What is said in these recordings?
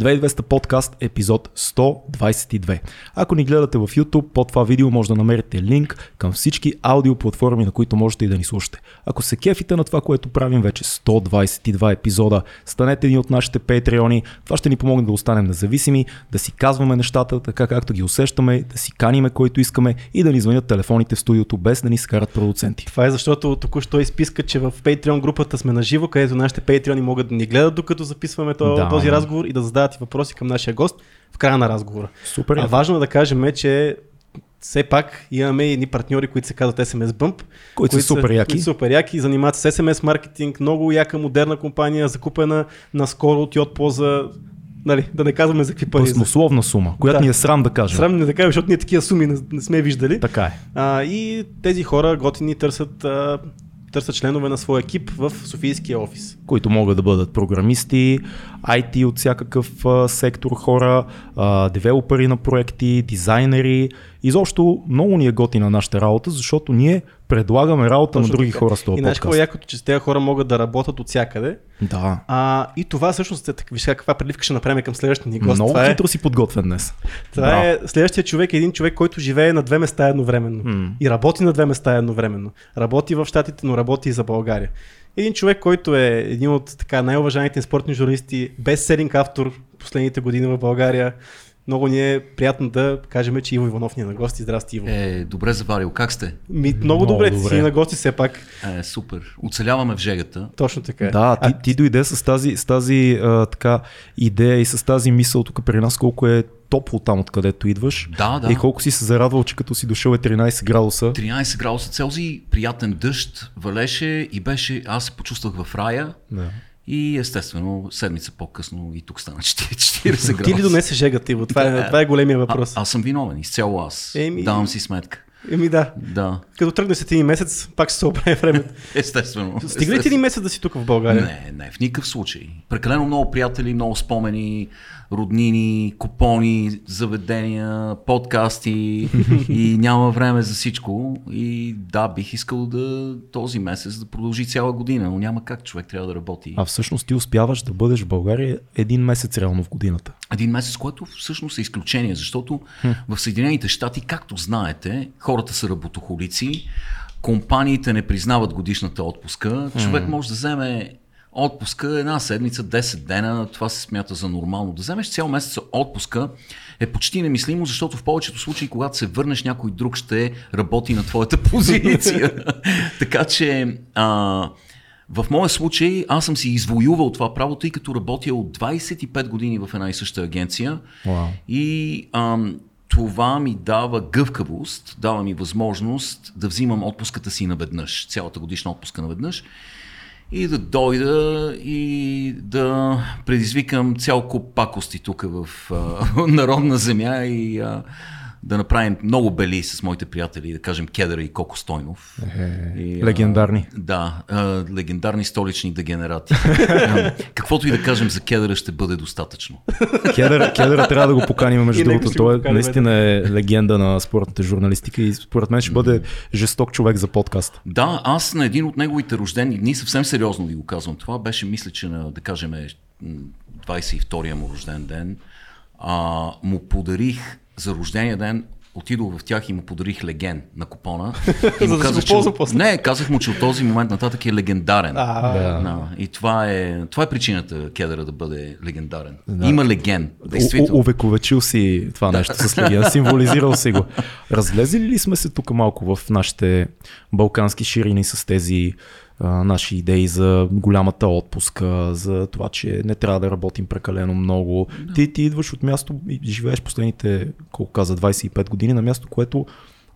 2200 подкаст, епизод 122. Ако ни гледате в YouTube, под това видео може да намерите линк към всички аудиоплатформи, на които можете и да ни слушате. Ако се кефите на това, което правим вече 122 епизода, станете ни от нашите патреони. Това ще ни помогне да останем независими, да си казваме нещата така както ги усещаме, да си каниме който искаме и да ни звънят телефоните в студиото без да ни скарат продуценти. Това е защото току-що изписка, че в Patreon групата сме на живо, където нашите Patreoni могат да ни гледат докато записваме този, Да. този разговор и да задават и въпроси към нашия гост в края на разговора. Супер. А важно е да кажем, че все пак имаме едни партньори, които се казват SMS Bump. Които са супер яки. които Супер яки, занимават с SMS маркетинг, много яка модерна компания, закупена наскоро от Yotpo за, нали, да не казваме за какви пари. Баснословна сума, която Да. ни е срам да кажем. Срам не да кажем, защото ние такива суми не, не сме виждали. Така е. А, и тези хора готини търсят, а, търсят членове на своя екип в Софийския офис. които могат да бъдат програмисти, IT от всякакъв сектор хора, девелопери на проекти, дизайнери. Изобщо много ни е готи на нашата работа, защото ние предлагаме работа на други така. хора с този И знаеш какво е якото, че тези хора могат да работят от всякъде. Да. А, и това всъщност е така, виж каква преливка ще направим към следващия ни гост. Много това е, хитро си подготвен днес. това Браво. е следващия човек, е един човек, който живее на две места едновременно. М. И работи на две места едновременно. Работи в Штатите, но работи и за България. Един човек, който е един от така най-уважаните спортни журналисти, бестселинг автор последните години в България. Много ни е приятно да кажем, че Иво Иванов ни е на гости. Здрасти, Иво. Е, добре заварил. Как сте? Ми, много, много добре, ти добре. си на гости все пак. Е, супер. Оцеляваме в жегата. Точно така. Да, ти, А, ти дойде с тази, с тази а, така идея и с тази мисъл тук при нас колко е топло там откъдето идваш. Да, да. И колко си се зарадвал, че като си дошъл е 13 градуса. 13 градуса Целзий, приятен дъжд, валеше и беше, аз се почувствах в рая Да. И естествено седмица по-късно и тук стана 40 градуса. Ти ли донесе жегата, Иво? Това, е, това е големия въпрос. А, аз съм виновен, изцяло аз. Еми- Давам си сметка. Еми да. Да, Като тръгне след един месец, пак ще се оправи времето. естествено. Стига ли ти един месец да си тук в България? Не, не, в никакъв случай. Прекалено много приятели, много спомени, роднини, купони, заведения, подкасти и няма време за всичко. И да, бих искал да този месец да продължи цяла година, но няма как човек трябва да работи. А всъщност ти успяваш да бъдеш в България един месец реално в годината. Един месец, което всъщност е изключение, защото в Съединените щати, както знаете, хората са работохолици, компаниите не признават годишната отпуска, човек може да вземе отпуска една седмица, 10 дена, това се смята за нормално. Да вземеш цял месец отпуска е почти немислимо, защото в повечето случаи, когато се върнеш, някой друг ще работи на твоята позиция. така че а, в моя случай аз съм си извоювал това право, тъй като работя от 25 години в една и съща агенция. Вау. И ам, това ми дава гъвкавост, дава ми възможност да взимам отпуската си наведнъж, цялата годишна отпуска наведнъж и да дойда и да предизвикам цял куп пакости тук в а, народна земя и а, да направим много бели с моите приятели, да кажем Кедъра и Коко Стойнов. И, а, Легендарни. да, а, легендарни столични дегенерати. А, Каквото и да кажем за Кедъра ще бъде достатъчно. Кедър, Кедъра трябва да го поканим, между другото. Той е, поканим, наистина е легенда на спортната журналистика и според мен ще бъде жесток човек за подкаст. Да, аз на един от неговите рождени дни, съвсем сериозно ви го казвам, това беше, мисля, че на, да кажем, е, м, 22-я му рожден ден, а, му подарих за рождения ден, отидох в тях и му подарих леген на купона. И За му да казах, че- после. Не, казах му, че от този момент нататък е легендарен. А, Да. Да, и това е, това е причината Кедъра да бъде легендарен. Има леген, действително. Увековечил си това нещо с легенда, символизирал си го. Разлезли ли сме се тук малко в нашите балкански ширини с тези а, наши идеи за голямата отпуска, за това, че не трябва да работим прекалено много. Ти, ти идваш от място и живееш последните, колко каза, 25 години на място, което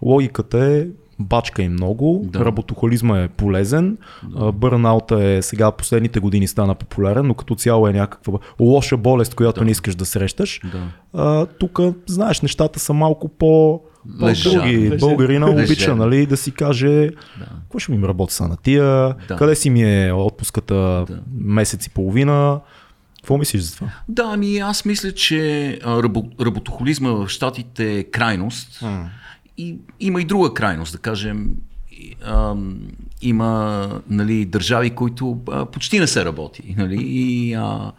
логиката е бачка и много, да. Да. работохолизма е полезен, да. бърнаута е сега последните години стана популярен, но като цяло е някаква лоша болест, която да. не искаш да срещаш. Да. А, тук, знаеш, нещата са малко по... Лежа. Други. Лежа. Българина обича, нали, да си каже, какво ще ми работя са на тия, Да. къде си ми е отпуската Да. месец и половина, какво мислиш за това? Да, ами аз мисля, че а, рабо- работохолизма в Штатите е крайност. И има и друга крайност, да кажем. ам, има нали, държави, които а, почти не се работи. Нали, и, а,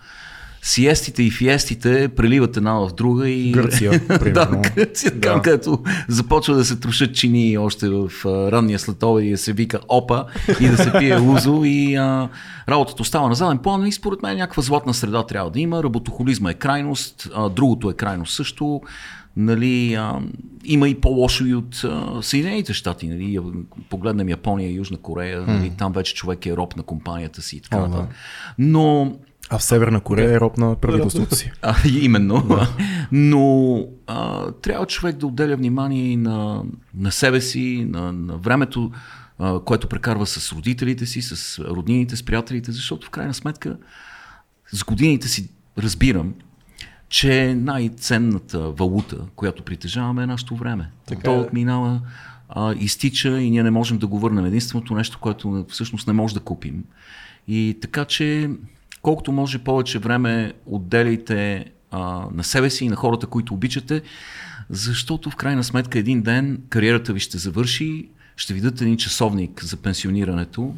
сиестите и фиестите преливат една в друга и... Гърция, да. Гърция, Да. там където започва да се трошат чини още в а, ранния следобед и да се вика опа и да се пие лузо и а, работата остава на заден план и според мен някаква златна среда трябва да има. Работохолизма е крайност, а, другото е крайност също. Нали, а, има и по-лошо и от а, Съединените щати. Нали, погледнем Япония Южна Корея, нали, там вече човек е роб на компанията си и така нататък. Но А в Северна Корея е роб на правителството си. а, именно. Но а, трябва човек да отделя внимание и на, на себе си, на, на времето, а, което прекарва с родителите си, с роднините, с приятелите, защото в крайна сметка с годините си разбирам, че най-ценната валута, която притежаваме е нашето време. Така То е. отминава, а, изтича и ние не можем да го върнем. Единственото нещо, което всъщност не може да купим. И така че, колкото може повече време отделяйте а, на себе си и на хората, които обичате, защото в крайна сметка един ден кариерата ви ще завърши, ще ви дадат един часовник за пенсионирането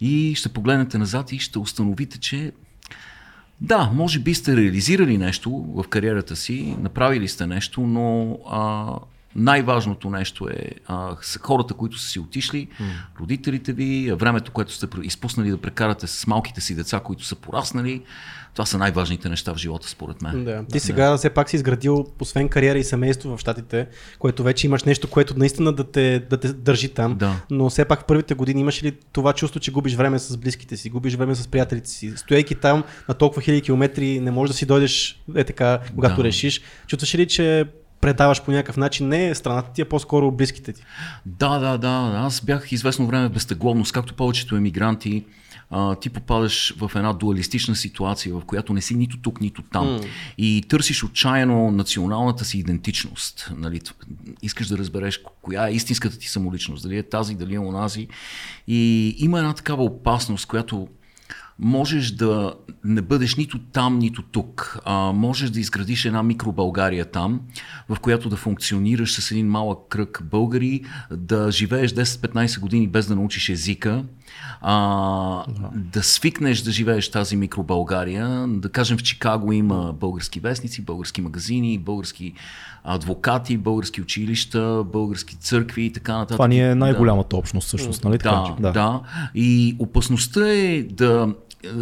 и ще погледнете назад и ще установите, че да, може би сте реализирали нещо в кариерата си, направили сте нещо, но а, най-важното нещо е а, са хората, които са си отишли, родителите ви, времето, което сте изпуснали да прекарате с малките си деца, които са пораснали. Това са най-важните неща в живота, според мен. Да. Ти сега все пак си изградил, освен кариера и семейство в Штатите, което вече имаш нещо, което наистина да те, да те държи там. Да. Но все пак в първите години имаш ли това чувство, че губиш време с близките си, губиш време с приятелите си? Стоейки там на толкова хиляди километри, не можеш да си дойдеш е така, когато Да. решиш. Чувстваш ли, че предаваш по някакъв начин не страната ти, а по-скоро близките ти? Да, да, да. Аз бях известно време безтегловност, както повечето емигранти. А, ти попадаш в една дуалистична ситуация, в която не си нито тук, нито там. М. И търсиш отчаяно националната си идентичност. Нали? Искаш да разбереш коя е истинската ти самоличност. Дали е тази, дали е онази. И има една такава опасност, която можеш да не бъдеш нито там, нито тук. А, можеш да изградиш една микробългария там, в която да функционираш с един малък кръг българи, да живееш 10-15 години без да научиш езика, а, да свикнеш да живееш тази микробългария. Да кажем в Чикаго има български вестници, български магазини, български адвокати, български училища, български църкви и така нататък. Това ни е Да. най-голямата общност, всъщност, нали така? Да, да. И опасността е да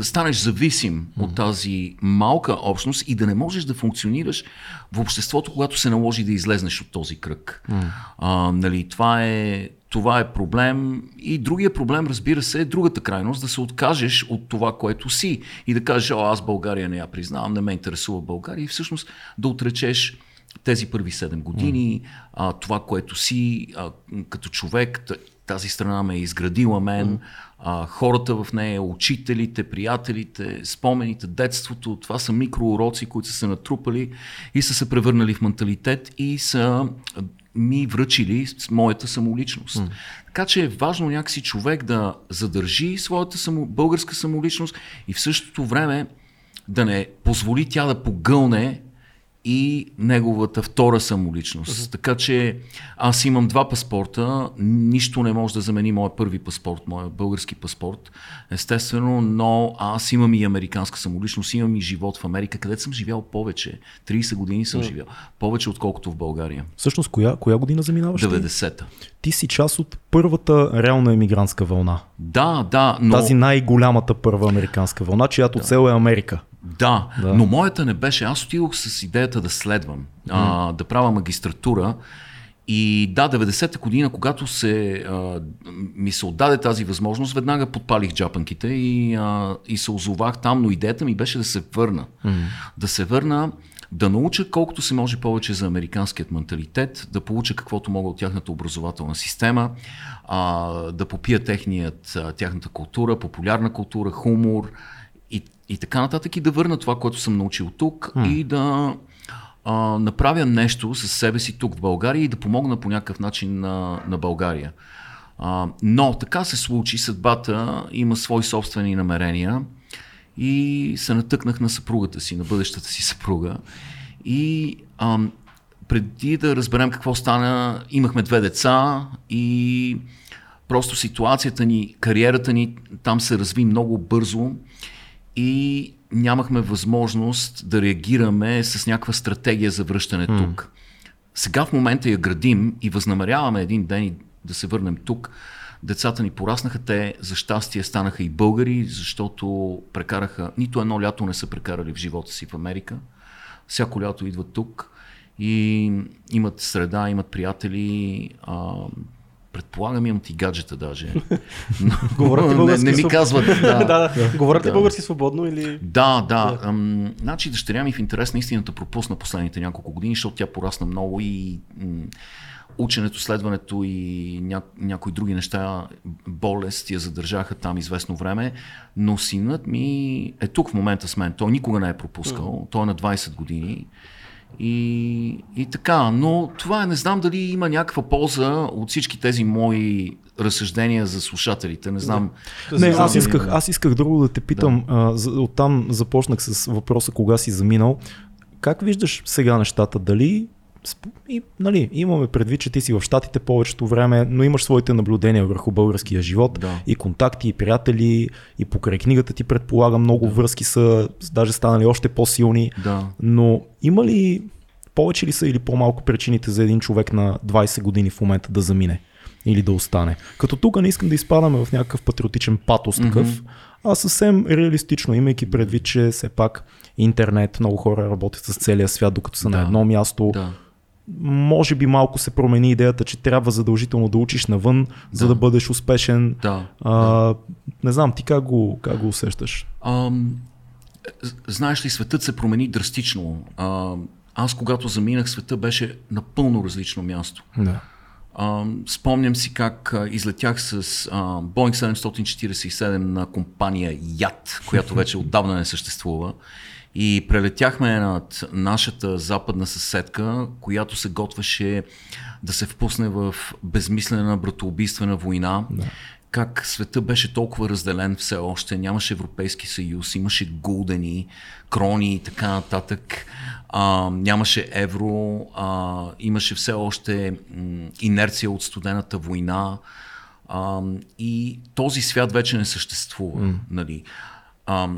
станеш зависим mm. от тази малка общност и да не можеш да функционираш в обществото, когато се наложи да излезнеш от този кръг. Mm. А, нали, това, е, това е проблем. И другия проблем, разбира се, е другата крайност, да се откажеш от това, което си и да кажеш, О, аз България не я признавам, не ме интересува България и всъщност да отречеш тези първи 7 години, а, това, което си а, като човек, тази страна ме е изградила мен, а, хората в нея, учителите, приятелите, спомените, детството, това са микроуроци, които са се натрупали и са се превърнали в менталитет и са ми връчили с моята самоличност. Така че е важно някакси човек да задържи своята само, българска самоличност и в същото време да не позволи тя да погълне и неговата втора самоличност. Така че аз имам два паспорта, нищо не може да замени моя първи паспорт, моя български паспорт, естествено, но аз имам и американска самоличност, имам и живот в Америка, където съм живял повече. 30 години съм живял. Повече отколкото в България. Всъщност, коя, коя година заминаваш? ти? 90-та. Ти си част от първата реална емигрантска вълна. Да, да, но... Тази най-голямата първа американска вълна, чиято цел е Америка. Да, Да. но моята не беше. Аз отидох с идеята да следвам, а, да правя магистратура. И да, 90-та година, когато се, а, ми се отдаде тази възможност, веднага подпалих джапанките и, а, и се озовах там, но идеята ми беше да се върна. Да се върна, да науча колкото се може повече за американският менталитет, да получа каквото мога от тяхната образователна система, а, да попия техният, тяхната култура, популярна култура, хумор и, така нататък и да върна това, което съм научил тук и да а, направя нещо с себе си тук в България и да помогна по някакъв начин на, на България. А, но така се случи, съдбата има свои собствени намерения и се натъкнах на съпругата си, на бъдещата си съпруга. И ам, преди да разберем какво стана, имахме две деца и просто ситуацията ни, кариерата ни там се разви много бързо и нямахме възможност да реагираме с някаква стратегия за връщане mm. тук. Сега в момента я градим и възнамеряваме един ден да се върнем тук. Децата ни пораснаха, те за щастие станаха и българи, защото прекараха, нито едно лято не са прекарали в живота си в Америка. Всяко лято идват тук и имат среда, имат приятели, а, Предполагам, имам и гаджета даже. Говорят ли български не, не ми казват. Да, да, да. Говорят ли български свободно или... Да, да. да. Ам, значи дъщеря ми в интерес на истината пропусна последните няколко години, защото тя порасна много и м- ученето, следването и ня, някои други неща, болест я задържаха там известно време, но синът ми е тук в момента с мен. Той никога не е пропускал. Той е на 20 години. И, и така, но това е, не знам дали има някаква полза от всички тези мои разсъждения за слушателите. Не знам. Не, аз исках, аз исках друго да те питам. Да. А, оттам започнах с въпроса кога си заминал. Как виждаш сега нещата? Дали и, нали, имаме предвид, че ти си в Штатите повечето време, но имаш своите наблюдения върху българския живот да. и контакти, и приятели, и покрай книгата ти предполагам много да. връзки са даже станали още по-силни. Да. Но има ли, повече ли са или по-малко причините за един човек на 20 години в момента да замине? или да остане. Като тук не искам да изпадаме в някакъв патриотичен патос такъв, mm-hmm. а съвсем реалистично, имайки предвид, че все пак интернет, много хора работят с целия свят, докато са да. на едно място. Да може би малко се промени идеята, че трябва задължително да учиш навън, да. за да бъдеш успешен. Да, а, да. Не знам, ти как го, как го усещаш? А, знаеш ли, светът се промени драстично. А, аз когато заминах, света беше напълно различно място. Да. А, спомням си как а, излетях с а, Boeing 747 на компания ЯД, която вече отдавна не съществува. И прелетяхме над нашата западна съседка, която се готвеше да се впусне в безмислена братоубийствена война. Да. Как света беше толкова разделен все още, нямаше Европейски съюз, имаше гулдени, крони и така нататък, а, нямаше евро, а, имаше все още м, инерция от студената война а, и този свят вече не съществува. Mm. Нали. А,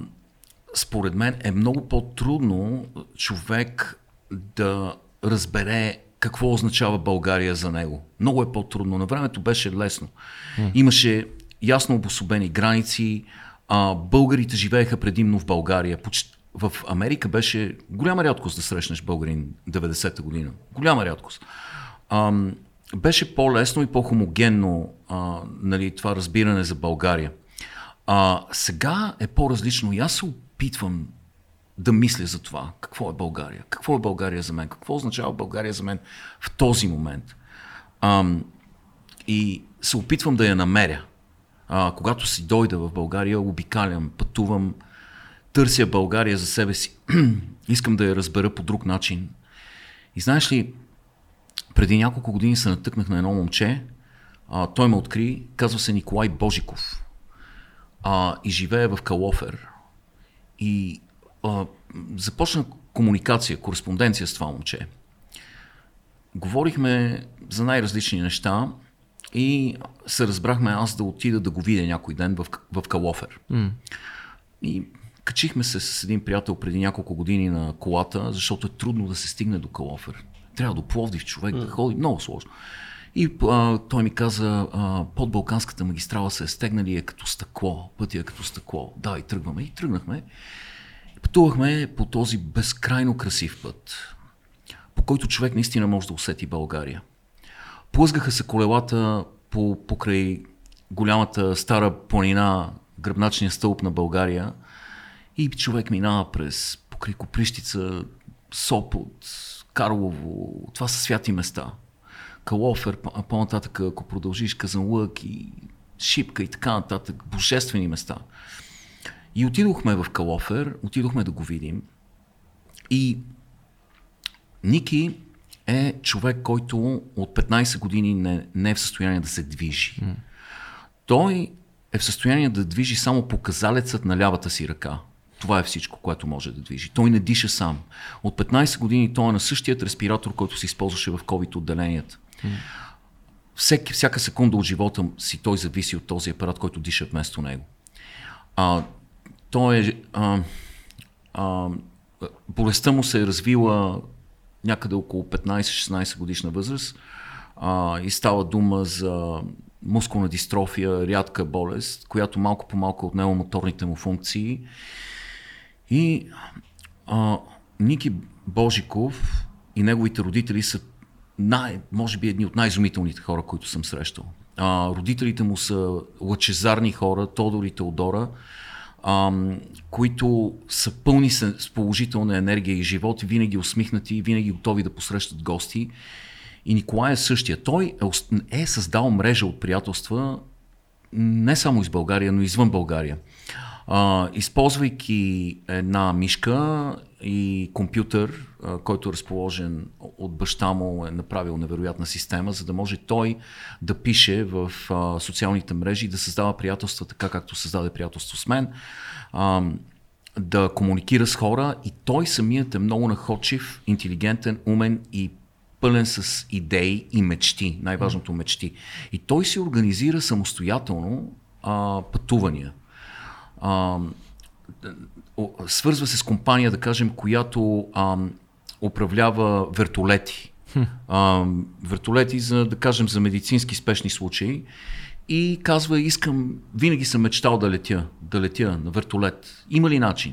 според мен е много по-трудно човек да разбере какво означава България за него. Много е по-трудно. На времето беше лесно. Имаше ясно обособени граници. А, българите живееха предимно в България. В Америка беше голяма рядкост да срещнеш българин 90-та година. Голяма рядкост. А, беше по-лесно и по-хомогенно а, нали, това разбиране за България. А, сега е по-различно и аз се опитвам да мисля за това. Какво е България? Какво е България за мен? Какво означава България за мен в този момент? Ам, и се опитвам да я намеря. А, когато си дойда в България, обикалям, пътувам, търся България за себе си. Искам да я разбера по друг начин. И знаеш ли, преди няколко години се натъкнах на едно момче. А, той ме откри, казва се Николай Божиков. А, и живее в Калофер. И а, започна комуникация, кореспонденция с това момче. Говорихме за най-различни неща и се разбрахме аз да отида да го видя някой ден в, в Калофер. Mm. И качихме се с един приятел преди няколко години на колата, защото е трудно да се стигне до Калофер. Трябва до Пловдив човек mm. да ходи, много сложно. И а, той ми каза, а, под Балканската магистрала се е стегнали е като стъкло, пътя е като стъкло. Да, и тръгваме. И тръгнахме. Пътувахме по този безкрайно красив път, по който човек наистина може да усети България. Плъзгаха се колелата по, покрай голямата стара планина, гръбначния стълб на България и човек минава през покрай Коприщица, Сопот, Карлово. Това са святи места. Калофер, по-нататък, ако продължиш Казанлък и Шипка и така нататък, божествени места. И отидохме в Калофер, отидохме да го видим. И Ники е човек, който от 15 години не, не е в състояние да се движи. Mm. Той е в състояние да движи само показалецът на лявата си ръка. Това е всичко, което може да движи. Той не диша сам. От 15 години той е на същият респиратор, който се използваше в COVID отделенията. Всеки, всяка секунда от живота си той зависи от този апарат, който диша вместо него. А, той е а, а, болестта му се е развила някъде около 15-16 годишна възраст а, и става дума за мускулна дистрофия, рядка болест, която малко по малко отнема моторните му функции. И а, Ники Божиков и неговите родители са най, може би едни от най-изумителните хора, които съм срещал. А, родителите му са лъчезарни хора, Тодор и Теодора, а, които са пълни с положителна енергия и живот, винаги усмихнати, винаги готови да посрещат гости. И Николай е същия. Той е, е създал мрежа от приятелства не само из България, но и извън България. А, използвайки една мишка и компютър, който е разположен от баща му, е направил невероятна система, за да може той да пише в социалните мрежи да създава приятелства така, както създаде приятелство с мен, да комуникира с хора и той самият е много находчив, интелигентен, умен и пълен с идеи и мечти, най-важното мечти. И той си организира самостоятелно а, пътувания а, свързва се с компания, да кажем, която а, управлява вертолети. А, вертолети за, да кажем, за медицински спешни случаи. И казва, искам, винаги съм мечтал да летя, да летя на вертолет. Има ли начин?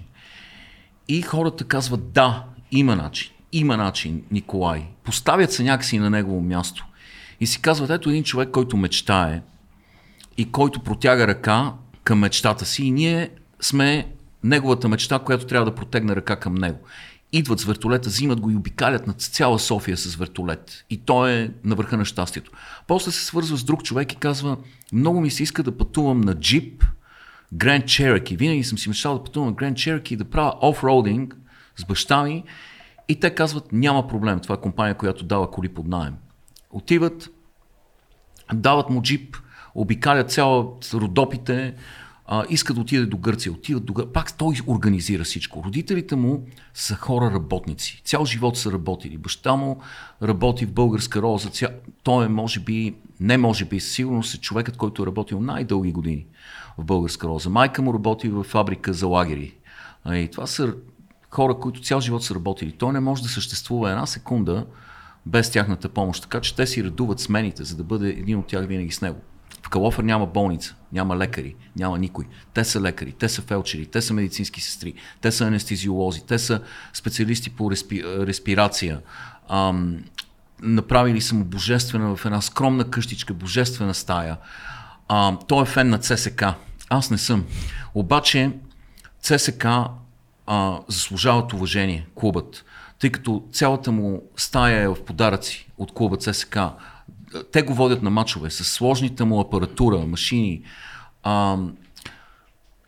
И хората казват, да, има начин. Има начин, Николай. Поставят се някакси на негово място. И си казват, ето един човек, който мечтае и който протяга ръка към мечтата си и ние сме неговата мечта, която трябва да протегне ръка към него. Идват с вертолета, взимат го и обикалят над цяла София с вертолет. И той е на върха на щастието. После се свързва с друг човек и казва, много ми се иска да пътувам на джип, Grand Cherokee. Винаги съм си мечтал да пътувам на Grand Cherokee и да правя офроудинг с баща ми. И те казват, няма проблем. Това е компания, която дава коли под найем. Отиват, дават му джип, обикалят цяло Родопите, а, иска да отиде до Гърция, отиват до Гърция. Пак той организира всичко. Родителите му са хора работници. Цял живот са работили. Баща му работи в българска роза. Ця... Той е, може би, не може би, сигурно е човекът, който е работил най-дълги години в българска роза. Майка му работи в фабрика за лагери. И това са хора, които цял живот са работили. Той не може да съществува една секунда без тяхната помощ. Така че те си редуват смените, за да бъде един от тях винаги с него. В Калофер няма болница, няма лекари, няма никой. Те са лекари, те са фелчери, те са медицински сестри, те са анестезиолози, те са специалисти по респи, респирация. Ам, направили са му божествена в една скромна къщичка, божествена стая. Ам, той е фен на ЦСК. Аз не съм. Обаче ЦСК а, заслужават уважение, клубът, тъй като цялата му стая е в подаръци от клуба ЦСК те го водят на мачове с сложните му апаратура, машини. А,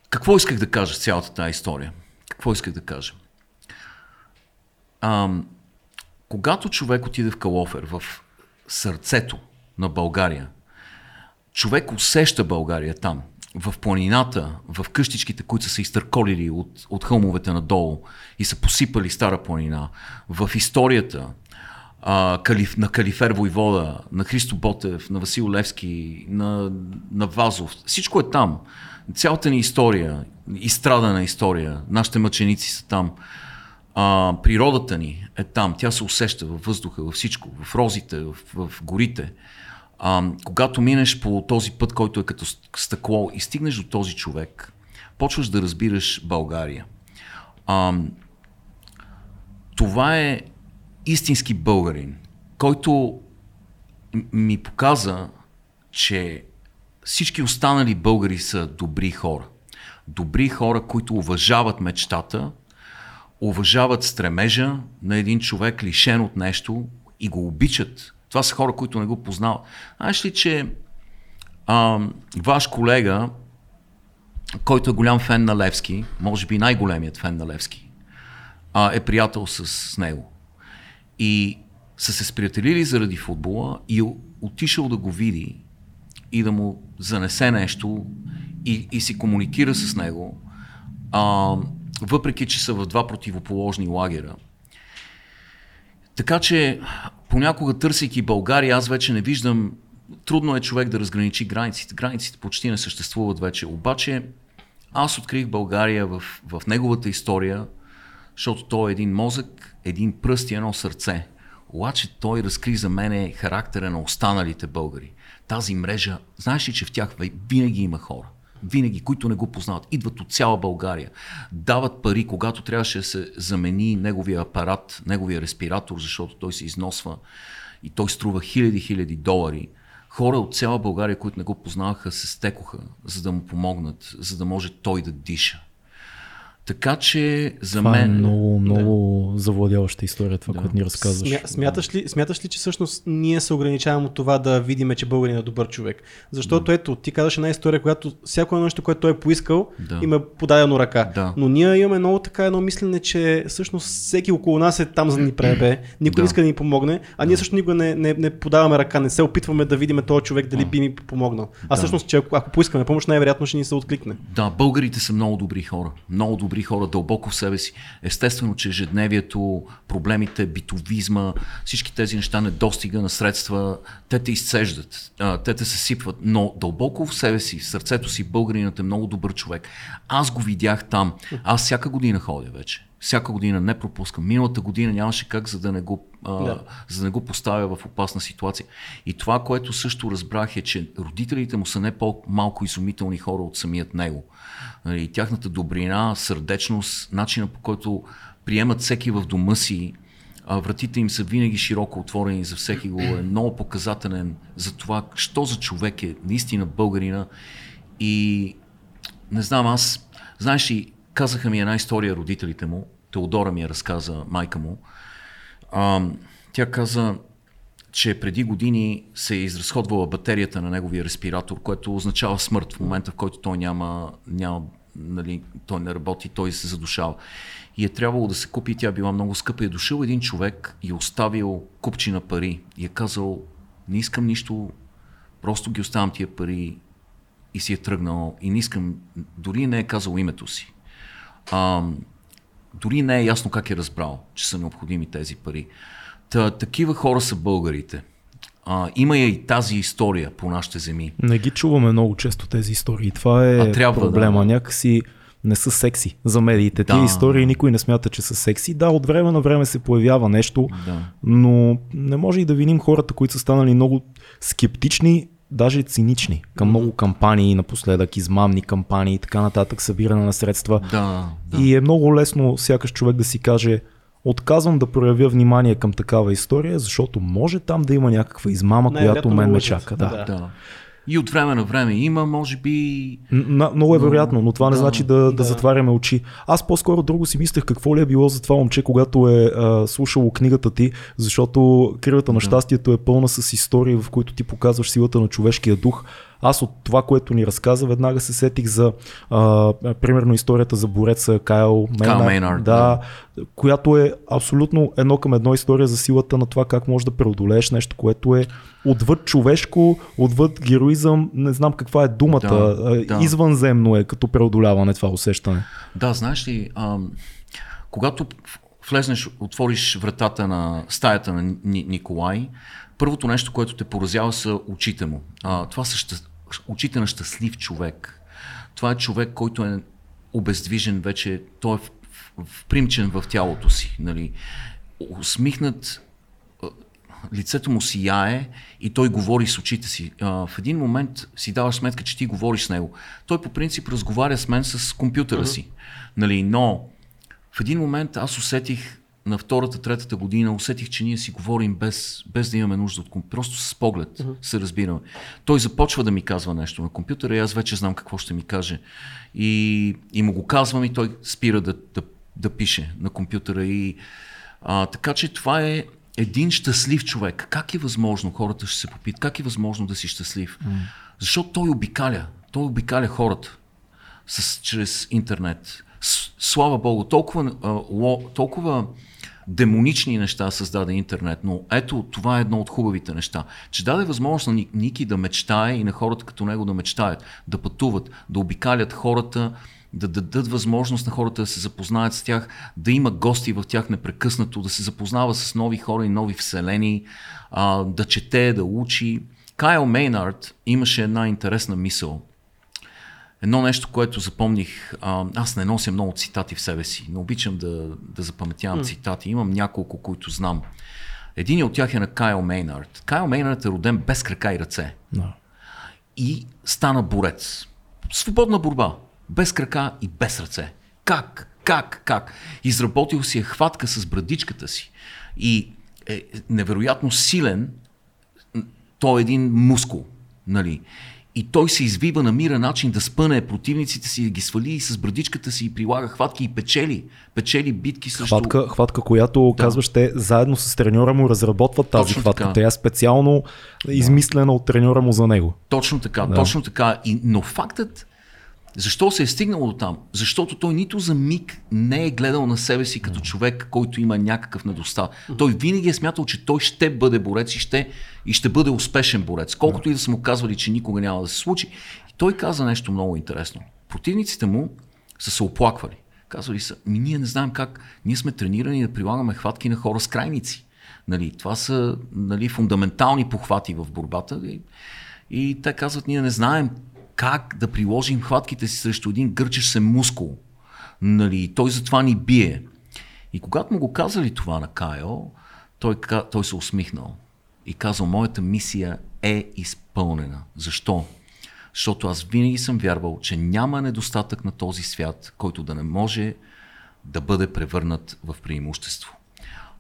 какво исках да кажа с цялата тази история? Какво исках да кажа? А, когато човек отиде в Калофер, в сърцето на България, човек усеща България там, в планината, в къщичките, които са се изтърколили от, от хълмовете надолу и са посипали Стара планина, в историята, а, Калиф, на Калифер Войвода, на Христо Ботев, на Васил Левски, на, на Вазов. Всичко е там. Цялата ни история, изстрадана история, нашите мъченици са там. А, природата ни е там. Тя се усеща във въздуха, във всичко, в розите, в, в горите. А, когато минеш по този път, който е като стъкло и стигнеш до този човек, почваш да разбираш България. А, това е истински българин, който ми показа, че всички останали българи са добри хора. Добри хора, които уважават мечтата, уважават стремежа на един човек лишен от нещо и го обичат. Това са хора, които не го познават. Знаеш ли, че а, ваш колега, който е голям фен на Левски, може би най-големият фен на Левски, а, е приятел с, него. И са се сприятелили заради футбола и отишъл да го види и да му занесе нещо и, и си комуникира с него, а, въпреки че са в два противоположни лагера. Така че понякога търсейки България, аз вече не виждам, трудно е човек да разграничи границите. Границите почти не съществуват вече. Обаче аз открих България в, в неговата история защото той е един мозък, един пръст и едно сърце. Обаче той разкри за мене характера на останалите българи. Тази мрежа, знаеш ли, че в тях винаги има хора винаги, които не го познават, идват от цяла България, дават пари, когато трябваше да се замени неговия апарат, неговия респиратор, защото той се износва и той струва хиляди, хиляди долари. Хора от цяла България, които не го познаваха, се стекоха, за да му помогнат, за да може той да диша. Така че за това мен. Е много, много да. завладяваща история, това, да. което ни разказваш. Смя, смяташ, ли, смяташ ли, че всъщност ние се ограничаваме от това да видим, че българин е добър човек? Защото да. ето, ти казваш една история, която всяко едно нещо, което той е поискал, да. има подадено ръка. Да. Но ние имаме много така едно мислене, че всъщност всеки около нас е там за да ни пребе, никой да. не иска да ни помогне, а да. ние също никога не, не, не подаваме ръка, не се опитваме да видим този човек дали да. би ни помогнал. А да. всъщност, че ако, ако поискаме помощ, най-вероятно ще ни се откликне. Да, българите са много добри хора. Много добри хора дълбоко в себе си. Естествено, че ежедневието, проблемите, битовизма, всички тези неща, недостига на средства, те те изцеждат, те те се сипват, но дълбоко в себе си, в сърцето си, българинът е много добър човек. Аз го видях там. Аз всяка година ходя вече. Всяка година не пропускам. Миналата година нямаше как, за да не го, а, да. за да не го поставя в опасна ситуация. И това, което също разбрах е, че родителите му са не по-малко изумителни хора от самият него. И нали, тяхната добрина, сърдечност, начина по който приемат всеки в дома си, а вратите им са винаги широко отворени за всеки го, е много показателен за това, що за човек е наистина българина. И не знам, аз, знаеш ли, казаха ми една история родителите му, Теодора ми я разказа майка му. А, тя каза, че преди години се е изразходвала батерията на неговия респиратор, което означава смърт в момента, в който той няма, няма нали, той не работи, той се задушава. И е трябвало да се купи, тя била много скъпа. И е дошъл един човек и е оставил купчи на пари. И е казал, не искам нищо, просто ги оставям тия пари и си е тръгнал. И не искам, дори не е казал името си. А, дори не е ясно как е разбрал, че са необходими тези пари. Та, такива хора са българите. А, има я и тази история по нашите земи. Не ги чуваме много често тези истории. Това е а, трябва, проблема. Да. Някакси не са секси за медиите. Да. Тези истории никой не смята, че са секси. Да, от време на време се появява нещо, да. но не може и да виним хората, които са станали много скептични, даже цинични към много кампании напоследък, измамни кампании и така нататък, събиране на средства. Да, да. И е много лесно сякаш човек да си каже, Отказвам да проявя внимание към такава история, защото може там да има някаква измама, Не, която мен ме чака. Да. да. И от време на време има, може би. Н- много е вероятно, но това не да, значи да, да. да затваряме очи. Аз по-скоро друго си мислех какво ли е било за това момче, когато е а, слушало книгата ти, защото Кривата на да. щастието е пълна с истории, в които ти показваш силата на човешкия дух. Аз от това, което ни разказа, веднага се сетих за а, примерно историята за бореца Кайл Мейнард, да, която е абсолютно едно към едно история за силата на това как можеш да преодолееш нещо, което е отвъд човешко, отвъд героизъм, не знам каква е думата, да, да. извънземно е като преодоляване това усещане. Да, знаеш ли, ам, когато влезнеш, отвориш вратата на стаята на Николай, първото нещо, което те поразява са очите му. А, това са щаст... очите на щастлив човек. Това е човек, който е обездвижен вече, той е впримчен в тялото си. Нали. Усмихнат, лицето му сияе и той говори с очите си. А, в един момент си даваш сметка, че ти говориш с него. Той по принцип разговаря с мен с компютъра uh-huh. си. Нали, но в един момент аз усетих на втората, третата година усетих, че ние си говорим без, без да имаме нужда от компютър. Просто с поглед uh-huh. се разбираме. Той започва да ми казва нещо на компютъра и аз вече знам какво ще ми каже. И, и му го казвам и той спира да, да, да пише на компютъра. И, а, така че това е един щастлив човек. Как е възможно, хората ще се попитат, как е възможно да си щастлив? Uh-huh. Защото той обикаля. Той обикаля хората с, чрез интернет. С, слава Богу, толкова, толкова демонични неща създаде интернет, но ето това е едно от хубавите неща, че даде възможност на Ники да мечтае и на хората като него да мечтаят, да пътуват, да обикалят хората, да дадат възможност на хората да се запознаят с тях, да има гости в тях непрекъснато, да се запознава с нови хора и нови вселени, да чете, да учи. Кайл Мейнард имаше една интересна мисъл. Едно нещо, което запомних, а, аз не нося много цитати в себе си, но обичам да, да запаметявам mm. цитати. Имам няколко, които знам. Един от тях е на Кайл Мейнард. Кайл Мейнард е роден без крака и ръце. No. И стана борец. Свободна борба. Без крака и без ръце. Как? Как? Как? Изработил си е хватка с брадичката си. И е невероятно силен. Той е един мускул. Нали? И той се извива, намира начин да спъне противниците си, да ги свали и с брадичката си прилага хватки и печели. Печели битки срещу... Хватка, хватка която да. казваш, те заедно с треньора му разработват тази точно хватка. Така. Тя е специално да. измислена от треньора му за него. Точно така, да. точно така. И, но фактът, защо се е стигнало до там? Защото той нито за миг не е гледал на себе си като човек, който има някакъв недостатък. Той винаги е смятал, че той ще бъде борец и ще, и ще бъде успешен борец. Колкото и да са му казвали, че никога няма да се случи. И той каза нещо много интересно. Противниците му са се оплаквали. Казвали са, ми ние не знаем как, ние сме тренирани да прилагаме хватки на хора с крайници. Нали, това са нали, фундаментални похвати в борбата. И, и те казват, ние не знаем как да приложим хватките си срещу един гърчеш се мускул. Нали, той затова ни бие. И когато му го казали това на Кайл, той, той се усмихнал и казал, моята мисия е изпълнена. Защо? Защото аз винаги съм вярвал, че няма недостатък на този свят, който да не може да бъде превърнат в преимущество.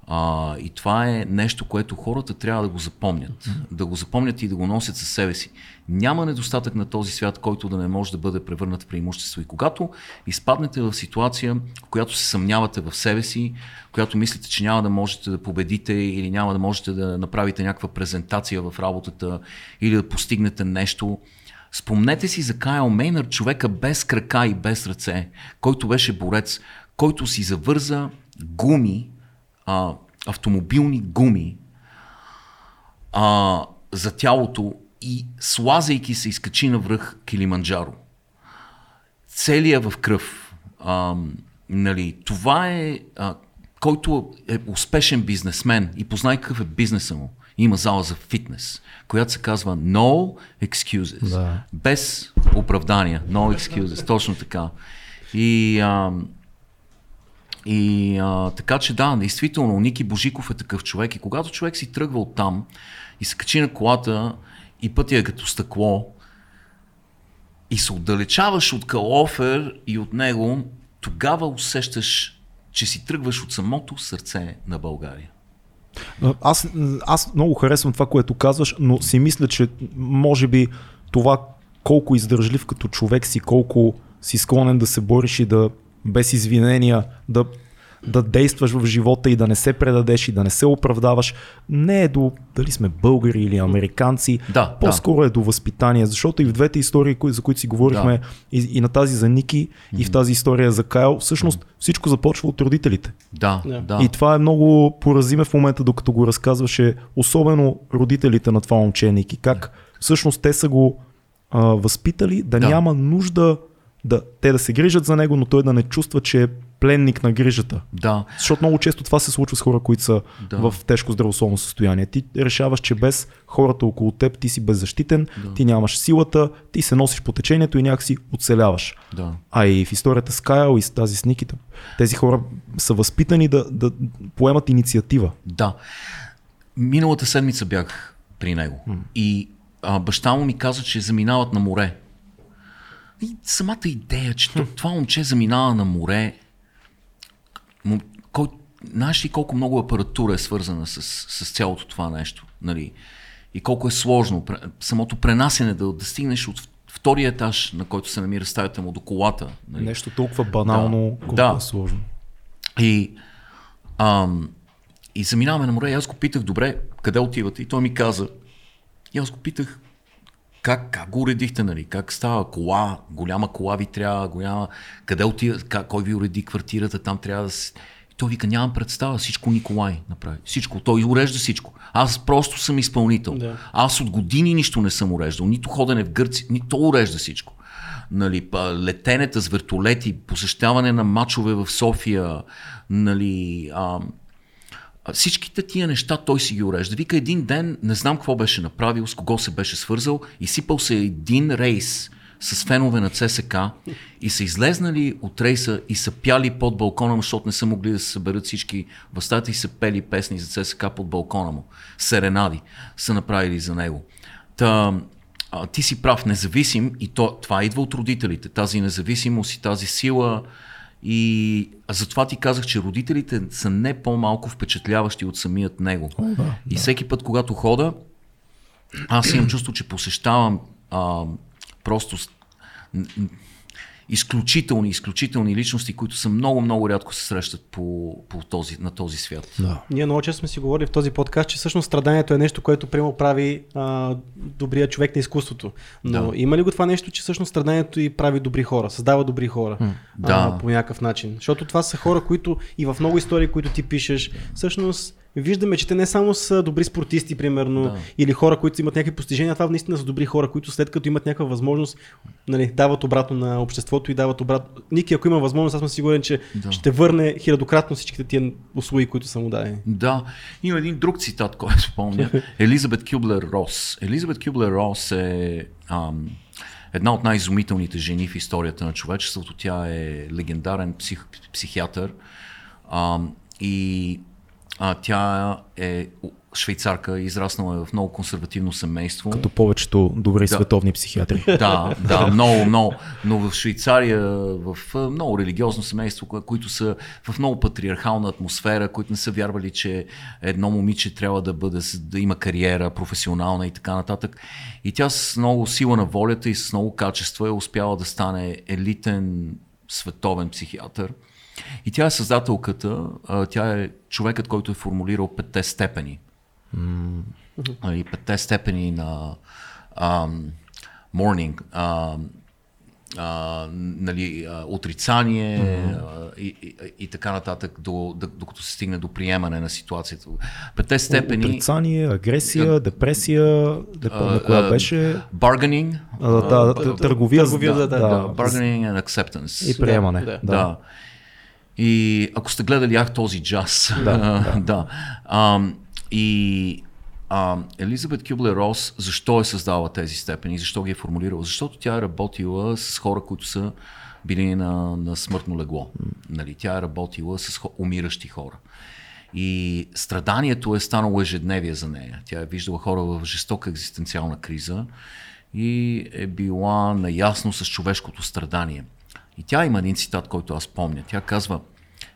А, и това е нещо, което хората трябва да го запомнят. Mm-hmm. Да го запомнят и да го носят със себе си. Няма недостатък на този свят, който да не може да бъде превърнат в преимущество. И когато изпаднете в ситуация, в която се съмнявате в себе си, която мислите, че няма да можете да победите или няма да можете да направите някаква презентация в работата или да постигнете нещо, спомнете си за Кайл Мейнър, човека без крака и без ръце, който беше борец, който си завърза гуми а, автомобилни гуми а, за тялото и слазайки се изкачи на връх Килиманджаро. Целия в кръв. А, нали, това е, а, който е успешен бизнесмен и познай какъв е бизнеса му. Има зала за фитнес, която се казва No Excuses. Да. Без оправдания. No Excuses. Точно така. И а, и а, така че да, действително, Ники Божиков е такъв човек и когато човек си тръгва от там и се качи на колата и пътя е като стъкло и се отдалечаваш от Калофер и от него, тогава усещаш, че си тръгваш от самото сърце на България. Аз, аз много харесвам това, което казваш, но си мисля, че може би това колко издържлив като човек си, колко си склонен да се бориш и да без извинения, да, да действаш в живота и да не се предадеш и да не се оправдаваш, не е до дали сме българи или американци, да, по-скоро да. е до възпитание, защото и в двете истории, за които си говорихме, да. и, и на тази за Ники, mm-hmm. и в тази история за Кайл, всъщност mm-hmm. всичко започва от родителите. Да, да. И това е много поразиме в момента, докато го разказваше, особено родителите на това момче Ники, как yeah. всъщност те са го а, възпитали да, да няма нужда да, те да се грижат за него, но той да не чувства, че е пленник на грижата. Да. Защото много често това се случва с хора, които са да. в тежко здравословно състояние. Ти решаваш, че без хората около теб ти си беззащитен, да. ти нямаш силата, ти се носиш по течението и някакси оцеляваш. Да. А и в историята с Кайл и с тази с Никита, тези хора са възпитани да, да поемат инициатива. Да. Миналата седмица бях при него м и а, баща му ми каза, че заминават на море и самата идея, че това момче заминава на море, кой, знаеш ли колко много апаратура е свързана с, с цялото това нещо? Нали? И колко е сложно самото пренасене да, да стигнеш от втория етаж, на който се намира стаята му до колата. Нали? Нещо толкова банално, да. колко да. е сложно. И, ам, и заминаваме на море и аз го питах, добре, къде отивате? И той ми каза, и аз го питах, как, как го уредихте, нали? Как става кола, голяма кола ви трябва, голяма... Къде отива, как, кой ви уреди квартирата, там трябва да се... И той вика, нямам представа, всичко Николай направи. Всичко, той урежда всичко. Аз просто съм изпълнител. Да. Аз от години нищо не съм уреждал, нито ходене в Гърци, нито той урежда всичко. Нали, летенета с вертолети, посещаване на мачове в София, нали, а, Всичките тия неща той си ги урежда. Вика един ден, не знам какво беше направил, с кого се беше свързал, и сипал се един рейс с фенове на ЦСК и са излезнали от рейса и са пяли под балкона му, защото не са могли да се съберат всички в стата и са пели песни за ЦСК под балкона му. Серенади са направили за него. Та, а, ти си прав, независим и то, това идва от родителите, тази независимост и тази сила. И затова ти казах, че родителите са не по-малко впечатляващи от самият него. О, да, и всеки път, когато хода, аз имам чувство, че посещавам а, просто изключителни, изключителни личности, които са много, много рядко се срещат по, по този, на този свят. Да. Ние много често сме си говорили в този подкаст, че всъщност страданието е нещо, което прямо прави а, добрия човек на изкуството. Но Да. има ли го това нещо, че всъщност страданието и прави добри хора, създава добри хора Да. а, по някакъв начин? Защото това са хора, които и в много истории, които ти пишеш, всъщност виждаме, че те не само са добри спортисти, примерно, Да. или хора, които имат някакви постижения, това наистина са добри хора, които след като имат някаква възможност, нали, дават обратно на обществото и дават обратно. Ники, ако има възможност, аз съм сигурен, че Да. ще върне хилядократно всичките тия услуги, които са му дадени. Да, има един друг цитат, който помня. Елизабет Кюблер Рос. Елизабет Кюблер Рос е ам, една от най-изумителните жени в историята на човечеството. Тя е легендарен псих, психиатър ам, и а, тя е швейцарка, израснала е в много консервативно семейство. Като повечето добри световни психиатри. Да, да, много, много. Но в Швейцария, в много религиозно семейство, които са в много патриархална атмосфера, които не са вярвали, че едно момиче трябва да бъде, да има кариера професионална и така нататък. И тя с много сила на волята и с много качества е успяла да стане елитен световен психиатър. И тя е създателката, а, тя е човекът, който е формулирал петте степени. А, и петте степени на ам, morning, ам, а, нали, а, отрицание а, и, и, и така нататък, до, до, докато се стигне до приемане на ситуацията. Петте степени. Отрицание, агресия, депресия, не помня коя а, беше. Bargaining. А, да, да, тъ- търговия, търговия, да, да, да, да, bargaining and acceptance. и приемане. Да, Да, Да. И ако сте гледали ах този джаз. Да, да. да. Ам, и ам, Елизабет Кюблер Рос защо е създала тези степени? Защо ги е формулирала? Защото тя е работила с хора, които са били на, на смъртно легло. Нали? Тя е работила с хо- умиращи хора. И страданието е станало ежедневие за нея. Тя е виждала хора в жестока екзистенциална криза и е била наясно с човешкото страдание. И тя има един цитат, който аз помня. Тя казва,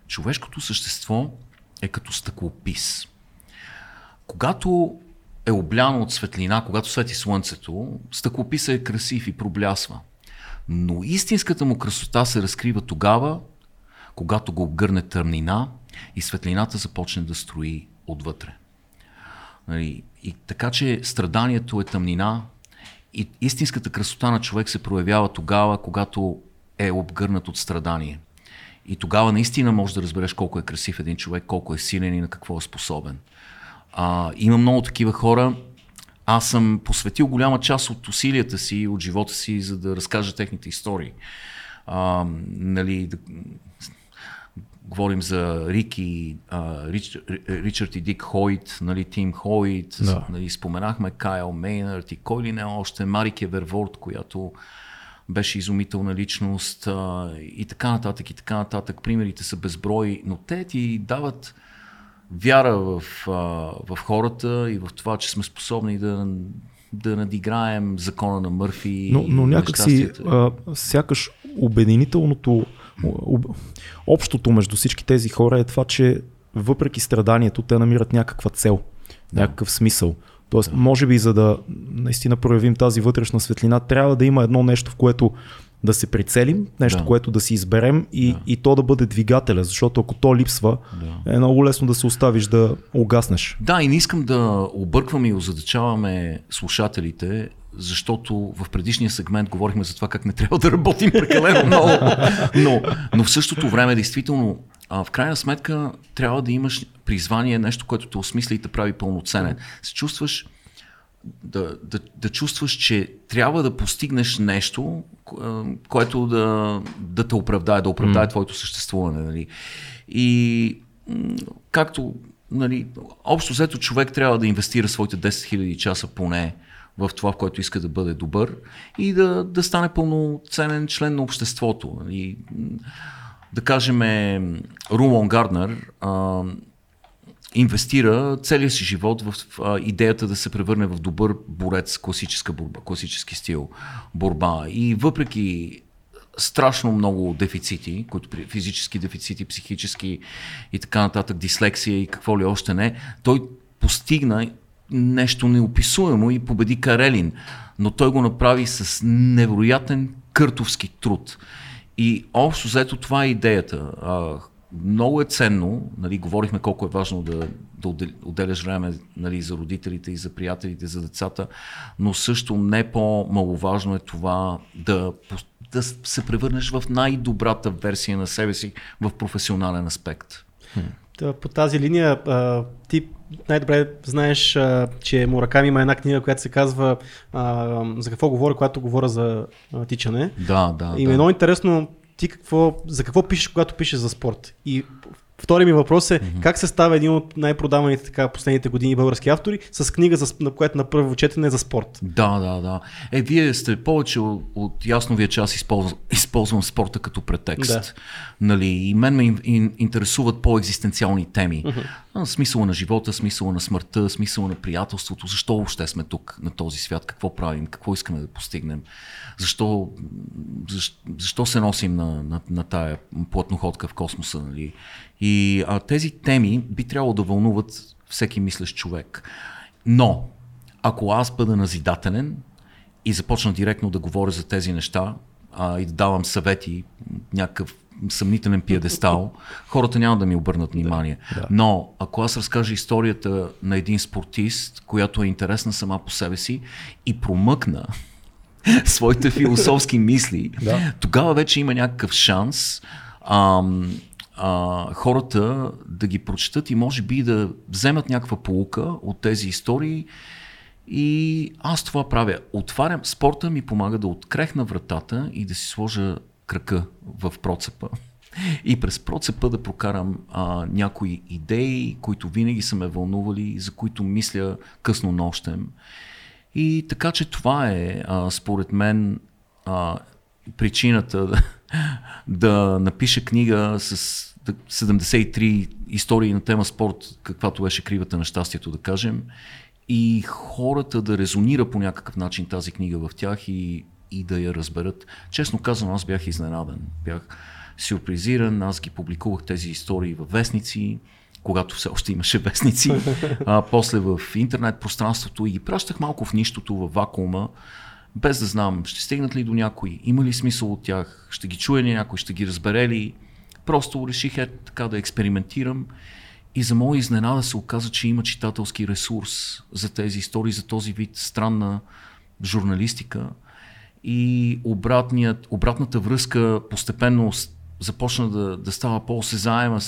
човешкото същество е като стъклопис. Когато е обляно от светлина, когато свети слънцето, стъклописът е красив и проблясва. Но истинската му красота се разкрива тогава, когато го обгърне тъмнина и светлината започне да строи отвътре. Нали, И така, че страданието е тъмнина и истинската красота на човек се проявява тогава, когато е обгърнат от страдание. И тогава наистина можеш да разбереш колко е красив един човек, колко е силен и на какво е способен. А, има много такива хора. Аз съм посветил голяма част от усилията си, от живота си, за да разкажа техните истории. А, нали, да, говорим за Рики, а, Рич, Ричард и Дик Хойт, нали, Тим Хойт, Да. нали, споменахме Кайл Мейнард и кой ли не още, Марик Еверворд, която беше изумителна личност а, и така нататък, и така нататък. Примерите са безброй, но те ти дават вяра в, а, в хората и в това, че сме способни да, да надиграем закона на Мърфи. Но, но и някак си, нещастията. а, сякаш обединителното, об, общото между всички тези хора е това, че въпреки страданието, те намират някаква цел, някакъв смисъл. Тоест, може би за да наистина проявим тази вътрешна светлина, трябва да има едно нещо, в което да се прицелим, нещо, Да. което да си изберем и, Да. и то да бъде двигателя, защото ако то липсва, Да. е много лесно да се оставиш да угаснеш. Да, и не искам да объркваме и озадачаваме слушателите, защото в предишния сегмент говорихме за това как не трябва да работим прекалено много. Но, но в същото време, действително, а, в крайна сметка трябва да имаш призвание, нещо, което те осмисля и те прави пълноценен. Се чувстваш да, да, да чувстваш, че трябва да постигнеш нещо, ко- което да, да те оправдае, да оправдае mm. твоето съществуване. Нали. И както, нали, общо взето човек трябва да инвестира своите 10 000 часа поне в това, в което иска да бъде добър и да, да стане пълноценен член на обществото. И, да кажем, Рулон Гарднер инвестира целия си живот в а, идеята да се превърне в добър борец, класическа борба, класически стил борба. И въпреки страшно много дефицити, които физически дефицити, психически и така нататък, дислексия и какво ли още не, той постигна нещо неописуемо и победи Карелин, но той го направи с невероятен къртовски труд. И общо взето това е идеята. А, много е ценно, нали, говорихме колко е важно да, да отделяш време нали, за родителите и за приятелите, за децата, но също не по-маловажно е това да, да се превърнеш в най-добрата версия на себе си в професионален аспект. По тази линия ти най-добре знаеш, че Мураками има една книга, която се казва За какво говоря, когато говоря за тичане. Да, да. И ми е много интересно ти какво, за какво пишеш, когато пишеш за спорт. И Втори ми въпрос е mm-hmm. как се става един от най-продаваните така последните години български автори с книга, за, на която на първо четене е за спорт. Да, да, да. Е, вие сте повече от, от ясновия час използвам, използвам спорта като претекст. Да. Нали, и мен ме ин, интересуват по-екзистенциални теми. Mm-hmm. Смисъла на живота, смисъла на смъртта, смисъла на приятелството. Защо въобще сме тук на този свят? Какво правим? Какво искаме да постигнем? Защо, защо, защо се носим на, на, на тая плътноходка в космоса? Нали? И а, тези теми би трябвало да вълнуват всеки мислещ човек. Но, ако аз бъда назидателен и започна директно да говоря за тези неща а, и да давам съвети, някакъв съмнителен пиедестал, хората няма да ми обърнат внимание. Да, да. Но ако аз разкажа историята на един спортист, която е интересна сама по себе си и промъкна своите философски мисли, да. тогава вече има някакъв шанс ам, а, хората да ги прочитат и може би да вземат някаква полука от тези истории. И аз това правя. Отварям, спорта ми помага да открехна вратата и да си сложа крака в процепа. И през процепа да прокарам а, някои идеи, които винаги са ме вълнували, за които мисля късно нощем. И така че това е, а, според мен, а, причината да, да напиша книга с 73 истории на тема спорт, каквато беше кривата на щастието, да кажем, и хората да резонира по някакъв начин тази книга в тях и, и да я разберат. Честно казано, аз бях изненадан. Бях сюрпризиран, аз ги публикувах тези истории в вестници, когато все още имаше вестници, а, после в интернет пространството и ги пращах малко в нищото, в вакуума, без да знам, ще стигнат ли до някой, има ли смисъл от тях, ще ги чуе ли някой, ще ги разбере ли, Просто реших е така да експериментирам. И за моя изненада се оказа, че има читателски ресурс за тези истории, за този вид странна журналистика. И обратният, обратната връзка постепенно започна да, да става по-осезаема,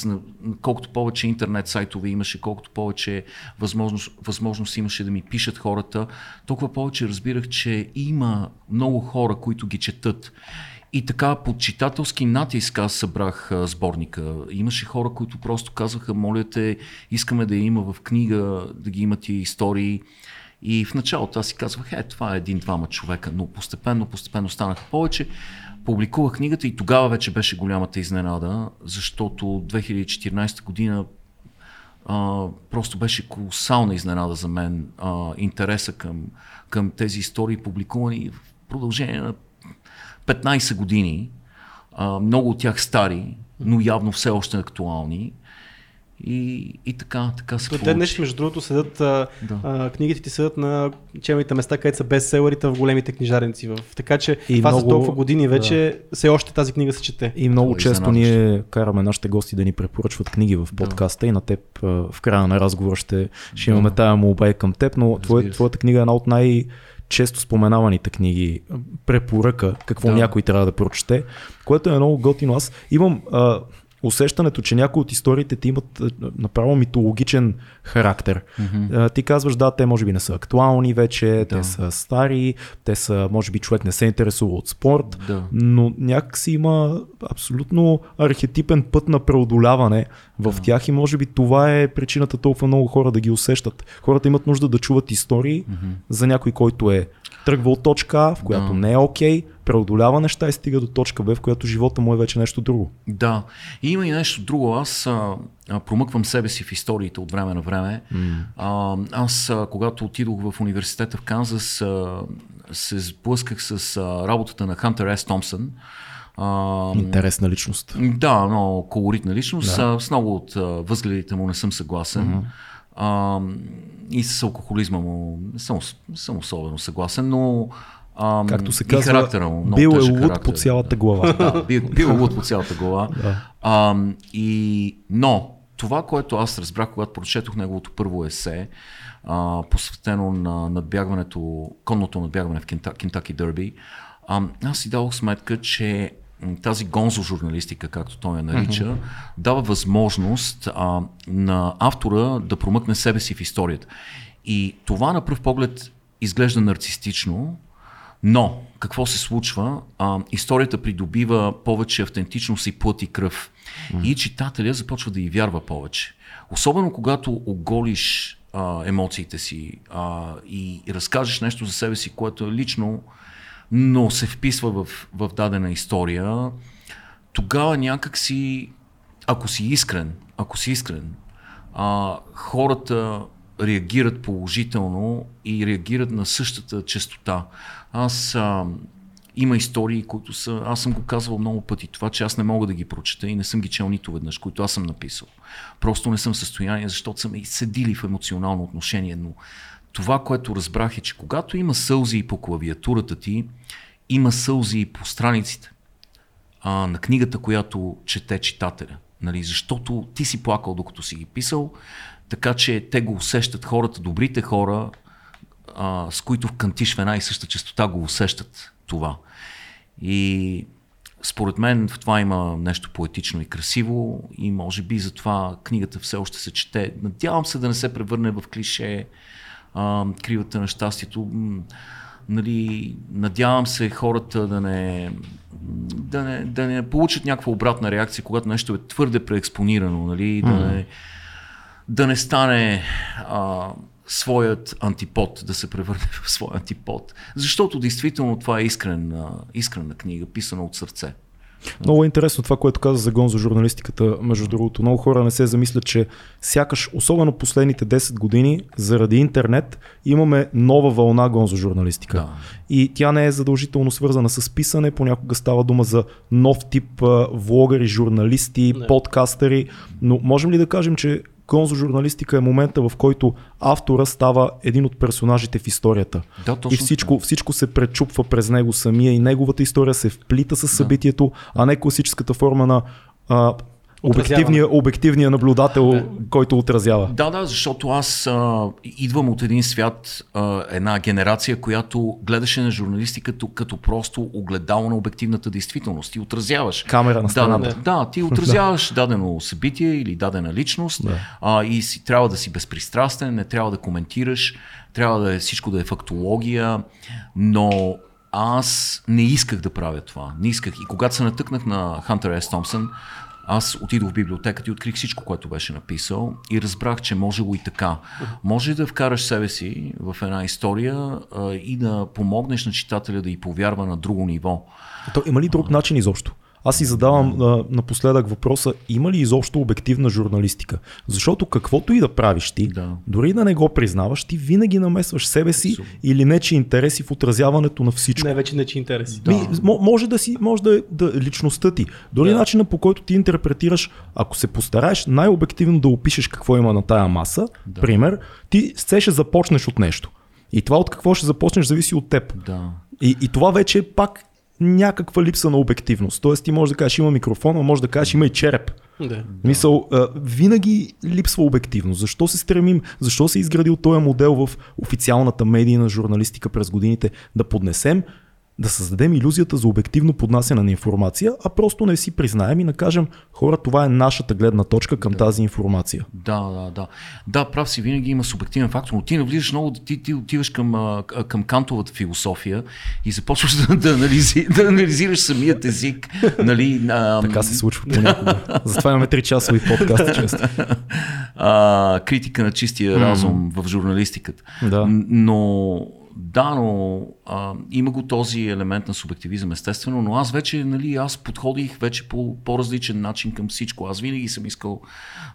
колкото повече интернет сайтове имаше, колкото повече възможност, възможност имаше да ми пишат хората, толкова повече разбирах, че има много хора, които ги четат. И така под читателски натиск аз събрах а, сборника. Имаше хора, които просто казваха, моля те, искаме да я има в книга, да ги имат и истории. И в началото аз си казвах, е, това е един-двама човека, но постепенно, постепенно станаха повече. Публикувах книгата и тогава вече беше голямата изненада, защото 2014 година а, просто беше колосална изненада за мен. А, интереса към, към тези истории, публикувани в продължение на 15 години, а, много от тях стари, но явно все още актуални. И, и така, така се Те днес, между другото, седат, а, да. а, книгите ти седат на челните места, където са бестселерите в големите книжарници. В... Така че и това много, за толкова години вече да. все още тази книга се чете. И много Това често ние караме нашите гости да ни препоръчват книги в подкаста да. и на теб в края на разговор ще, ще имаме да. тая молба и към теб, но твоя, твоята книга е една от най- често споменаваните книги, препоръка, какво да. някой трябва да прочете, което е много готино. Аз имам а, усещането, че някои от историите ти имат направо митологичен характер. Mm-hmm. Ти казваш, да, те може би не са актуални вече, да. те са стари, те са, може би човек не се интересува от спорт, да. но някакси има абсолютно архетипен път на преодоляване в да. тях и може би това е причината толкова много хора да ги усещат. Хората имат нужда да чуват истории mm-hmm. за някой, който е тръгва от точка А, в която да. не е окей, okay, преодолява неща и стига до точка Б, в която живота му е вече нещо друго. Да, и има и нещо друго. Аз а, промъквам себе си в историите от време на време. Mm. А, аз, а, когато отидох в университета в Канзас, а, се сблъсках с а, работата на Хантер С. Томпсън. А, Интересна личност. Да, но колоритна личност. Да. С много от а, възгледите му не съм съгласен. Mm-hmm. А, и с алкохолизма му не съм, съм особено съгласен, но Ам, Както се казва, характера му, бил е луд характер, по цялата глава. Да, бил, бил е луд по цялата глава. да. Ам, и, но това, което аз разбрах, когато прочетох неговото първо есе, а, посветено на надбягването, конното надбягване в Кентаки Дърби, аз си дадох сметка, че тази гонзо журналистика, както той я нарича, uh-huh. дава възможност а, на автора да промъкне себе си в историята. И това на пръв поглед изглежда нарцистично, но какво се случва? А, историята придобива повече автентичност и плът и кръв. Uh-huh. И читателя започва да й вярва повече. Особено когато оголиш а, емоциите си а, и разкажеш нещо за себе си, което е лично но се вписва в, в дадена история, тогава някак си, ако си искрен, ако си искрен, а, хората реагират положително и реагират на същата частота. Аз а, има истории, които са, аз съм го казвал много пъти, това, че аз не мога да ги прочета и не съм ги чел нито веднъж, които аз съм написал. Просто не съм в състояние, защото съм седили в емоционално отношение, но това, което разбрах е, че когато има сълзи и по клавиатурата ти, има сълзи и по страниците а, на книгата, която чете читателя. Нали? Защото ти си плакал докато си ги писал, така че те го усещат хората, добрите хора, а, с които вкантиш в една и съща частота, го усещат това. И според мен в това има нещо поетично и красиво и може би затова книгата все още се чете. Надявам се да не се превърне в клише а, кривата на щастието. Нали, надявам се хората да не, да, не, да не получат някаква обратна реакция, когато нещо е твърде преекспонирано, нали, да, не, да не стане а, своят антипод, да се превърне в своя антипод. Защото действително това е искрена, искрена книга, писана от сърце. Много е интересно това, което каза за гонзо журналистиката. Между другото, много хора не се замислят, че сякаш, особено последните 10 години, заради интернет, имаме нова вълна гонзо журналистика. Да. И тя не е задължително свързана с писане, понякога става дума за нов тип влогъри, журналисти, не. подкастери, но можем ли да кажем, че гонзо журналистика е момента, в който автора става един от персонажите в историята. Да, и всичко, всичко се пречупва през него самия и неговата история се вплита с събитието, да. а не класическата форма на а, Обективния, обективния наблюдател, да. който отразява. Да, да, защото аз а, идвам от един свят, а, една генерация, която гледаше на журналистиката като, просто огледало на обективната действителност. Ти отразяваш. Камера на страната. Да, да, ти отразяваш дадено събитие или дадена личност да. а, и си, трябва да си безпристрастен, не трябва да коментираш, трябва да е всичко да е фактология, но аз не исках да правя това. Не исках. И когато се натъкнах на Хантер С. Томпсън, аз отидох в библиотеката и открих всичко, което беше написал и разбрах, че може го и така. Може да вкараш себе си в една история а, и да помогнеш на читателя да й повярва на друго ниво. То има ли друг начин изобщо? Аз си задавам а, напоследък въпроса, има ли изобщо обективна журналистика? Защото каквото и да правиш ти, да. дори да не го признаваш, ти винаги намесваш себе си Супер. или нечи интереси в отразяването на всичко. Не, вече нечи интереси. Да. Ми, може да си, може да е да, личността ти. Дори да. начина по който ти интерпретираш, ако се постараеш най-обективно да опишеш какво има на тая маса, да. пример, ти се ще започнеш от нещо. И това от какво ще започнеш зависи от теб. Да. И, и това вече е пак някаква липса на обективност. Тоест ти можеш да кажеш има микрофон, а може да кажеш има и череп. Да. Мисъл, винаги липсва обективност. Защо се стремим, защо се е изградил този модел в официалната медийна журналистика през годините да поднесем да създадем иллюзията за обективно поднасяне на информация, а просто не си признаем и накажем хора, това е нашата гледна точка към да. тази информация. Да, да, да. Да, прав си, винаги има субективен фактор, но ти навлизаш много, ти, ти отиваш към, към кантовата философия и започваш да, да, анализи, да анализираш самият език. Нали, а, така се случва понякога. Затова имаме 3 часови подкасти често. А, критика на чистия разум mm. в журналистиката. Да. Но да, но а, има го този елемент на субективизъм, естествено, но аз вече, нали, аз подходих вече по по-различен начин към всичко. Аз винаги съм искал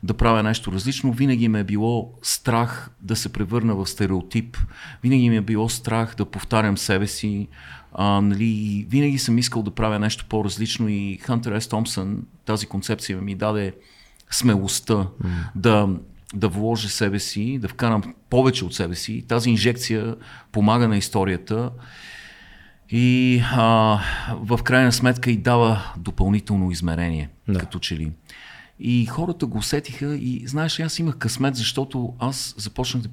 да правя нещо различно, винаги ме е било страх да се превърна в стереотип, винаги ми е било страх да повтарям себе си, а, нали, винаги съм искал да правя нещо по-различно и Хантер С. Томпсън, тази концепция ми даде смелостта mm. да да вложа себе си, да вкарам повече от себе си. Тази инжекция помага на историята и а, в крайна сметка и дава допълнително измерение, да. като че ли. И хората го усетиха и знаеш, аз имах късмет, защото аз започнах да,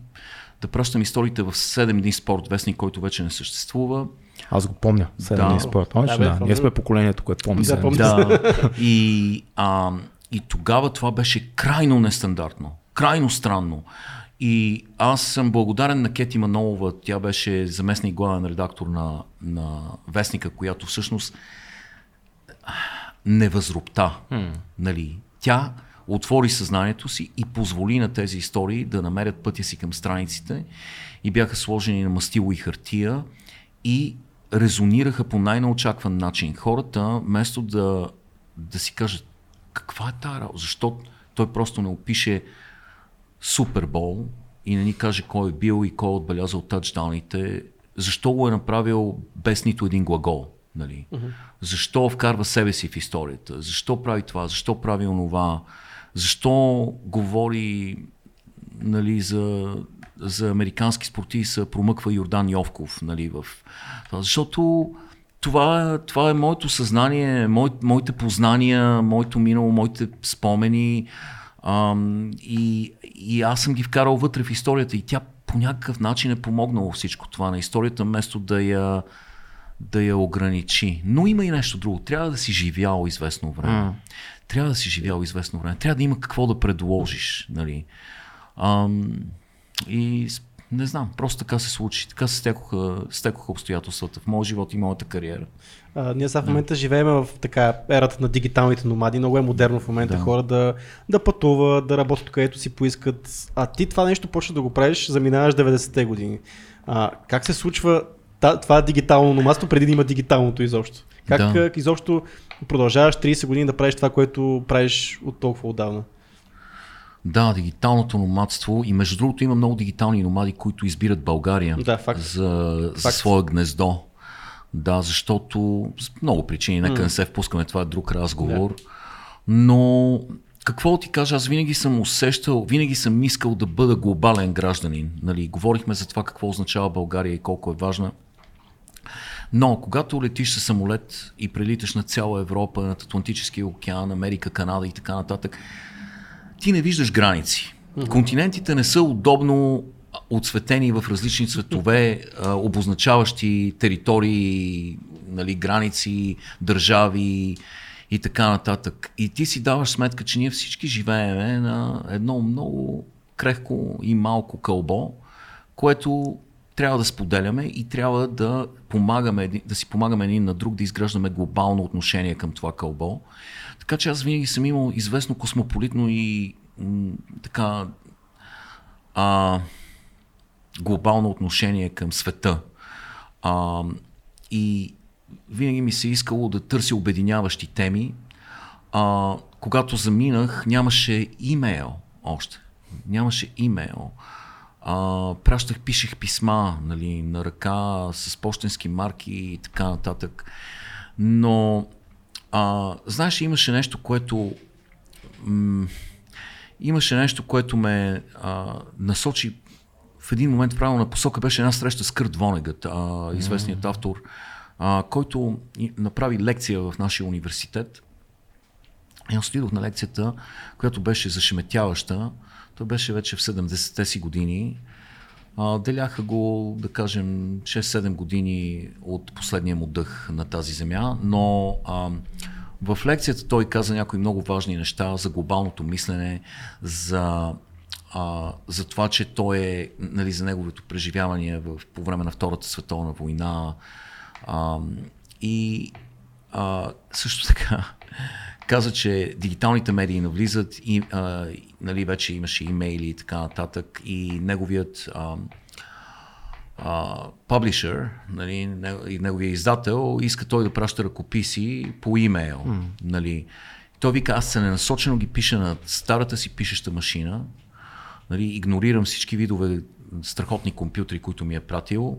да пращам историите в 7 дни спорт, вестник, който вече не съществува. Аз го помня, 7 да. дни спорт. Помниш? Да, да. Ние сме поколението, което помня. Да, помня. да. И, а, и тогава това беше крайно нестандартно крайно странно. И аз съм благодарен на Кети Манолова. Тя беше заместник главен редактор на, на Вестника, която всъщност не възрупта. Hmm. Нали? Тя отвори съзнанието си и позволи на тези истории да намерят пътя си към страниците и бяха сложени на мастило и хартия и резонираха по най-неочакван начин. Хората, вместо да, да си кажат каква е работа, защо той просто не опише Супербол и не ни каже кой е бил и кой е отбелязал тъчдауните, защо го е направил без нито един глагол? Нали? Uh-huh. Защо вкарва себе си в историята? Защо прави това? Защо прави онова? Защо говори нали, за, за американски се промъква Йордан Йовков? Нали, в... Защото това, това е моето съзнание, мой, моите познания, моето минало, моите спомени. Ам, и, и аз съм ги вкарал вътре в историята и тя по някакъв начин е помогнала всичко това на историята, вместо да я, да я ограничи. Но има и нещо друго. Трябва да си живял известно време. Mm. Трябва да си живял известно време. Трябва да има какво да предложиш. Нали? Ам, и не знам, просто така се случи. Така се стекоха, стекоха обстоятелствата в моят живот и моята кариера. А, ние сега в момента живеем в така ерата на дигиталните номади. Много е модерно в момента да. хора да, да пътуват, да работят където си поискат. А ти това нещо почна да го правиш, заминаваш 90-те години. А, как се случва това дигитално номадство преди да има дигиталното изобщо? Как да. изобщо продължаваш 30 години да правиш това, което правиш от толкова отдавна? Да, дигиталното номадство и между другото има много дигитални номади, които избират България да, факт. За, факт. за свое гнездо. Да, защото с много причини, нека не се впускаме, това е друг разговор. Yeah. Но какво ти кажа, аз винаги съм усещал, винаги съм искал да бъда глобален гражданин. Нали, говорихме за това какво означава България и колко е важна. Но когато летиш със самолет и прелиташ на цяла Европа, над Атлантическия океан, Америка, Канада и така нататък, ти не виждаш граници. Континентите не са удобно отсветени в различни цветове, обозначаващи територии, нали, граници, държави и така нататък. И ти си даваш сметка, че ние всички живееме на едно много крехко и малко кълбо, което трябва да споделяме и трябва да, помагаме, да си помагаме един на друг, да изграждаме глобално отношение към това кълбо. Така че аз винаги съм имал известно космополитно и м, така а, глобално отношение към света. А, и винаги ми се искало да търся обединяващи теми. А, когато заминах, нямаше имейл още. Нямаше имейл. А, пращах, пишех писма нали, на ръка с почтенски марки и така нататък. Но, а, знаеш, имаше нещо, което. М- имаше нещо, което ме а, насочи в един момент в правилна посока беше една среща с Кърт Вонегът, а, известният автор, а, който направи лекция в нашия университет. И аз отидох на лекцията, която беше зашеметяваща. Той беше вече в 70-те си години. А, деляха го, да кажем, 6-7 години от последния му дъх на тази земя, но а, в лекцията той каза някои много важни неща за глобалното мислене, за, а, за това, че той е, нали, за неговото преживяване в, по време на Втората световна война. А, и а, също така каза, че дигиталните медии навлизат и а, нали, вече имаше имейли и така нататък и неговият а, публишър нали, и неговия издател иска той да праща ръкописи по имейл. Mm. Нали. Той вика, аз целенасочено ги пиша на старата си пишеща машина, нали, игнорирам всички видове страхотни компютри, които ми е пратил,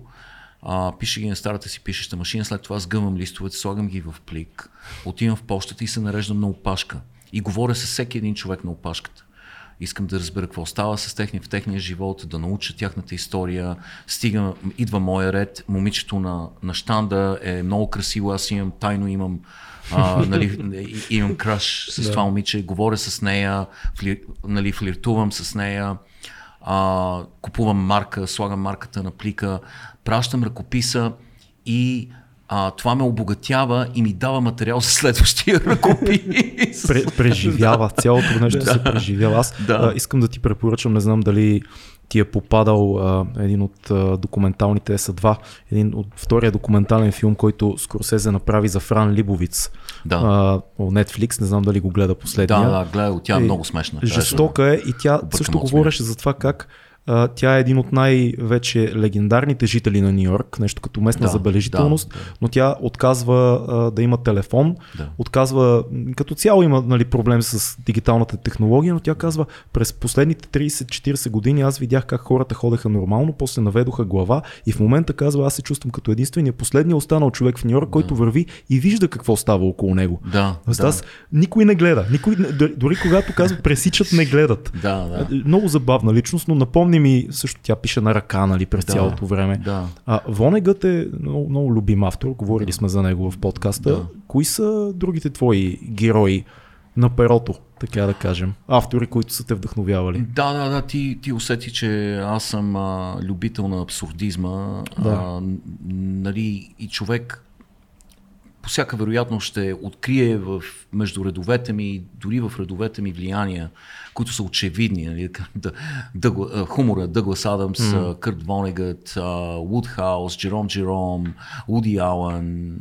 а, пише ги на старата си пишеща машина, след това сгъвам листовете, слагам ги в плик, отивам в почтата и се нареждам на опашка. И говоря с всеки един човек на опашката. Искам да разбера какво става с техния, в техния живот, да науча тяхната история. Стига, идва моя ред, момичето на, на штанда е много красиво, аз имам, тайно имам а, нали, имам краш с да. това момиче, говоря с нея, фли, нали, флиртувам с нея, а, купувам марка, слагам марката на плика, пращам ръкописа и а, това ме обогатява и ми дава материал за следващия ръкопис. преживява, цялото нещо да. се преживява. Аз да. а, искам да ти препоръчам, не знам дали ти е попадал а, един от а, документалните са два, един от втория документален филм, който Скорсезе направи за Фран Либовиц. Да. А, Netflix, не знам дали го гледа последния. Да, да, гледа, тя е, е много смешна. Жестока е и тя също говореше за това как тя е един от най-вече легендарните жители на Нью Йорк, нещо като местна да, забележителност, да, да. но тя отказва а, да има телефон, да. отказва, като цяло има нали, проблем с дигиталната технология, но тя казва, през последните 30-40 години аз видях как хората ходеха нормално, после наведоха глава и в момента казва, аз се чувствам като единствения последния останал човек в Нью Йорк, да. който върви и вижда какво става около него. Да, аз, да. аз никой не гледа, никой, дори когато казва пресичат, не гледат. Да, да. Много забавна личност, но напомня напомни ми, също тя пише на ръка, нали, през да, цялото време. Да. А, Вонегът е много, много любим автор, говорили сме за него в подкаста. Да. Кои са другите твои герои на перото, така да кажем? Автори, които са те вдъхновявали. Да, да, да, ти, ти усети, че аз съм а, любител на абсурдизма. Да. А, нали, и човек по всяка вероятност ще открие в, между редовете ми, дори в редовете ми влияния, които са очевидни. Нали, да, да, хумора, Дъглас Адамс, mm. Кърт Вонегът, Вудхаус, Джером Джером, Уди Алън,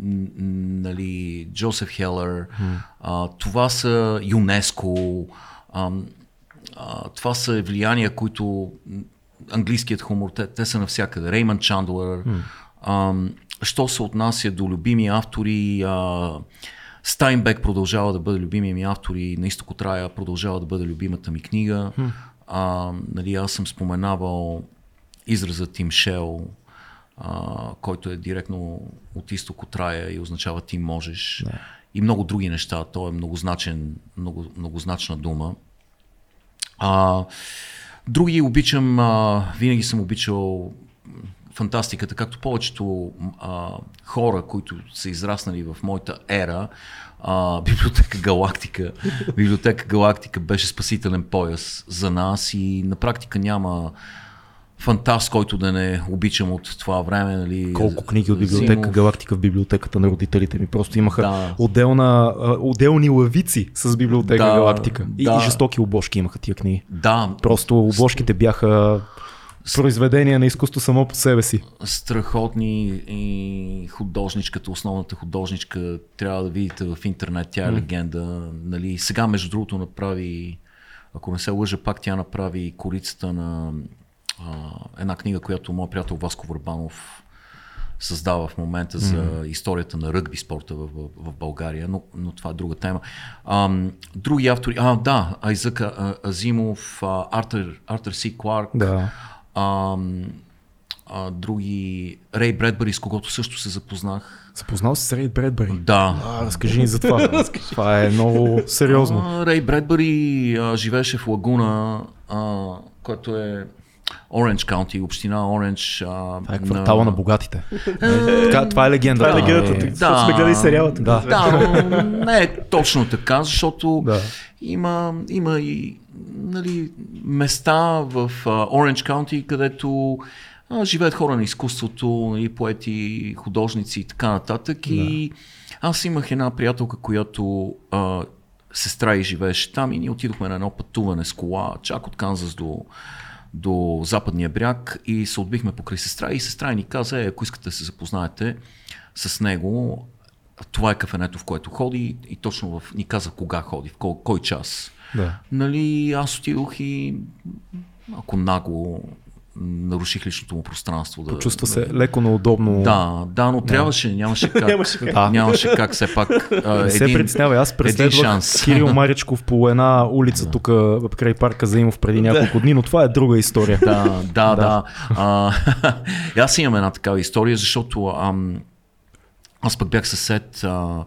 нали, Джозеф Хелър. Mm. това са ЮНЕСКО. това са влияния, които английският хумор, те, те са навсякъде. Рейман Чандлер. Mm. Що се отнася до любими автори, а, Стайнбек продължава да бъде любимия ми автор и на изток от рая продължава да бъде любимата ми книга. Hmm. А, нали, аз съм споменавал израза Тим Шел, а, който е директно от изток от рая и означава ти можеш. Yeah. И много други неща. То е многозначен, много, многозначна дума. А, други обичам, а, винаги съм обичал фантастиката, както повечето а, хора, които са израснали в моята ера, а, Библиотека Галактика. Библиотека Галактика беше спасителен пояс за нас и на практика няма фантаст, който да не обичам от това време. Нали, Колко книги от библиотека Зимов. Галактика в библиотеката на родителите ми. Просто имаха да. отделна, отделни лавици с библиотека да, Галактика. И, да. и жестоки обложки имаха тия книги. Да. Просто обложките бяха произведение на изкуство само по себе си. Страхотни и художничката, основната художничка, трябва да видите в интернет, тя е mm. легенда. Нали, сега, между другото, направи, ако не се лъжа, пак тя направи корицата на а, една книга, която моят приятел Васко Върбанов създава в момента за историята на ръгби спорта в, в, в България, но, но това е друга тема. А, други автори, а да, Айзък Азимов, Артър, Артър Си Кларк, да а, а, други, Рей Бредбъри, с когото също се запознах. Запознал се с Рей Бредбъри? Да. А, разкажи ни за това. това е много сериозно. А, Рей Бредбъри а, живееше в Лагуна, а, което е Оранж Каунти, община Оранж. Това е квартала на, на богатите. Е, така, това е легенда. Това е легендата. Е, да, сме гледали сериала. Да, да но не е точно така, защото да. има, има и нали, места в Оранж Каунти, където а, живеят хора на изкуството, и поети, художници и така нататък. Да. И аз имах една приятелка, която а, сестра и живееше там и ние отидохме на едно пътуване с кола, чак от Канзас до, до западния бряг и се отбихме покрай сестра и сестра ни каза, е, ако искате да се запознаете с него, това е кафенето, в което ходи и точно в, ни каза кога ходи, в кой, кой час. Да. Нали, аз отидох и ако нагло наруших личното му пространство. Да, Почувства се леко неудобно. Да, да, но трябваше, нямаше как. Нямаше как. А, нямаше как все пак. А, Не се един, притеснявай, аз един преследвах шанс. Кирил Маричков по една улица тук край парка Заимов преди няколко дни, но това е друга история. Да, да, да. А, и аз имам една такава история, защото ам, аз пък бях съсед а,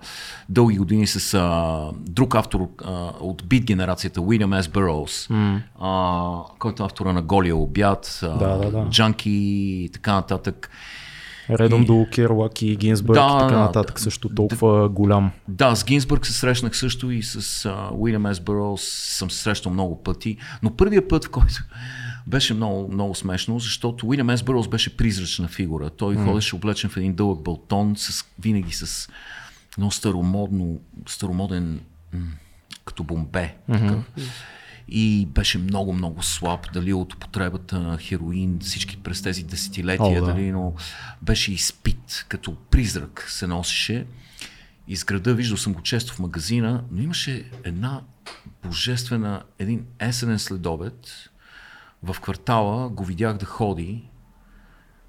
дълги години с а, друг автор а, от бит генерацията, Уилям С. А, който е автора на Голия обяд, а, Да, да, да. Джанки и така нататък. Редом до Керуак и Гинсбърг Да, и така да. нататък също толкова голям. Да, с Гинсбърг се срещнах също и с а, Уилям С. Бъроуз съм се срещал много пъти, но първият път, в който беше много, много смешно, защото Уилям С. Бъроуз беше призрачна фигура. Той mm. ходеше облечен в един дълъг балтон, с, винаги с много старомодно, старомоден, като бомбе. Mm-hmm. И беше много, много слаб, дали от употребата на хероин, всички през тези десетилетия, О, да. дали, но беше изпит, като призрак се носеше. Из града виждал съм го често в магазина, но имаше една божествена, един есенен следобед. В квартала го видях да ходи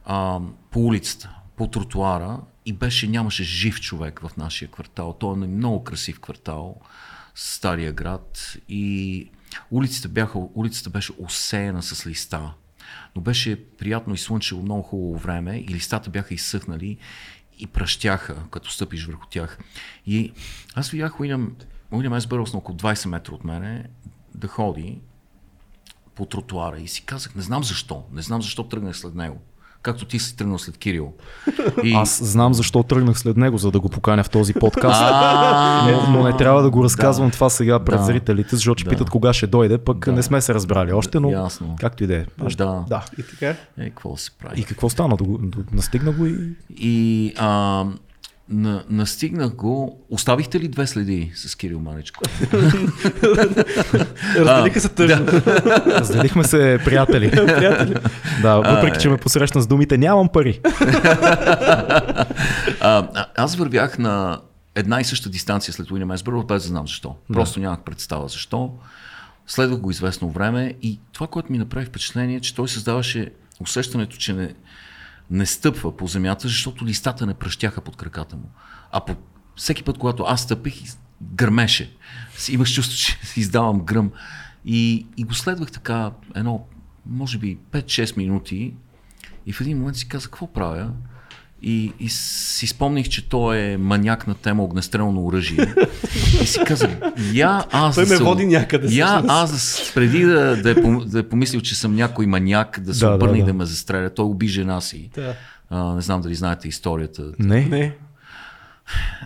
а, по улицата, по тротуара и беше, нямаше жив човек в нашия квартал. Той е много красив квартал, стария град и улицата, бяха, улицата беше осеяна с листа. Но беше приятно и слънчево, много хубаво време и листата бяха изсъхнали и пръщяха, като стъпиш върху тях. И аз видях Уилям, Уилям С. Бърълс на около 20 метра от мене да ходи по тротуара и си казах, не знам защо, не знам защо тръгнах след него. Както ти си тръгнал след Кирил. И... Аз знам защо тръгнах след него, за да го поканя в този подкаст. Но, но не трябва да го разказвам това сега пред Да. зрителите, защото ще Да. питат кога ще дойде, пък Да. не сме се разбрали още, но Ясно. както и да е. Да. да. И така. Е, какво се прави? И какво стана? Настигна го и... И а, на, настигнах го. Оставихте ли две следи с Кирил Маничко? Разделиха се тъжно. Разделихме се приятели. да, въпреки, че ме посрещна с думите нямам пари. А, аз вървях на една и съща дистанция след Уилям Есбър, без да знам защо. Просто нямах представа защо. Следвах го известно време и това, което ми направи впечатление, е, че той създаваше усещането, че не, не стъпва по земята, защото листата не пръщяха под краката му. А по всеки път, когато аз стъпих, гърмеше. Имах чувство, че издавам гръм. И, и го следвах така едно, може би 5-6 минути и в един момент си казах, какво правя? И, и си спомних, че той е маняк на тема огнестрелно оръжие. И си казах, я аз Той да ме се- води някъде, Я аз да, преди да, да, е, да е помислил, че съм някой маняк, да се Да, да, обърне и да. да ме застреля. Той уби жена си. Да. А, не знам дали знаете историята. Не. Не.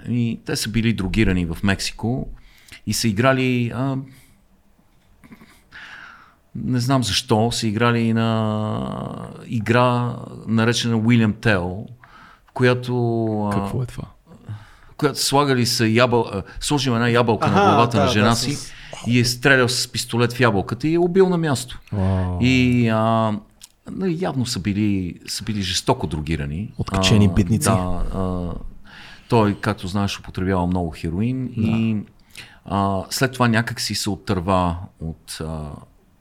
И те са били другирани в Мексико и са играли. А, не знам защо, са играли на игра, наречена Уилям Тел, която, Какво е това? която слагали са ябъл, а, сложил една ябълка Аха, на главата да, на жена да, си с- и е стрелял с пистолет в ябълката и е убил на място. Вау. И а, нали, явно са били, са били жестоко другирани. Откачени А, битници. Да, а, той, както знаеш, употребява много хероин и а, след това някак си се оттърва от, а,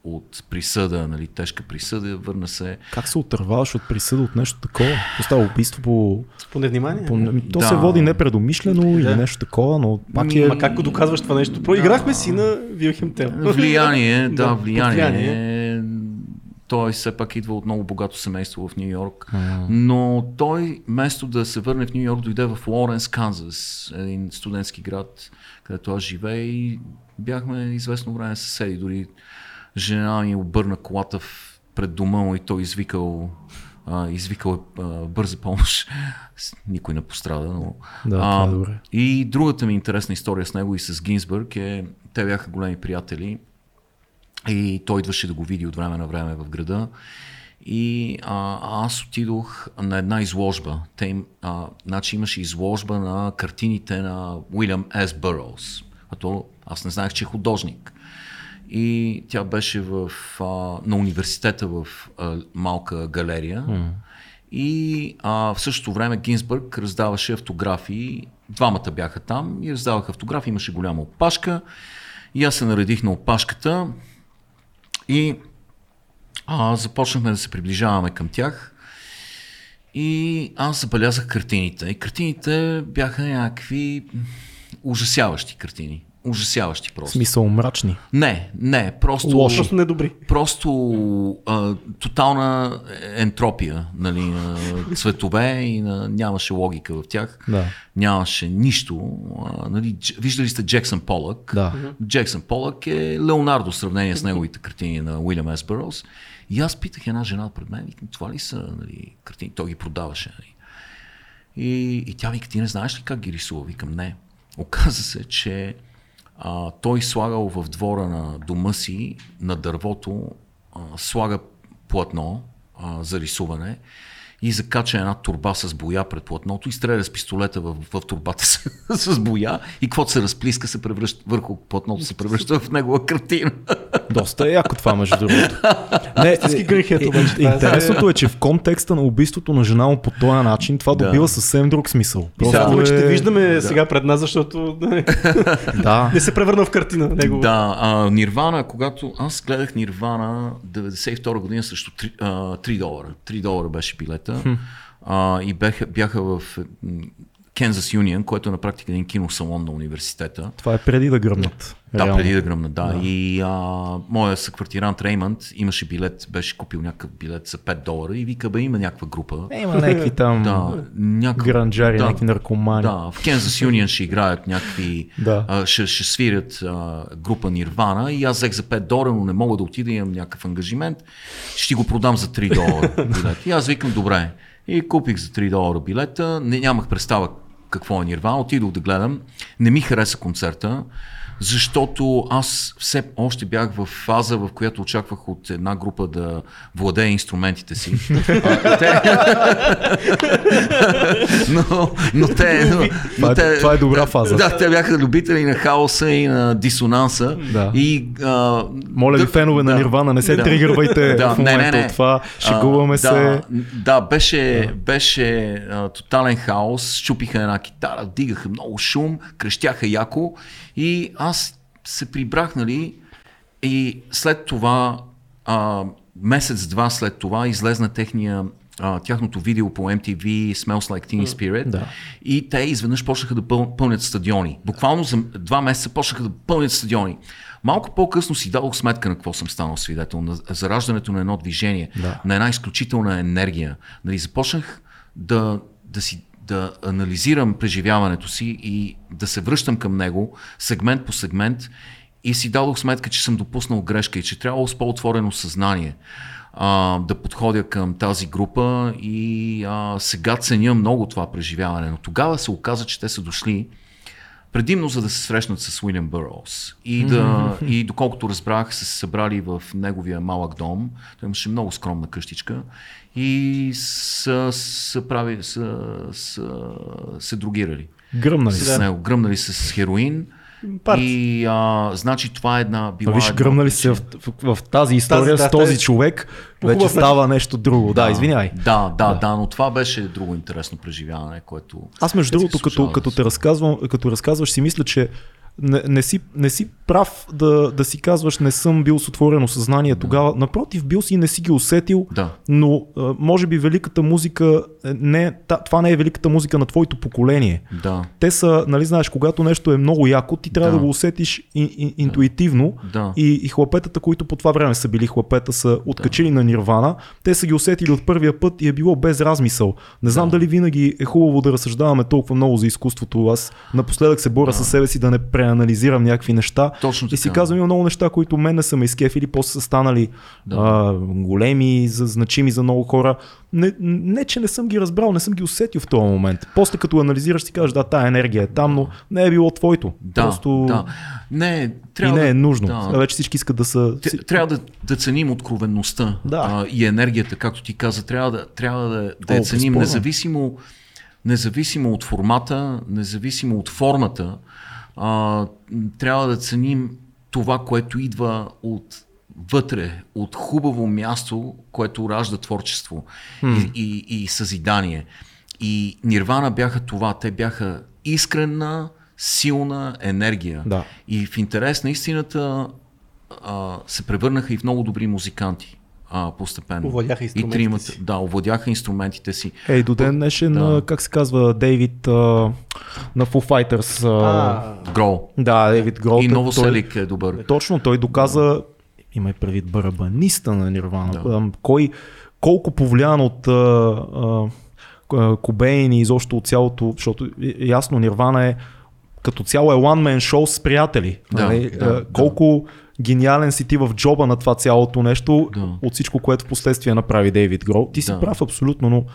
от присъда, нали, тежка присъда, върна се. Как се отърваваш от присъда от нещо такова? То става убийство по... По невнимание. по... То Да. се води непредомишлено или Да. нещо такова, но пак е... Ма как го доказваш това нещо? Проиграхме си на Вилхем Тел. Влияние, да, Да, влияние. влияние. Той все пак идва от много богато семейство в Нью Йорк. Но той, вместо да се върне в Нью Йорк, дойде в Лоренс, Канзас, един студентски град, където аз живея и бяхме известно време съседи. Дори жена ми обърна колата в, пред дома му и той извикал а, извикал а, бърза помощ. Никой не пострада, но... Да, това е добре. И другата ми интересна история с него и с Гинсбърг е, те бяха големи приятели И той идваше да го види от време на време в града. И а, аз отидох на една изложба. Те им, а, значи имаше изложба на картините на Уилям С. Бърлс. А аз не знаех, че е художник. И тя беше в, а, на университета в а, малка галерия. Mm. И а, в същото време Гинсбърг раздаваше автографии. Двамата бяха там и раздаваха автографии. Имаше голяма опашка. И аз се наредих на опашката и а, започнахме да се приближаваме към тях. И аз забелязах картините. И картините бяха някакви ужасяващи картини ужасяващи просто. В смисъл мрачни? Не, не, просто... Лошо. Просто недобри. Просто а, тотална ентропия, нали, на цветове и на, нямаше логика в тях. Да. Нямаше нищо. А, нали, виждали сте Джексън Полък? Да. Джексън Полък е Леонардо в сравнение с неговите картини на Уилям С. Бърлс. И аз питах една жена пред мен, викам, това ли са нали, картини? Той ги продаваше. Нали. И, и тя вика, ти не знаеш ли как ги рисува? Викам, не. Оказа се, че а, той слагал в двора на дома си, на дървото, а, слага платно а, за рисуване и закача една турба с боя пред платното и стреля с пистолета в, в турбата с, с боя и каквото се разплиска се превръща, върху платното се превръща в негова картина. Доста е яко това, между другото. Не, е, е, интересното е, че в контекста на убийството на жена му по този начин, това добива да. съвсем друг смисъл. Просто да, е... че те виждаме да. сега пред нас, защото да. не се превърна в картина. Негова. Да, а, Нирвана, когато аз гледах Нирвана 92 година срещу 3, а, 3 долара. 3 долара беше билет света. А, и бяха, бяха в Кензас Юнион, което е на практика един киносалон на университета. Това е преди да гръмнат. Да, реално. преди да гръмнат, да. да. И а, моя съквартирант Реймонд имаше билет, беше купил някакъв билет за 5 долара и вика, бе, има някаква група. Е, има някакви там да, някакъв, гранджари, да, някакви наркомани. Да, в Кензас Юнион ще играят някакви, да. а, ще, ще свирят а, група Нирвана и аз взех за 5 долара, но не мога да отида, имам някакъв ангажимент, ще го продам за 3 долара билет. И аз викам, добре. И купих за 3 долара билета, не, нямах представа какво е Нирвана, отидох да гледам, не ми хареса концерта, защото аз все още бях в фаза, в която очаквах от една група да владее инструментите си. а, те... но, но те... Но, но е, това е добра фаза. Да, те бяха любители на хаоса и на дисонанса. Да. И, а, Моля ви, да, фенове да, на Нирвана, не се да, тригървайте да, в момента не, не, не. от това. Шегуваме а, се. Да, да беше, беше а, тотален хаос. Щупиха една китара, дигаха много шум, крещяха яко. И аз се прибрах, нали, и след това, а, месец-два след това, излезна техния а, тяхното видео по MTV Smells Like Teen Spirit да. и те изведнъж почнаха да пъл, пълнят стадиони. Буквално за два месеца почнаха да пълнят стадиони. Малко по-късно си дадох сметка на какво съм станал свидетел, на зараждането на едно движение, да. на една изключителна енергия. Нали, започнах да, да си да анализирам преживяването си и да се връщам към него сегмент по сегмент и си дадох сметка, че съм допуснал грешка и че трябва с по-отворено съзнание а, да подходя към тази група и а, сега ценя много това преживяване. Но тогава се оказа, че те са дошли предимно за да се срещнат с Уилям Бърлс. И, да, mm-hmm. и доколкото разбрах, са се събрали в неговия малък дом. Той имаше много скромна къщичка и са, са, прави, са, са, се другирали. Гръмнали с него. Гръмнали с хероин. Парт. И а, значи това е една била. Виж, гръмнали се в, в, в, тази история тази, с този човек, вече става нещо друго. Да, да извинявай. Да, да, да, да, но това беше друго интересно преживяване, което. Аз между другото, като, като те разказвам, като разказваш, си мисля, че не, не, си, не си прав да, да си казваш не съм бил с отворено съзнание да. тогава. Напротив, бил си и не си ги усетил, да. но може би великата музика, е, не, това не е великата музика на твоето поколение. Да. Те са, нали знаеш, когато нещо е много яко, ти трябва да, да го усетиш ин, ин, интуитивно да. и, и хлапетата, които по това време са били хлапета, са откачили да. на нирвана, те са ги усетили от първия път и е било без размисъл. Не знам да. дали винаги е хубаво да разсъждаваме толкова много за изкуството. Аз напоследък се боря да. със себе си да не пре преанализирам някакви неща. Точно И си така. казвам, има много неща, които мен не са ме изкефили, после са станали Да. а, големи, за, значими за много хора. Не, не, че не съм ги разбрал, не съм ги усетил в този момент. После като анализираш си кажеш, да, тая енергия е там, но не е било твоето. Да, Просто да. Не, и трябва не е нужно. Да. Вече всички искат да са... Трябва да, да ценим откровенността Да. а, и енергията, както ти каза. Трябва да, трябва да, да я О, ценим, безспорно. независимо, независимо от формата, независимо от формата. А, трябва да ценим това, което идва от вътре, от хубаво място, което ражда творчество и, и, и съзидание. И Нирвана бяха това. Те бяха искрена, силна енергия. Да. И в интерес на истината а, се превърнаха и в много добри музиканти а, постепенно. Овладяха и инструментите тримата, си. Да, овладяха инструментите си. Ей, до ден днешен, Да. как се казва, Дейвид а, на Foo Fighters. А, А, Грол. да, Дейвид Грол. И той- Новоселик е добър. Точно, той доказа, имай предвид барабаниста на Нирвана, Да. кой, колко повлиян от а, а, Кобейн и изобщо от цялото, защото е- е ясно, Нирвана е като цяло е one man show с приятели. Да, нали? да, А, да. Гениален си ти в джоба на това цялото нещо, Да. от всичко, което в последствие направи Дейвид Грол. Ти си Да. прав абсолютно, но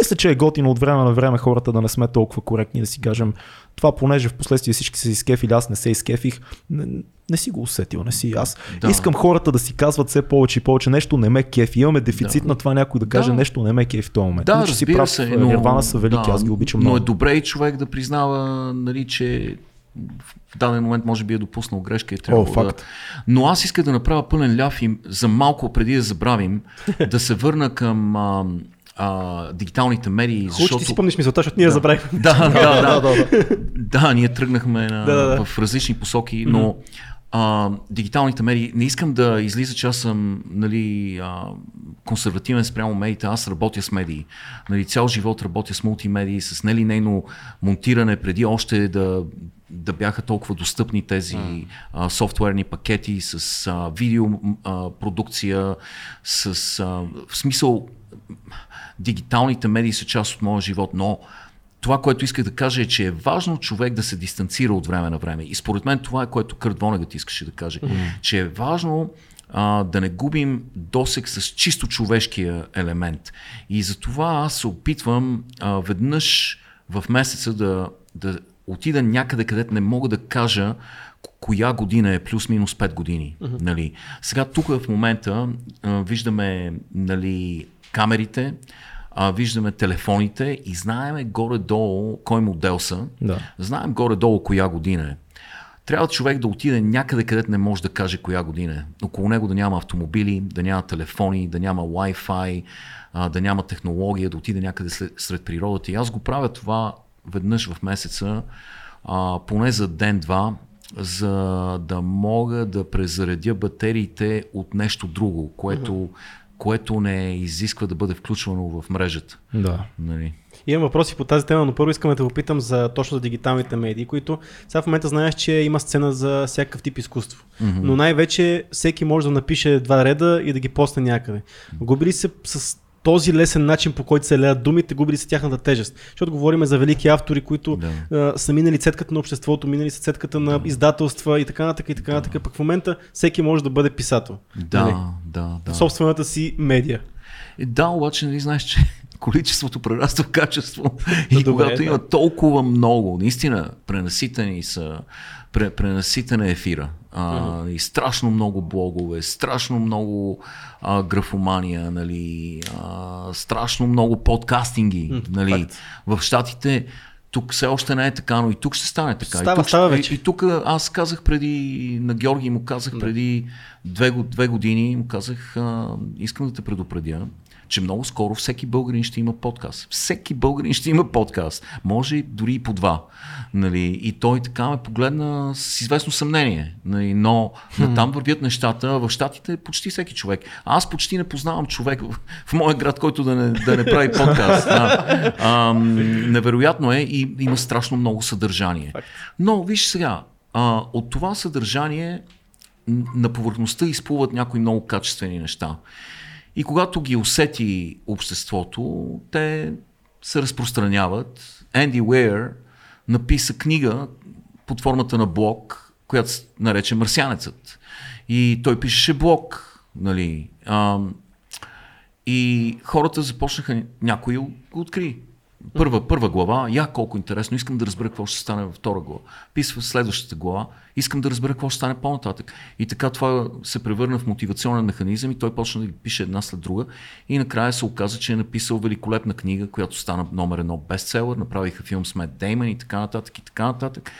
мисля, че е готино от време на време хората да не сме толкова коректни, да си кажем това, понеже в последствие всички се изкефили, аз не се изкефих, не, не си го усетил, не си аз. Да. Искам хората да си казват все повече и повече нещо не ме кефи. Имаме дефицит Да. на това някой да каже Да. нещо не ме кефи в този момент. Да, си прав, се. но... Нирвана са велики, да, аз ги обичам Но много. е добре и човек да признава, нали, че в даден момент може би е допуснал грешка и трябва да... факт. Но аз исках да направя пълен ляв и за малко преди да забравим, да се върна към а, а, дигиталните медии, Хубаво, защото... ти си спомниш мисълта, защото ние забравихме. Да, да, да, да, да. да, ние тръгнахме на, Да, да, да. в различни посоки, но а, дигиталните медии, не искам да излиза, че аз съм нали, а, консервативен спрямо медиите, аз работя с медии. Нали, цял живот работя с мултимедии, с нелинейно монтиране, преди още да, да бяха толкова достъпни тези а, софтуерни пакети с а, видео а, продукция, с а, в смисъл дигиталните медии са част от моя живот, но това, което исках да кажа е, че е важно човек да се дистанцира от време на време. И според мен това е което Кърт Вонегът искаше да каже. Mm-hmm. Че е важно а, да не губим досек с чисто човешкия елемент. И затова аз се опитвам а, веднъж в месеца да, да отида някъде, където не мога да кажа ко- коя година е плюс-минус 5 години. Mm-hmm. Нали. Сега тук в момента а, виждаме нали, камерите, а, виждаме телефоните и знаеме горе-долу кой модел са. Да. Знаем горе-долу коя година е. Трябва човек да отиде някъде, където не може да каже коя година е. Около него да няма автомобили, да няма телефони, да няма Wi-Fi, а, да няма технология, да отиде някъде след, сред природата. И аз го правя това веднъж в месеца, а, поне за ден-два, за да мога да презаредя батериите от нещо друго, което, което не изисква да бъде включвано в мрежата. да. Нали? Имам въпроси по тази тема, но първо искаме да попитам за точно за дигиталните медии, които сега в момента знаеш, че има сцена за всякакъв тип изкуство. Mm-hmm. Но най-вече всеки може да напише два реда и да ги посне някъде. Губи ли се с този лесен начин, по който се леят думите, губи ли се тяхната тежест? Защото говорим за велики автори, които Да. а, са минали цетката на обществото, минали са цетката на издателства и така нататък и така нататък. Пък в момента всеки може да бъде писател. Да, Нали? да, да. В собствената си медия. Е, да, обаче нали знаеш, че количеството прераства в качество. И Добре, когато да. има толкова много, наистина пренаситени са, пре, пренаситен е ефира. А, и страшно много блогове, страшно много а, графомания, нали, а, страшно много подкастинги. нали. факт. В Штатите тук все още не е така, но и тук ще стане така. Става, и тук, става вече. И, и тук аз казах преди, на Георги му казах преди две, две години, му казах, а, искам да те предупредя, че много скоро всеки българин ще има подкаст. Всеки българин ще има подкаст. Може дори и по два. Нали? И той така ме погледна с известно съмнение. Нали? Но там вървят нещата. В Штатите почти всеки човек. А аз почти не познавам човек в, в моя град, който да не, да не прави подкаст. Да. Ам, невероятно е и има страшно много съдържание. Но виж сега, а, от това съдържание на повърхността изплуват някои много качествени неща. И когато ги усети обществото, те се разпространяват. Енди Уейер написа книга под формата на блог, която се нарече Марсианецът. И той пишеше блог, нали. А, и хората започнаха, някой го откри. Първа, първа глава, я колко интересно, искам да разбера какво ще стане във втора глава. Писва следващата глава, искам да разбера какво ще стане по-нататък. И така това се превърна в мотивационен механизъм и той почна да ги пише една след друга. И накрая се оказа, че е написал великолепна книга, която стана номер едно бестселър, направиха филм с Мет Дейман и така нататък и така нататък.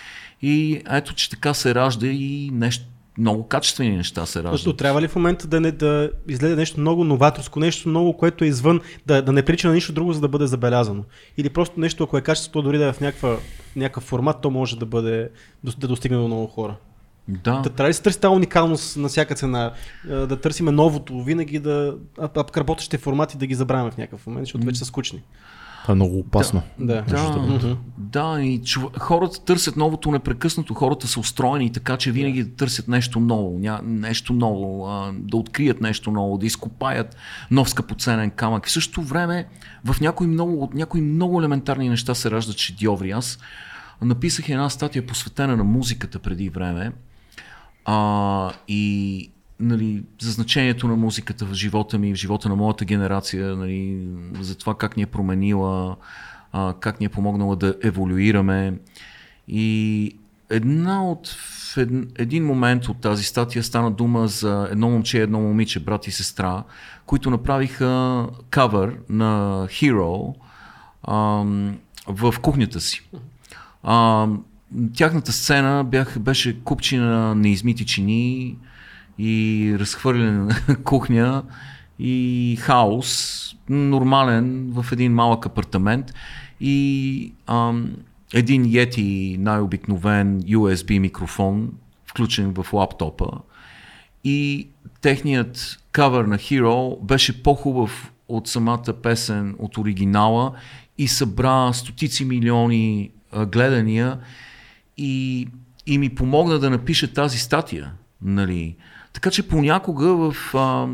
И ето, че така се ражда и нещо много качествени неща се раждат. Защото трябва ли в момента да, не, да излезе нещо много новаторско, нещо много, което е извън, да, да не прича на нищо друго, за да бъде забелязано? Или просто нещо, ако е качеството, дори да е в някаква, някакъв формат, то може да бъде да достигне до много хора. Да. Да, трябва ли се търси тази уникалност на всяка цена? Е, Да търсиме новото, винаги да. А, а работещите формати да ги забравяме в някакъв момент, защото вече са скучни. Това е много опасно. Да. Да, да, и чу... хората търсят новото непрекъснато. Хората са устроени така, че винаги да търсят нещо ново, ня... нещо ново, а, да открият нещо ново, да изкопаят нов скъпоценен камък. В същото време в някои много, от някои много елементарни неща се раждат шедьоври. Аз написах една статия посветена на музиката преди време а, и нали, за значението на музиката в живота ми, в живота на моята генерация, нали, за това как ни е променила, а, как ни е помогнала да еволюираме. И една от, в ед, един момент от тази статия стана дума за едно момче и едно момиче, брат и сестра, които направиха кавър на Hero ам, в кухнята си. А, тяхната сцена бях, беше купчина неизмити чини и разхвърляне на кухня и хаос, нормален в един малък апартамент и ам, един Yeti най-обикновен USB микрофон, включен в лаптопа и техният кавър на Hero беше по-хубав от самата песен, от оригинала и събра стотици милиони а, гледания и, и ми помогна да напиша тази статия. Нали. Така че понякога в, а,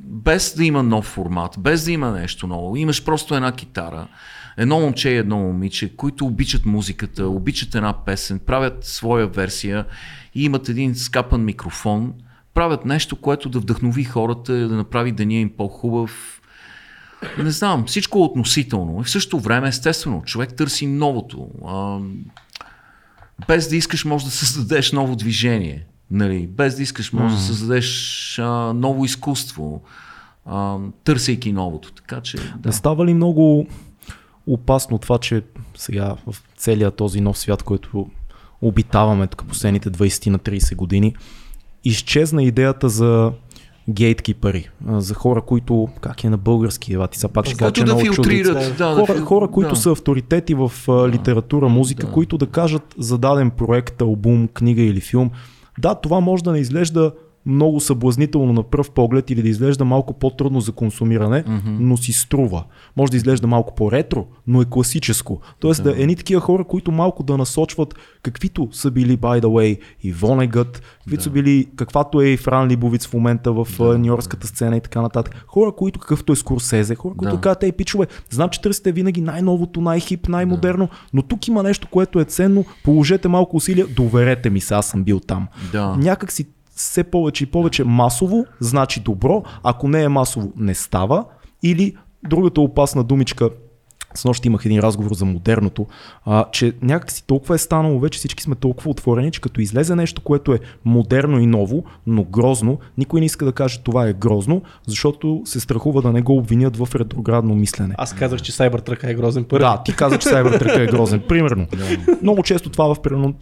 без да има нов формат, без да има нещо ново, имаш просто една китара, едно момче и едно момиче, които обичат музиката, обичат една песен, правят своя версия и имат един скапан микрофон, правят нещо, което да вдъхнови хората, да направи деня им по-хубав. Не знам, всичко е относително. И в същото време, естествено, човек търси новото. А, без да искаш, може да създадеш ново движение. Нали? Без да искаш, може да създадеш а, ново изкуство, а, търсейки новото. Така че, да. Не става ли много опасно това, че сега в целия този нов свят, който обитаваме тук последните 20 на 30 години, изчезна идеята за гейткипъри, за хора, които, как е на български, ева, ти са пак ще кажа, че е да много филтрират. Да, да, Хора, фил- хора, които да. са авторитети в литература, музика, да. които да кажат за даден проект, албум, книга или филм, да, това може да не изглежда много съблазнително на пръв поглед или да изглежда малко по-трудно за консумиране, mm-hmm. но си струва. Може да изглежда малко по-ретро, но е класическо. Тоест да, да едни такива хора, които малко да насочват каквито са били, by the way, и Вонегът, каквито да. са били, каквато е и Фран Либовиц в момента в да, нью-йоркската сцена и така нататък. Хора, които какъвто е Скорсезе, хора, които Да. казват, ей, пичове, знам, че търсите винаги най-новото, най-хип, най-модерно, но тук има нещо, което е ценно, положете малко усилия, доверете ми се, аз съм бил там. Да. Някак си все повече и повече масово значи добро, ако не е масово не става. Или другата опасна думичка с нощи имах един разговор за модерното, а, че някакси толкова е станало, вече всички сме толкова отворени, че като излезе нещо, което е модерно и ново, но грозно, никой не иска да каже това е грозно, защото се страхува да не го обвинят в ретроградно мислене. Аз казах, че Cybertruck е грозен първи. Да, ти каза, че Cybertruck е грозен. Примерно. Много често това в примерно,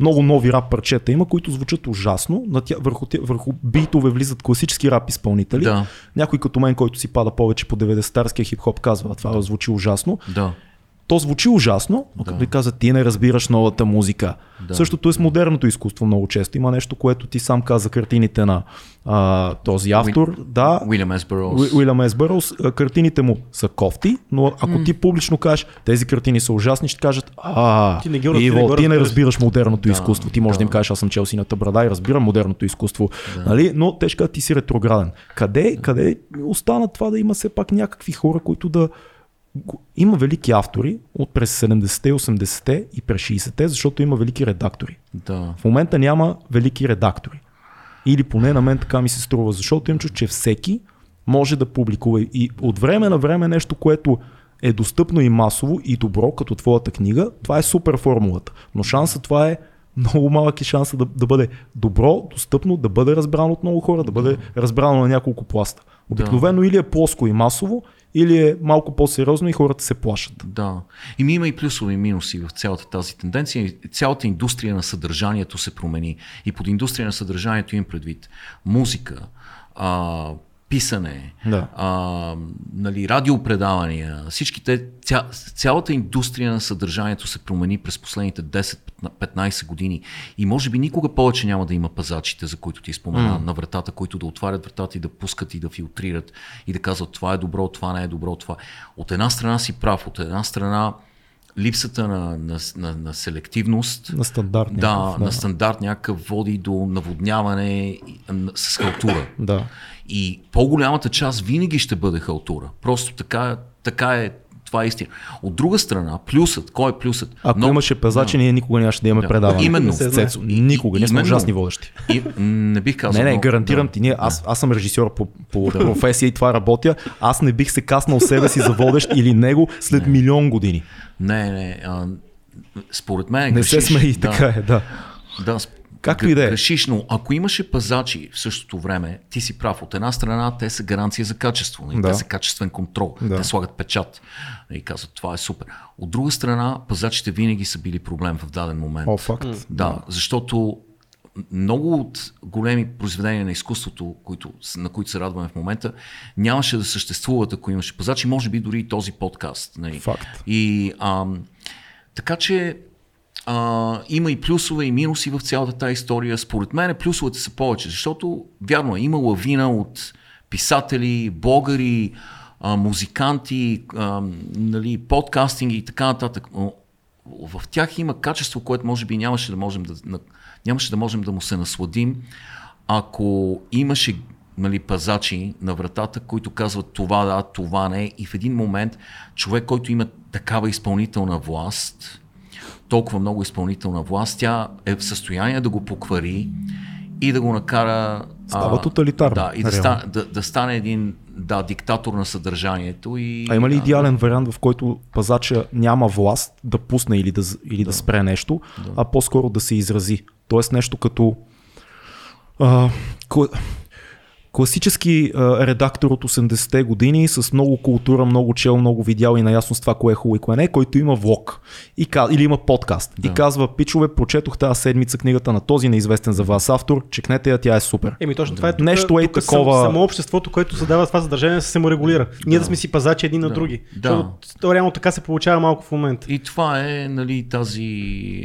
много нови рап парчета има, които звучат ужасно. На тя, върху, върху битове влизат класически рап изпълнители. Да. Някой като мен, който си пада повече по 90-тарския хип-хоп, казва, това звучи ужасно. Да. То звучи ужасно, но като Да. ти каза, ти не разбираш новата музика. Да. Същото е с модерното изкуство много често. Има нещо, което ти сам каза картините на а, този автор. Да, Уилям Есбърлс. Уи- Уилям Ес картините му са кофти, но ако ти публично кажеш, тези картини са ужасни, ще кажат, а, Ти не ги раз- ти не Иво, го ти не разбираш. разбираш модерното изкуство. Ти можеш да им да. кажеш, аз съм чел сината брада и разбирам модерното изкуство, нали? но те ще кажат, ти си ретрограден. Къде, къде остана това да има все пак някакви хора, които да има велики автори от през 70-те, 80-те и през 60-те, защото има велики редактори. Да. В момента няма велики редактори. Или поне на мен така ми се струва, защото им чу, че всеки може да публикува и от време на време нещо, което е достъпно и масово и добро, като твоята книга, това е супер формулата. Но шанса това е много малък е шанса да, да бъде добро, достъпно, да бъде разбрано от много хора, да бъде разбрано на няколко пласта. Обикновено или е плоско и масово, или е малко по-сериозно и хората се плашат. Да. И ми има и плюсове и минуси в цялата тази тенденция. Цялата индустрия на съдържанието се промени. И под индустрия на съдържанието им предвид музика, а, писане, Да. а, нали, радиопредавания, всичките, ця, цялата индустрия на съдържанието се промени през последните 10-15 години и може би никога повече няма да има пазачите, за които ти спомена, mm. на вратата, които да отварят вратата и да пускат и да филтрират и да казват това е добро, това не е добро, това. От една страна си прав, от една страна липсата на, на, на, на селективност, На стандарт. да, някакъв, на стандарт някакъв води до наводняване с халтура. Да. И по-голямата част винаги ще бъде халтура. Просто така, така е, това е истина. От друга страна, плюсът, кой е плюсът? Ако Но- имаше пазачи, ние никога нямаше да имаме Да. предаване. Именно. Цецо. Никога. Ние сме ужасни водещи. И, не бих казал. Не, не, гарантирам да. ти. Ние, аз, аз съм режисьор по, по професия и това работя. Аз не бих се каснал себе си за водещ или него след милион години. Не, не. А, според мен. Не се грешиш. смеи, да, така е, да. Да, Както и да е. Грешиш, но ако имаше пазачи в същото време, ти си прав. От една страна те са гаранция за качество. нали? Да. Те са качествен контрол. Да. Те слагат печат и казват това е супер. От друга страна, пазачите винаги са били проблем в даден момент. О, факт. Да, защото много от големи произведения на изкуството, които, на които се радваме в момента, нямаше да съществуват, ако имаше пазачи, може би дори и този подкаст. Нали. Факт. И ам, така че а, има и плюсове и минуси в цялата тази история. Според мен плюсовете са повече, защото вярно има лавина от писатели, блогъри, а, музиканти, а, нали, подкастинги и така нататък. Но в тях има качество, което може би нямаше да можем да, нямаше да, можем да му се насладим, ако имаше нали, пазачи на вратата, които казват това да, това не. И в един момент човек, който има такава изпълнителна власт, толкова много изпълнителна власт, тя е в състояние да го поквари и да го накара. Става тоталитарно, Да, и да, ста, да, да стане един да, диктатор на съдържанието. И, А има ли да, идеален вариант, в който пазача няма власт да пусне или да, или да спре нещо, а по-скоро да се изрази? Тоест нещо като а, класически а, редактор от 80-те години с много култура, много чел, много видял и наясно с това кое е хубаво и кое не, който има влог и, или има подкаст и казва, пичове, прочетох тази седмица книгата на този неизвестен за вас автор, чекнете я, тя е супер. Еми точно това е тук, Нещо е тук сам- такова- Само обществото, което създава това съдържание, се саморегулира. Ние да сме си пазачи един на Да. други. Да. Защото то реално така се получава малко в момента. И това е нали, тази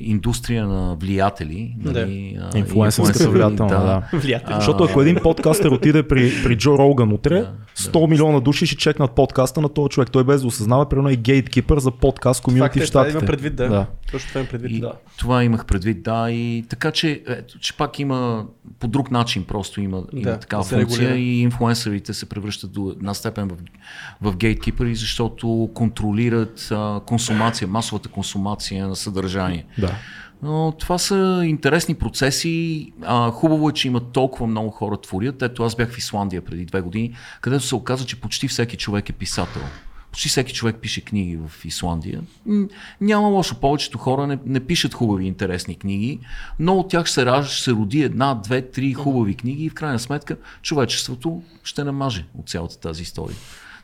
индустрия на влиятели. Нали, а, Инфлуенсърска влиятелна, да. Влиятел. Защото ако един подкастър отиде при, при Джо Роган утре, 100 милиона души ще чекнат подкаста на този човек. Той без да осъзнава, примерно е гейткипър за подкаст Факт комьюнити е, в това Штатите. има предвид, да. да. Точно това има предвид. И Да. това имах предвид, да. И така че, ето, че пак има по друг начин просто има, има Да, такава да функция и инфлуенсърите се превръщат до една степен в, в гейткипъри, защото контролират а, консумация, масовата консумация на съдържание. Да. Но това са интересни процеси. А, хубаво е, че има толкова много хора творят. Ето аз бях в Исландия преди две години, където се оказа, че почти всеки човек е писател. Почти всеки човек пише книги в Исландия. Няма лошо. Повечето хора не, не пишат хубави, интересни книги, но от тях се, ражда, се роди една, две, три хубави книги и в крайна сметка човечеството ще намаже от цялата тази история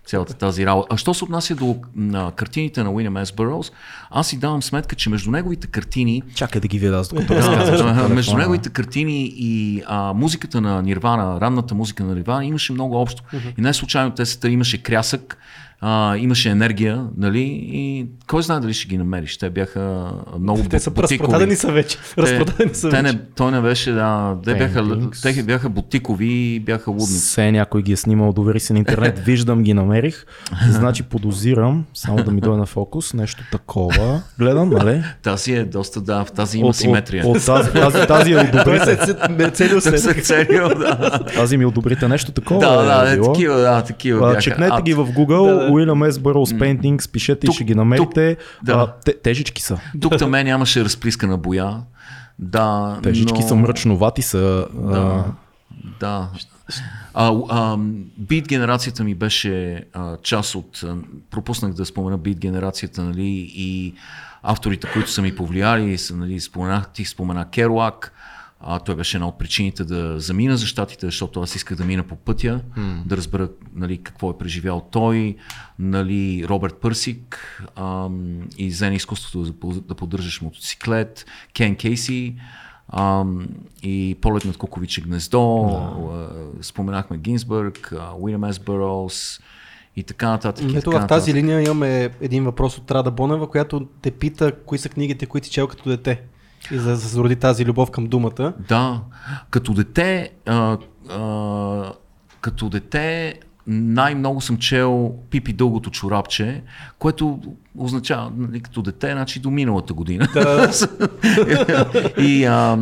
цялата тази работа. А що се отнася до на, картините на Уилям С. Бърроуз, аз си давам сметка, че между неговите картини Чакай да ги видя аз докато да, между неговите картини и а, музиката на Нирвана, ранната музика на Нирвана имаше много общо. И не случайно те имаше крясък, а, имаше енергия, нали? И кой знае дали ще ги намериш. Те бяха много Те са бутикови. разпродадени са вече. Разпродадени са те вече. не, той не беше, да, те бяха, те бяха бутикови и бяха лудници. Се някой ги е снимал, довери се на интернет, виждам ги, намерих. Значи подозирам, само да ми дойде на фокус, нещо такова. Гледам, нали? Тази е доста, да, в тази има симетрия. От, от тази, тази, тази е Той одобрите. се целил Те се. са цели, да. Тази ми одобрите нещо такова. Да, да, е е, било. такива, да, такива. Чекнете ги в Google, Да, да. Уилям С. Бърос Paintings, пишете Тук- и ще ги намерите. тук- да. а, те, тежички са. Тук там нямаше разплискана боя. Да, Тежички но... са мръчновати са. Да. Да. А, а, бит генерацията ми беше а, част от. Пропуснах да спомена бит генерацията, нали, и авторите, които са ми повлияли, са, нали, споменах, ти спомена Керуак. А, той беше една от причините да замина за щатите, защото аз исках да мина по пътя, mm. да разбера нали, какво е преживял той, нали, Робърт Пърсик ам, и зен изкуството да, да поддържаш мотоциклет, Кен Кейси ам, и полет над Куковиче гнездо, а, споменахме Гинсбърг, Уилям С. Бърос и така нататък. Ето така в тази нататък. линия имаме един въпрос от Рада Бонева, която те пита кои са книгите, които си чел като дете. И за да се зароди тази любов към думата. Да, като дете, а, а, като дете най-много съм чел Пипи дългото чорапче, което означава, нали, като дете, значи до миналата година. и а,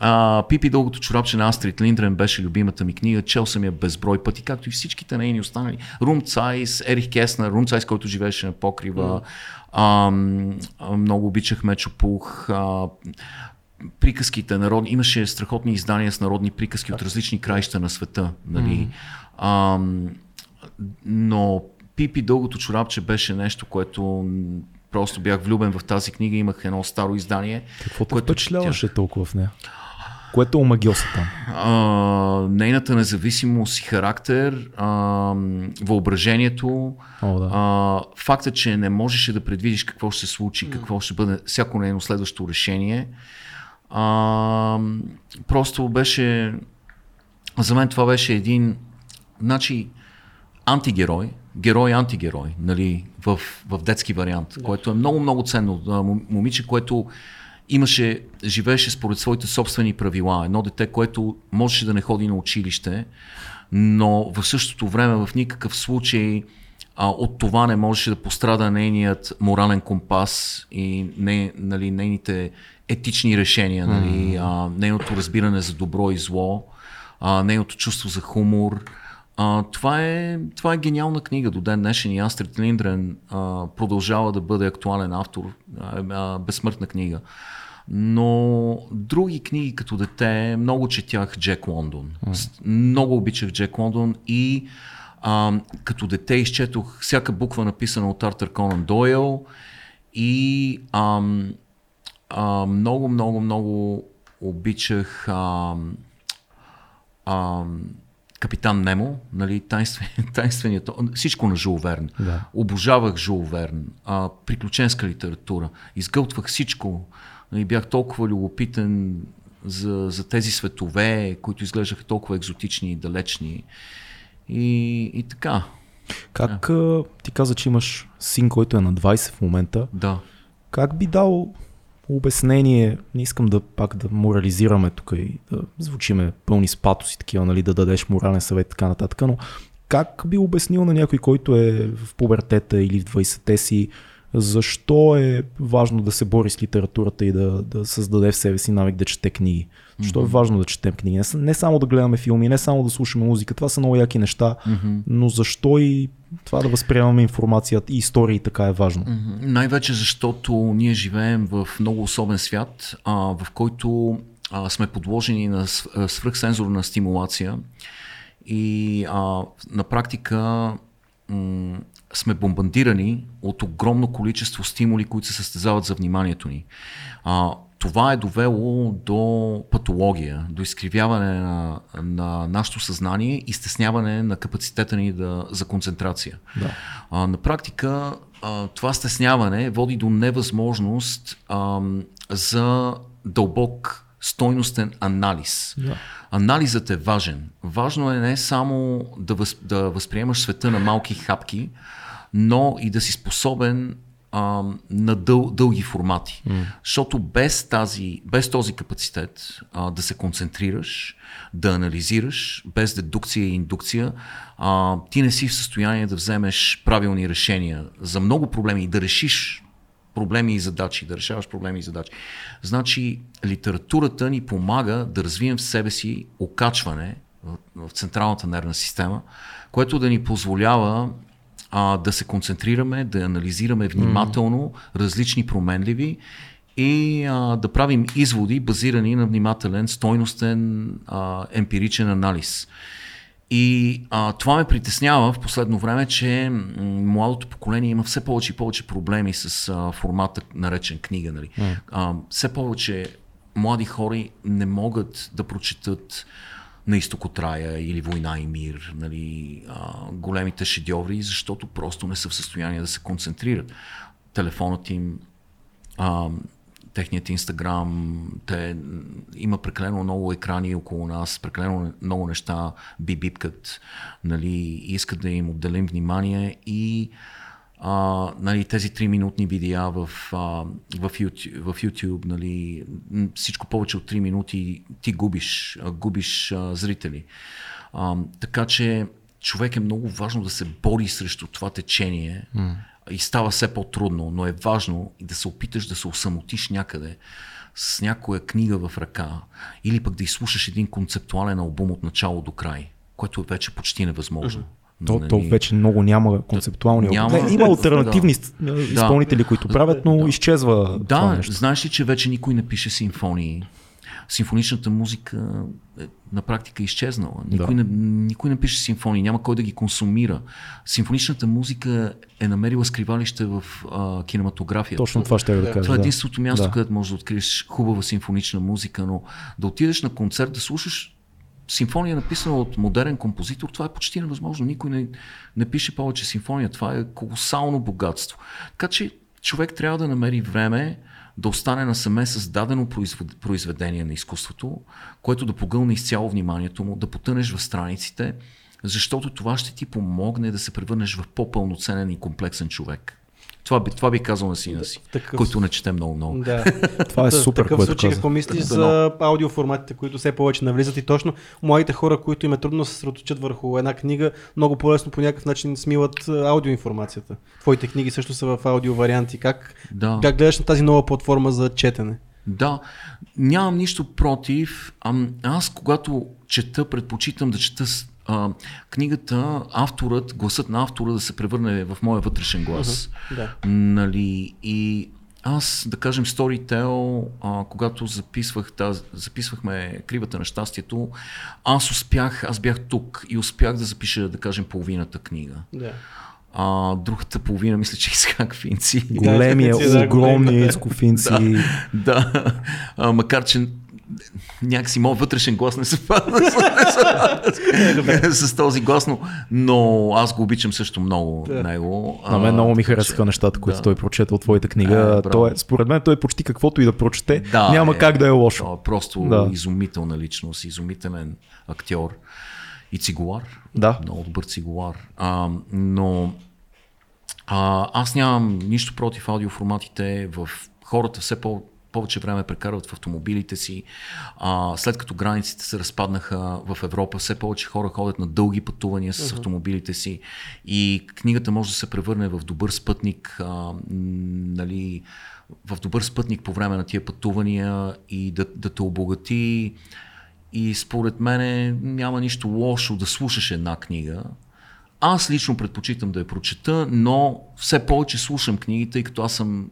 а, Пипи дългото чорапче на Астрид Линдрен беше любимата ми книга. Чел съм я безброй пъти, както и всичките нейни останали. Рум Цайс, Ерих Кеснер, Рум Цайс, който живееше на покрива. А, а, много обичах Мечо Пух. А, приказките народни. Имаше страхотни издания с народни приказки от различни краища на света. Нали? Ам, но Пипи дългото чорапче беше нещо, което просто бях влюбен в тази книга. Имах едно старо издание. какво те което впечатляваше толкова в нея? Което е омагиоса там? А, нейната независимост и характер, а, въображението, О, да. а, факта, че не можеше да предвидиш какво ще се случи, какво ще бъде всяко нейно следващо решение, а, просто беше, за мен това беше един, значи, антигерой, герой-антигерой, нали, в, в детски вариант, което е много-много ценно. Момиче, което имаше, живееше според своите собствени правила. Едно дете, което можеше да не ходи на училище, но в същото време в никакъв случай а, от това не можеше да пострада нейният морален компас и не, нали, нейните етични решения, нали, а, нейното разбиране за добро и зло, а, нейното чувство за хумор. А, това, е, това е гениална книга до ден днешен и Астрид Линдрен а, продължава да бъде актуален автор. А, а, безсмъртна книга. Но други книги като дете, много четях Джек Лондон. С- Много обичах Джек Лондон и а, като дете изчетох всяка буква написана от Артър Конан Дойл и ам, а, много, много, много обичах ам, ам, Капитан Немо, нали, тайнствен, тайнственият, всичко на Жул Верн. Да. Обожавах Жул Верн, а, приключенска литература. Изгълтвах всичко. Нали, бях толкова любопитен за, за тези светове, които изглеждаха толкова екзотични и далечни. И, и така, Как а, ти каза, че имаш син, който е на 20 в момента? да. Как би дал обяснение, не искам да пак да морализираме тук и да звучиме пълни с патоси такива, нали, да дадеш морален съвет и така нататък, но как би обяснил на някой, който е в пубертета или в 20-те си, защо е важно да се бори с литературата и да, да създаде в себе си навик да чете книги? Защо е важно да четем книги? Не, не само да гледаме филми, не само да слушаме музика, това са много яки неща, но защо и това да възприемаме информацията и истории така е важно? Мгм. Най-вече защото ние живеем в много особен свят, а, в който а, сме подложени на свръхсензорна стимулация и а, на практика сме бомбандирани от огромно количество стимули, които се състезават за вниманието ни. А, това е довело до патология, до изкривяване на, на нашето съзнание и стесняване на капацитета ни да, за концентрация. Да. А, на практика а, това стесняване води до невъзможност а, за дълбок стойностен анализ. Да. Анализът е важен. Важно е не само да, въз, да възприемаш света на малки хапки, но и да си способен а, на дъл, дълги формати. Mm. Защото без, тази, без този капацитет а, да се концентрираш, да анализираш, без дедукция и индукция, а, ти не си в състояние да вземеш правилни решения за много проблеми и да решиш проблеми и задачи, да решаваш проблеми и задачи. Значи, литературата ни помага да развием в себе си окачване в, централната нервна система, което да ни позволява а, да се концентрираме, да анализираме внимателно различни променливи и а, да правим изводи, базирани на внимателен, стойностен, а, емпиричен анализ. И а, това ме притеснява в последно време, че младото поколение има все повече и повече проблеми с а, формата, наречен книга. Нали. Mm. А, все повече млади хора не могат да прочитат на изток от рая или Война и мир, нали, а, големите шедьоври, защото просто не са в състояние да се концентрират. Телефонът им, а, техният инстаграм, те, има прекалено много екрани около нас, прекалено много неща бибипкат, нали, искат да им отделим внимание и а, нали, тези 3 минутни видеа в, а, в, YouTube, в YouTube нали, всичко повече от 3 минути ти губиш, а, губиш а, зрители. А, така че човек е много важно да се бори срещу това течение mm. и става все по-трудно, но е важно и да се опиташ да се осамотиш някъде с някоя книга в ръка или пък да изслушаш един концептуален албум от начало до край, което е вече почти невъзможно. Mm-hmm. То, нали... то вече много няма концептуални. Няма, не, има альтернативни да. изпълнители, които правят, но да. изчезва. Да, това нещо. знаеш ли, че вече никой не пише симфонии. Симфоничната музика е, на практика е изчезнала. Никой, да. не, никой не пише симфонии, няма кой да ги консумира. Симфоничната музика е намерила скривалище в а, кинематографията. Точно това ще да кажа. Това е единственото място, да. където можеш да откриеш хубава симфонична музика, но да отидеш на концерт, да слушаш симфония, написана от модерен композитор, това е почти невъзможно. Никой не, не пише повече симфония. Това е колосално богатство. Така че човек трябва да намери време да остане насаме с дадено произведение на изкуството, което да погълне изцяло вниманието му, да потънеш в страниците, защото това ще ти помогне да се превърнеш в по-пълноценен и комплексен човек. Това би, това би казал на сина си, такъв... който не чете много-много. Да. това е супер, такъв случай, какво мислиш за аудиоформатите, които все повече навлизат и точно младите хора, които им е трудно да се съсредоточат върху една книга, много по-лесно по някакъв начин смиват аудиоинформацията. Твоите книги също са в аудио варианти. Как, да. как гледаш на тази нова платформа за четене? Да, нямам нищо против. А, аз, когато чета, предпочитам да чета а, книгата, авторът, гласът на автора да се превърне в моя вътрешен глас. Uh-huh, да. Нали, и аз, да кажем, Storytel, а, когато записвах таз, записвахме Кривата на щастието, аз успях, аз бях тук и успях да запиша, да кажем, половината книга. Да. А, другата половина мисля, че изкак финци. Големия, огромния изкофинци. да, да. А, макар, че някакси моят вътрешен глас не съвпада с, с този глас, но, но аз го обичам също много да. него. На мен много ми харесаха нещата, които да. той прочета от твоята книга. Е, той, според мен той е почти каквото и да прочете, да, няма е, как да е лошо. Е просто да. изумителна личност, изумителен актьор и цигулар. Да. Много добър цигулар. А, но а, аз нямам нищо против аудиоформатите в хората все по повече време прекарват в автомобилите си. А, след като границите се разпаднаха в Европа, все повече хора ходят на дълги пътувания с uh-huh. автомобилите си и книгата може да се превърне в добър спътник, а, нали, в добър спътник по време на тия пътувания и да, да те обогати. И според мен няма нищо лошо да слушаш една книга. Аз лично предпочитам да я прочета, но все повече слушам книги, тъй като аз съм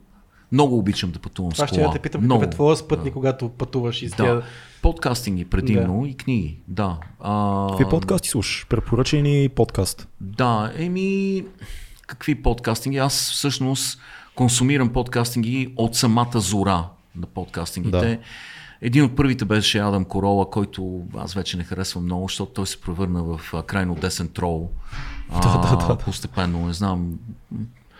много обичам да пътувам Това с кола. ще те питам Много. какъв е твоя спътник, да. когато пътуваш и да. Тя... Подкастинги предимно да. и книги, да. А... Какви подкасти слушаш? Препоръчени подкаст? Да, еми, какви подкастинги? Аз всъщност консумирам подкастинги от самата зора на подкастингите. Да. Един от първите беше Адам Корола, който аз вече не харесвам много, защото той се превърна в крайно десен трол. Да, да, да. Постепенно, не знам,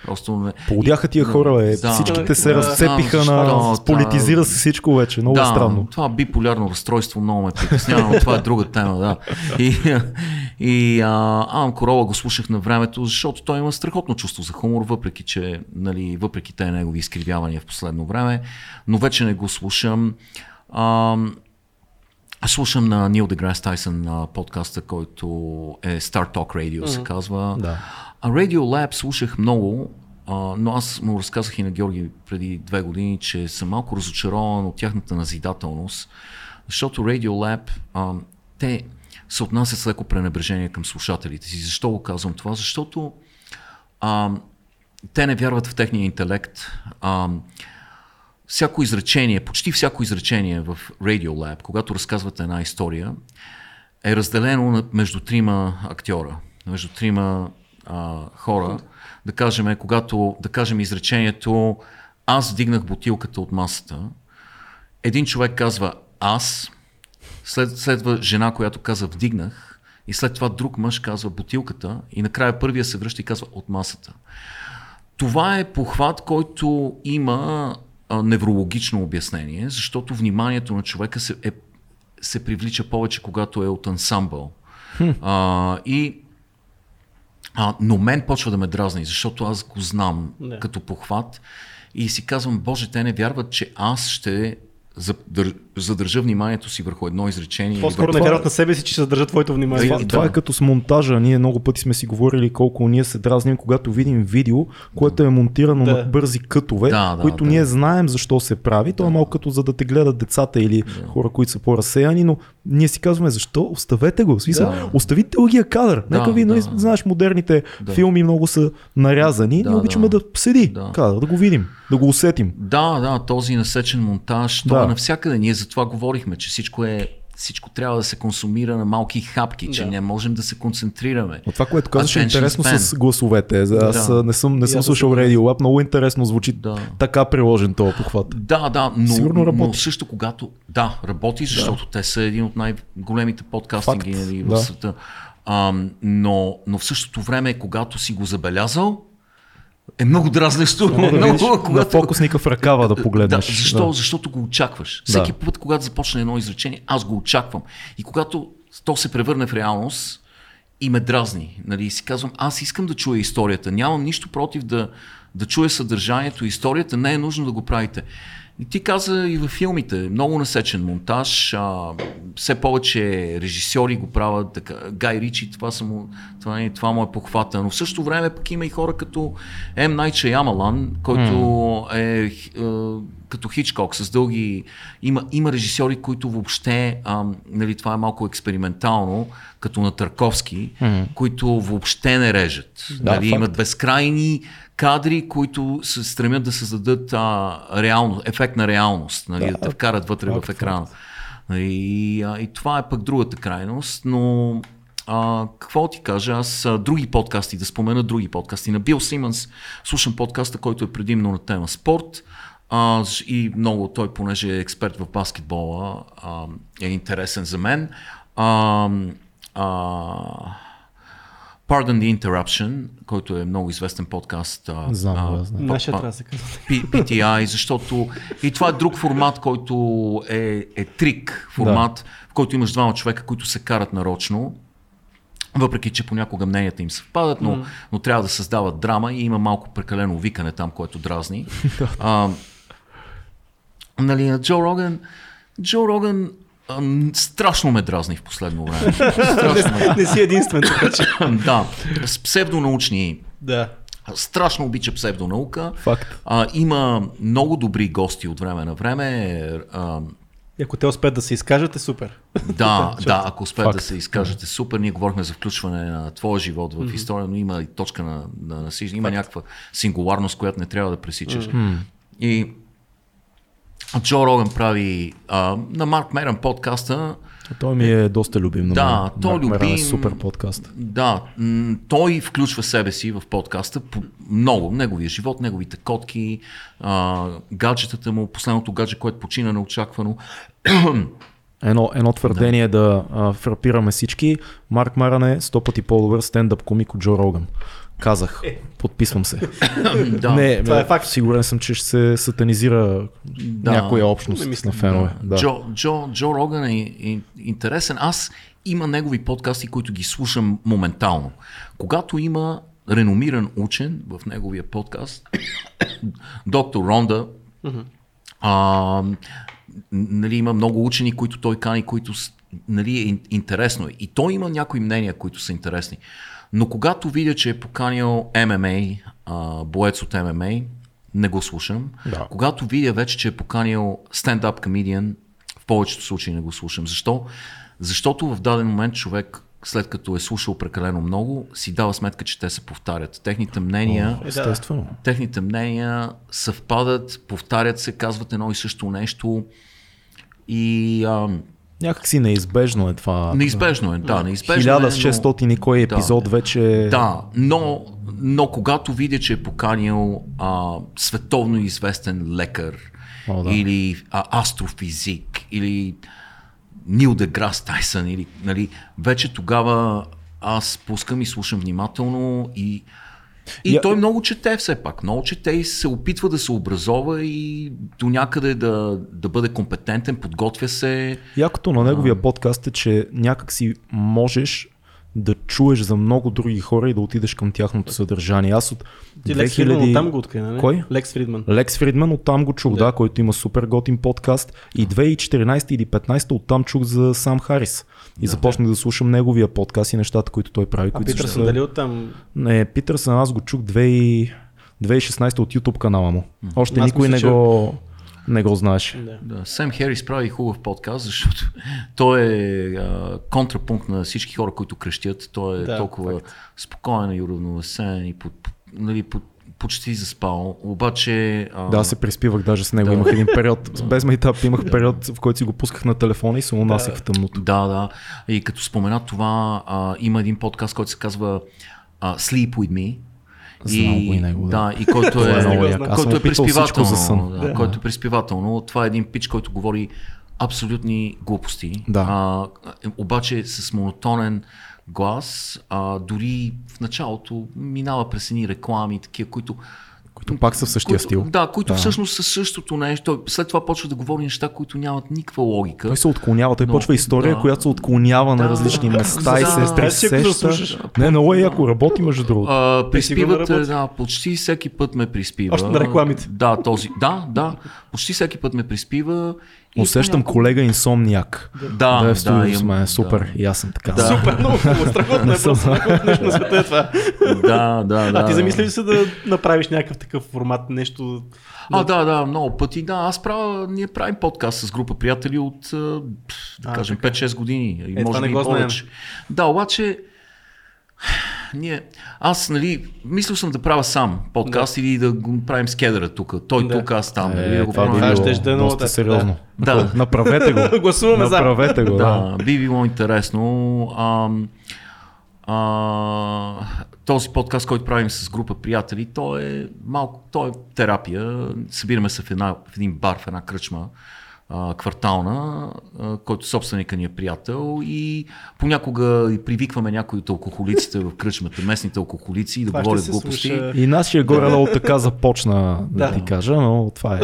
Просто не... Полудяха тия хора, е. Да, Всичките се да, разцепиха да, на... Да, политизира се всичко вече. Много да, странно. Това биполярно разстройство много ме притеснява, но това е друга тема, да. И, и а, Ам Корола го слушах на времето, защото той има страхотно чувство за хумор, въпреки че, нали, въпреки те негови изкривявания в последно време, но вече не го слушам. А, аз слушам на Нил Деграс Тайсън подкаста, който е Star Talk Radio, mm-hmm. се казва. Да. А Radio Lab слушах много, а, но аз му разказах и на Георги преди две години, че съм малко разочарован от тяхната назидателност, защото Radio Lab, а, те се отнасят с леко пренебрежение към слушателите си. Защо го казвам това? Защото а, те не вярват в техния интелект. А, всяко изречение, почти всяко изречение в Radio Lab, когато разказвате една история, е разделено между трима актьора, между трима а, хора. Да кажем, когато, да кажем изречението аз вдигнах бутилката от масата, един човек казва аз, след, следва жена, която казва вдигнах, и след това друг мъж казва бутилката, и накрая първия се връща и казва от масата. Това е похват, който има а, неврологично обяснение, защото вниманието на човека се, е, се привлича повече, когато е от ансамбъл. Хм. А, и а, но мен почва да ме дразни, защото аз го знам не. като похват и си казвам, Боже, те не вярват, че аз ще задържа вниманието си върху едно изречение. По-скоро не вярват на себе си, че ще задържат твоето внимание. Това, да. това е като с монтажа. Ние много пъти сме си говорили колко ние се дразним, когато видим видео, което е монтирано да. на бързи кътове, да, да, които да. ние знаем защо се прави. То е малко като за да те гледат децата или да. хора, които са по-разсеяни, но ние си казваме защо? Оставете го. Смисъл, да. оставите дългия кадър. Да, Нека ви, да. знаеш, модерните да. филми много са нарязани, да, но обичаме да, да седи да. кадър, да го видим, да го усетим. Да, да, този насечен монтаж, да. това е навсякъде. Ние за това говорихме, че всичко е всичко трябва да се консумира на малки хапки, че да. не можем да се концентрираме. Но това, което казваш е интересно span. с гласовете. Аз да. не съм, не съм слушал Radio Lab, много интересно звучи да. така приложен този похват. Да, да, но, Сигурно работи. но също когато, да, работи, защото да. те са един от най-големите подкастинги нали, в да. света. А, но, но в същото време, когато си го забелязал, е много дразнещо. Да много, когато... На фокусника в ръкава да погледнеш. Да, защо? Да. Защото го очакваш. Всеки да. път, когато започне едно изречение, аз го очаквам. И когато то се превърне в реалност и ме дразни, нали, си казвам, аз искам да чуя историята. Нямам нищо против да, да чуя съдържанието. Историята не е нужно да го правите. И ти каза и във филмите, много насечен монтаж, а, все повече режисьори го правят, така, Гай Ричи, това, само, това, е, това му е похвата, но в същото време пък има и хора като М. Найча Ямалан, който mm. е, е като Хичкок с дълги... Има, има режисьори, които въобще, а, нали, това е малко експериментално, като на Търковски, mm. които въобще не режат. Да, нали, имат безкрайни кадри, които се стремят да създадат а, реално, ефект на реалност, нали, да, да те вкарат вътре в екрана. И, а, и това е пък другата крайност, но а, какво ти кажа, аз а, други подкасти, да спомена други подкасти. На Бил Симънс слушам подкаста, който е предимно на тема спорт. А, и много той, понеже е експерт в баскетбола, а, е интересен за мен. А, а, Pardon the Interruption, който е много известен подкаст. Знам, а, знам. Нашия трябва да се казва. PTI, защото и това е друг формат, който е, е трик формат, да. в който имаш двама човека, които се карат нарочно. Въпреки, че понякога мненията им съвпадат, но, mm. но трябва да създават драма и има малко прекалено викане там, което дразни. а, нали, Джо Роган, Джо Роган страшно ме дразни в последно време. Страшно не, не си единствен, така че. да, с псевдонаучни да. Страшно обича псевдонаука. Факт. А, има много добри гости от време на време. А, и ако те успеят да се изкажат, е супер. Да, да, ако успеят да се изкажат, е супер. Ние говорихме за включване на твоя живот в mm-hmm. история, но има и точка на, на, на има някаква сингуларност, която не трябва да пресичаш. Mm-hmm. И Джо Роган прави а, на Марк Мерен подкаста. Той ми е доста любим. Да, той Марк любим. Е супер подкаст. Да, той включва себе си в подкаста по много. Неговия живот, неговите котки, а, гаджетата му, последното гадже, което почина неочаквано. Едно, едно твърдение да, да а, фрапираме всички. Марк Маран е сто пъти по-добър стендъп комик от Джо Роган. Казах. Е. Подписвам се. да, не, това е факт. Сигурен съм, че ще се сатанизира да, някоя общност на фенове. Да. Джо, Джо, Джо Роган е интересен. Аз има негови подкасти, които ги слушам моментално. Когато има реномиран учен в неговия подкаст, доктор Ронда, а, нали, има много учени, които той кани, които нали, е интересно. И той има някои мнения, които са интересни. Но когато видя, че е поканил ММА, а, боец от ММА, не го слушам. Да. Когато видя вече, че е поканил стендап комедиан, в повечето случаи не го слушам. Защо? Защото в даден момент човек след като е слушал прекалено много, си дава сметка, че те се повтарят. Техните мнения, Естествено. техните мнения съвпадат, повтарят се, казват едно и също нещо и а, Някакси неизбежно е това. неизбежно е, да, неизбежно е, но- 1600 и кой епизод Да. вече... Да, но, но когато видя, че е поканил а, световно известен лекар О, да. или а, астрофизик или Нил Деграс Тайсън, или, нали, вече тогава аз пускам и слушам внимателно и и Я- той много чете все пак, много чете и се опитва да се образова и до някъде да, да бъде компетентен, подготвя се. Якото на неговия подкаст е, че някак си можеш да чуеш за много други хора и да отидеш към тяхното съдържание. Аз от Ти Лекс Фридман оттам го откри, нали? Кой? Лекс Фридман. Лекс Фридман, оттам го чух, да. Да. който има супер готин подкаст. И 2014 или 15 оттам чух за Сам Харис. И да, започнах да слушам неговия подкаст и нещата, които той прави. А които Питърсън са... дали оттам? Не, Питърсън аз го чух 2 2016 от YouTube канала му. Още Аз никой мисля, не го, не го знаеше. Да. Да, Сем Херис прави хубав подкаст, защото той е а, контрапункт на всички хора, които крещят. Той е Да, толкова факт. спокоен и уравновесен и под, нали, под, почти заспал. Обаче... А, Да, се приспивах даже с него. Да. Имах един период, без майтап имах период, в който си го пусках на телефона и се унасях в тъмното. Да, да. И като спомена това, а, има един подкаст, който се казва а, Sleep With Me. Знам го и него, да. да. и който е, е който е приспивателно. за сън. Да, който е приспивателно. Това е един пич, който говори абсолютни глупости. Да. А, обаче с монотонен глас, а, дори в началото минава през едни реклами, такива, които Които пак са в същия които, стил. Да, които Да. всъщност са същото нещо. След това почва да говори неща, които нямат никаква логика. Той се отклонява, той Но, почва история, да. която се отклонява на Да. различни места и Да. се си, ако да пресеща. Не, много е яко работи между другото. А, приспивате, да, почти всеки път ме приспива. Още на рекламите. Да, този, да, да, почти всеки път ме приспива. и Усещам понякога- колега инсомниак. Да, да, е в студиото имам- с мен. Супер. Да. И аз съм така. Да. Супер, много хубаво. Страхотно е просто най-хубавото нещо на света е това. Да, да, да. А ти замисли ли се да направиш някакъв такъв формат, нещо? А, да, да, много пъти. Да, аз правя, ние правим подкаст с група приятели от, да А, кажем, 5-6 години. И Е, може това не би го повече. Да, обаче, ние, аз, нали, мислил съм да правя сам подкаст или да го правим с кедъра тук. Той Да. тук, аз там. нали, Е, да го това би правим. Това било ще да е доста да- сериозно. Да. Направете го. Гласуваме за. Направете го, да. Да, би било интересно. Ам, а, този подкаст, който правим с група приятели, то е малко, то е терапия. Събираме се в, една, в един бар, в една кръчма, а, квартална, а, който собственика ни е приятел и понякога и привикваме някои от алкохолиците в кръчмата, местните алкохолици и да Това говорят глупости. слуша. И нашия горе-долу така започна, да, Да. ти кажа, но това е.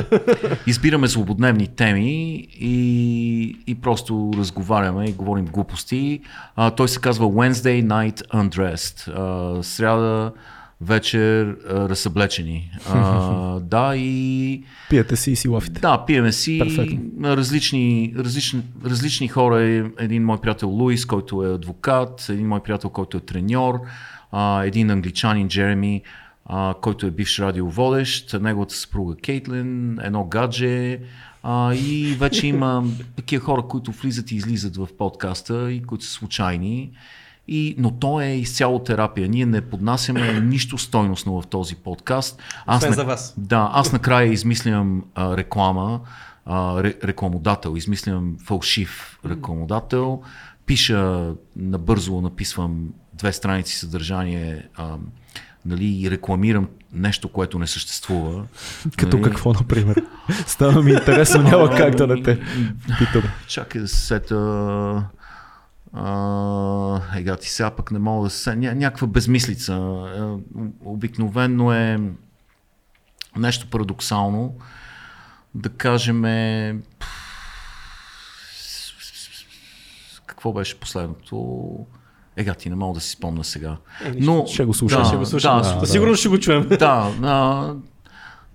избираме злободневни теми и, и просто разговаряме и говорим глупости. А, той се казва Wednesday Night Undressed. А, сряда вечер а, разсъблечени. А, да, и Пиете си и си лафите. да, пиеме си различни, различни, различни хора. Е Един мой приятел Луис, който е адвокат, един мой приятел, който е треньор, а, един англичанин Джереми, а, който е бивш радиоводещ, неговата съпруга Кейтлин, едно гадже. А, и вече има такива хора, които влизат и излизат в подкаста и които са случайни. И, но то е изцяло терапия. Ние не поднасяме нищо стойностно в този подкаст. Аз Освен не- за вас. да, аз накрая измислям а, реклама, а, ре, рекламодател, измислям фалшив рекламодател, пиша набързо, написвам две страници съдържание, а, нали, и рекламирам нещо, което не съществува. Като нали. какво, например? Става ми интересно, няма как да не те питам. Чакай да се сета. А, ега ти сега пък не мога да се. Ня, някаква безмислица. А, Обикновено е нещо парадоксално. Да кажем е... Какво беше последното? Ега ти не мога да си спомня сега. Но, Ще го слушам. Да, Ще го слушам. Да, Да, да, Сигурно ще го чуем. да, а,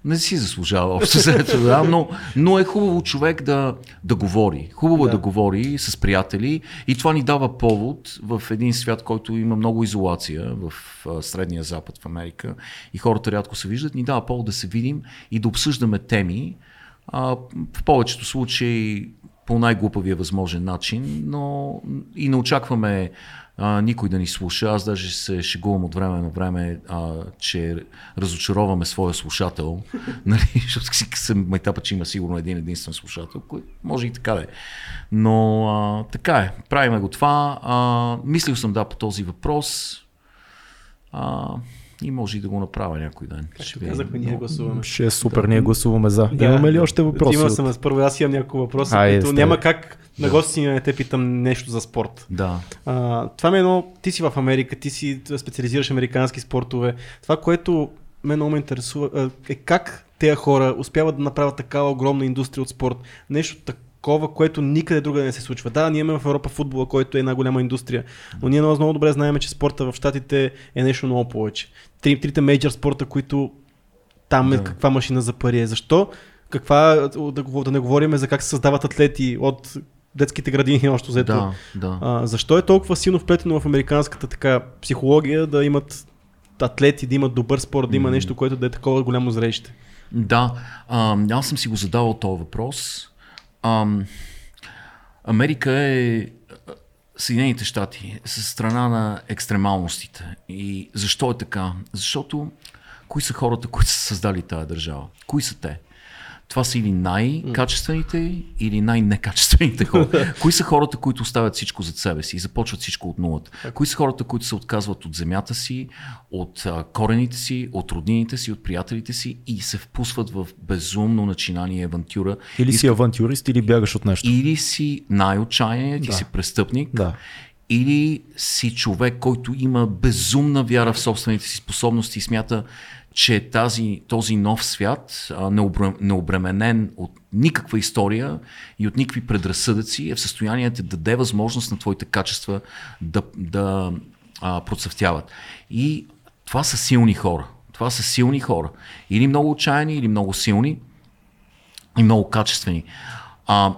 не си заслужава общо взето, да, но, но е хубаво човек да, да говори. Хубаво да. е Да. да говори с приятели и това ни дава повод в един свят, който има много изолация в Средния Запад в Америка и хората рядко се виждат, ни дава повод да се видим и да обсъждаме теми. А, в повечето случаи по най-глупавия възможен начин, но и не очакваме а, никой да ни слуша. Аз даже се шегувам от време на време, а, че разочароваме своя слушател. нали, защото съм майтапа, че има сигурно един единствен слушател, който може и така да е. Но а, така е, правиме го това. А, мислил съм да по този въпрос. А, и може и да го направя някой ден. Както казахме, ние гласуваме. Ще е супер, ние гласуваме за. Да. Имаме ли още въпроси? Има съм, първо аз имам няколко въпроса, Айде, които сте. няма как на гости не те питам нещо за спорт. Да. А, това ми е едно, ти си в Америка, ти си специализираш американски спортове. Това, което ме много ме интересува а, е как тези хора успяват да направят такава огромна индустрия от спорт. Нещо такова, което никъде друга не се случва. Да, ние имаме в Европа футбола, който е една голяма индустрия, но ние много, много добре знаем, че спорта в Штатите е нещо много повече. Три, трите мейджор спорта, които там е Да. каква машина за пари е. Защо? Каква, да, да не говорим за как се създават атлети от детските градини, още взето. Да, да. А, защо е толкова силно вплетено в американската така психология да имат атлети, да имат добър спорт, да има нещо, което да е такова голямо зрелище? Да, а, аз съм си го задавал този въпрос. А, Америка е а, Съединените щати са страна на екстремалностите. И защо е така? Защото кои са хората, които са създали тази държава? Кои са те? Това са или най-качествените, или най-некачествените хора. Кои са хората, които оставят всичко зад себе си и започват всичко от нулата? Кои са хората, които се отказват от земята си, от корените си, от роднините си, от приятелите си и се впусват в безумно начинание авантюра? Или си авантюрист, или бягаш от нещо. или си най-отчаяният, Да. си престъпник, Да. или си човек, който има безумна вяра в собствените си способности и смята, че тази, този нов свят, необременен от никаква история и от никакви предразсъдъци, е в състояние да даде възможност на твоите качества да, да а, процъфтяват. И това са силни хора. Това са силни хора. Или много отчаяни, или много силни и много качествени. А,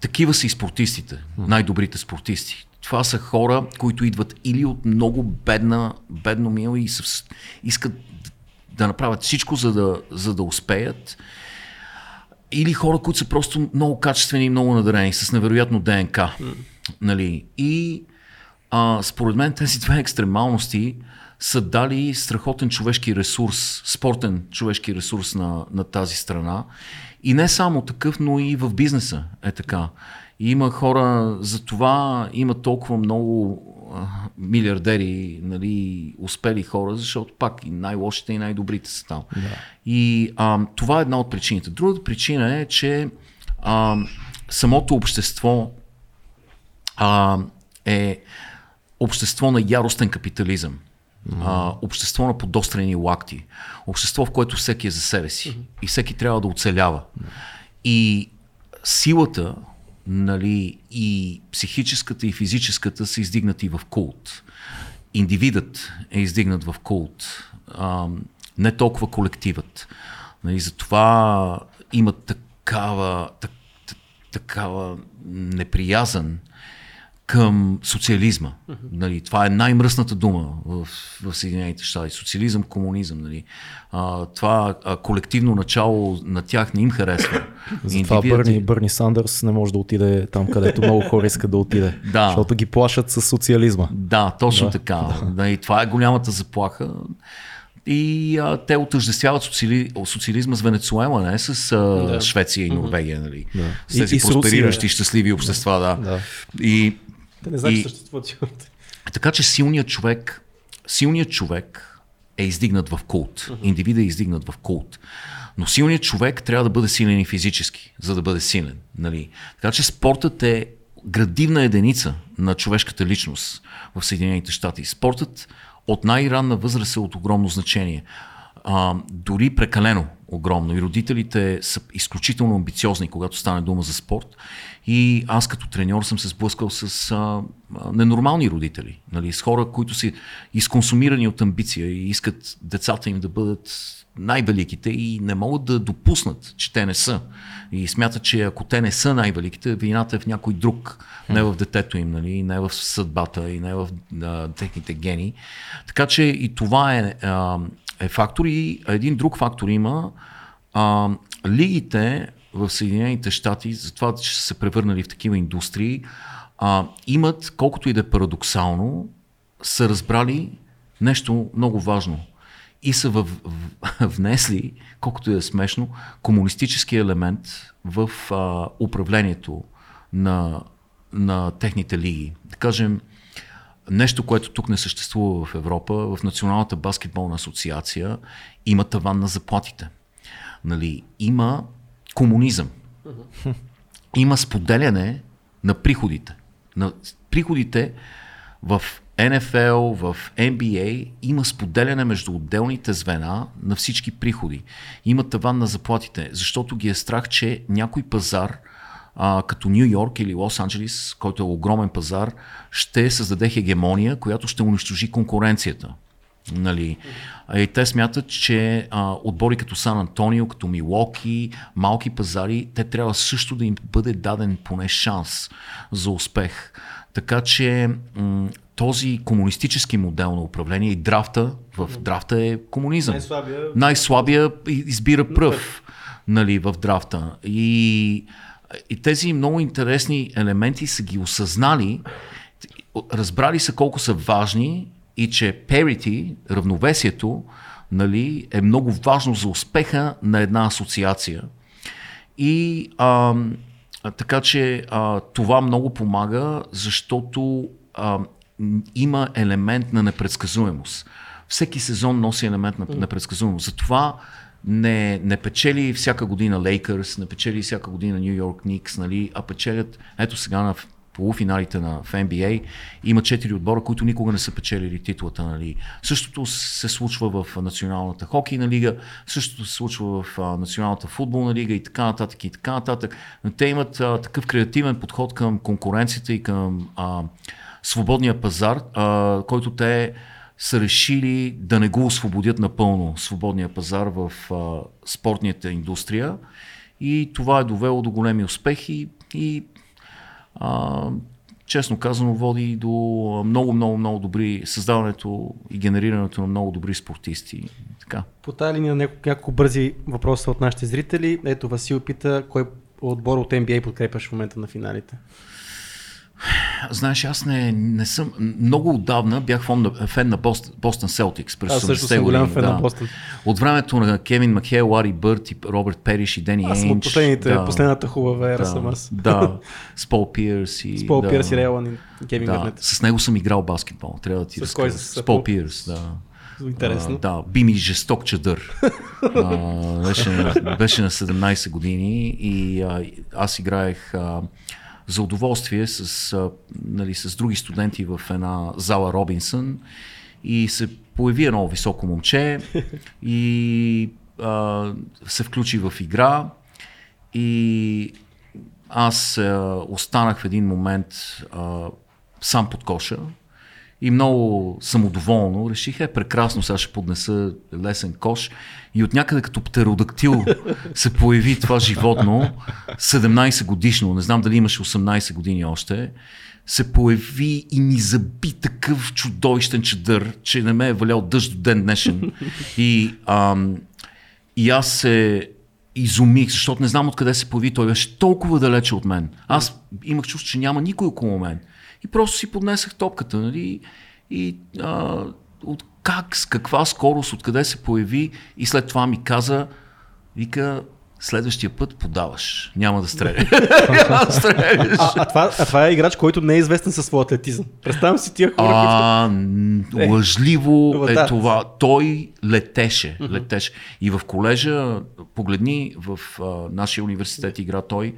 такива са и спортистите, най-добрите спортисти. Това са хора, които идват или от много бедна, бедно мило и искат да направят всичко, за да, за да успеят. Или хора, които са просто много качествени и много надарени, с невероятно ДНК. Нали? И а, според мен тези две екстремалности са дали страхотен човешки ресурс, спортен човешки ресурс на, на тази страна. И не само такъв, но и в бизнеса е така. И има хора, за това има толкова много милиардери, нали, успели хора, защото пак и най-лошите и най-добрите са там. Да. И а, това е една от причините. Другата причина е, че а, самото общество а, е общество на яростен капитализъм. А, общество на подострени лакти. Общество, в което всеки е за себе си. И всеки трябва да оцелява. И силата, нали, и психическата, и физическата са издигнати в култ. Индивидът е издигнат в култ. А, не толкова колективът. Нали, затова има такава, так, так- такава неприязан към социализма. Нали, това е най-мръсната дума в, в Съединените щати. Социализъм, комунизъм. Нали. А, това а, колективно начало на тях не им харесва. Затова Индивидът Бърни, Бърни Сандърс не може да отиде там, където много хора искат да отиде. Да. Защото ги плашат с социализма. Да, точно Да, да, така. Да. И това е голямата заплаха. И а, те отъждествяват социали... социализма с Венецуела, не с а, да. Швеция и Норвегия, нали? Да. С тези И- и проспериращи, Русия. щастливи общества, да. Да. И Те не знаят, че съществуват сигурно. така че силният човек, силният човек е издигнат в култ. Индивидът е издигнат в култ. Но силният човек трябва да бъде силен и физически, за да бъде силен. Нали? Така че спортът е градивна единица на човешката личност в Съединените щати. Спортът от най-ранна възраст е от огромно значение. А, дори прекалено огромно. И родителите са изключително амбициозни, когато стане дума за спорт. И аз като треньор съм се сблъскал с а, ненормални родители. Нали, с хора, които са изконсумирани от амбиция и искат децата им да бъдат най-великите и не могат да допуснат, че те не са. И смятат, че ако те не са най-великите, вината е в някой друг, не в детето им, нали, не в съдбата и не в а, техните гени. Така че и това е, а, е фактор. И един друг фактор има. А, лигите в Съединените щати, за това, че са се превърнали в такива индустрии, а, имат, колкото и да е парадоксално, са разбрали нещо много важно и са във, внесли, колкото и да е смешно, комунистически елемент в а, управлението на, на техните лиги. Да кажем, нещо, което тук не съществува в Европа, в Националната баскетболна асоциация има таван на заплатите. Нали, има комунизъм. Има споделяне на приходите. На приходите в NFL, в NBA има споделяне между отделните звена на всички приходи. Има таван на заплатите, защото ги е страх, че някой пазар, а, като Нью Йорк или Лос Анджелис, който е огромен пазар, ще създаде хегемония, която ще унищожи конкуренцията. Нали. И те смятат, че а, отбори като Сан Антонио, като Милоки, малки пазари, те трябва също да им бъде даден поне шанс за успех. Така че м- този комунистически модел на управление и драфта, в драфта е комунизъм. Най-слабия, Най-слабия избира пръв нали, в драфта. И, и тези много интересни елементи са ги осъзнали, разбрали са колко са важни и че parity, равновесието, нали, е много важно за успеха на една асоциация. И а, така че а, това много помага, защото а, има елемент на непредсказуемост. Всеки сезон носи елемент на непредсказуемост. Затова не, не печели всяка година Лейкърс, не печели всяка година Нью Йорк Никс, нали, а печелят, ето сега на полуфиналите на в NBA има четири отбора, които никога не са печелили титлата. Нали. Същото се случва в Националната хокейна лига, същото се случва в Националната футболна лига и така нататък и така нататък. Но те имат а, такъв креативен подход към конкуренцията и към а, свободния пазар, а, който те са решили да не го освободят напълно свободния пазар в а, спортната индустрия. И това е довело до големи успехи и а, честно казано води до много, много, много добри създаването и генерирането на много добри спортисти. Така. По тази линия няколко, няколко бързи въпроса от нашите зрители. Ето Васил пита, кой отбор от NBA подкрепяш в момента на финалите? Знаеш, аз не, не съм. Много отдавна бях фен на Бостон, Бостон Селтикс. През Аз също 80-те съм голям фен да. на Бостон. От времето на Кевин Макхейл, Лари Бърт и Робърт Периш и Дени Аз съм последните, да, последната хубава ера да, съм аз. Да, с Пол Пирс и... С Пол да, Пирс и Рейлан и Кевин да, Гарнет. с него съм играл баскетбол, трябва да ти С кой? С С Пол? Пирс, да. Интересно. А, да, би ми жесток чадър. а, беше, на- беше на 17 години и а, аз играех а, за удоволствие с, а, нали, с други студенти в една зала Робинсън и се появи едно високо момче и а, се включи в игра и аз а, останах в един момент а, сам под коша и много самодоволно реших, е прекрасно, сега ще поднеса лесен кош и от някъде като птеродактил се появи това животно, 17 годишно, не знам дали имаше 18 години още, се появи и ни заби такъв чудовищен чадър, че не ме е валял дъжд до ден днешен. И, ам, и аз се изумих, защото не знам откъде се появи. Той беше толкова далече от мен. Аз имах чувство, че няма никой около мен. И просто си поднесах топката, нали? И а, от как, с каква скорост, откъде се появи и след това ми каза, вика, следващия път подаваш. Няма да стреляш. Няма да стреляш. А, а, това, а това е играч, който не е известен със своя атлетизъм. Представям си тия хора, които... М, лъжливо е да. това. Той летеше, летеше. И в колежа, погледни в а, нашия университет игра той,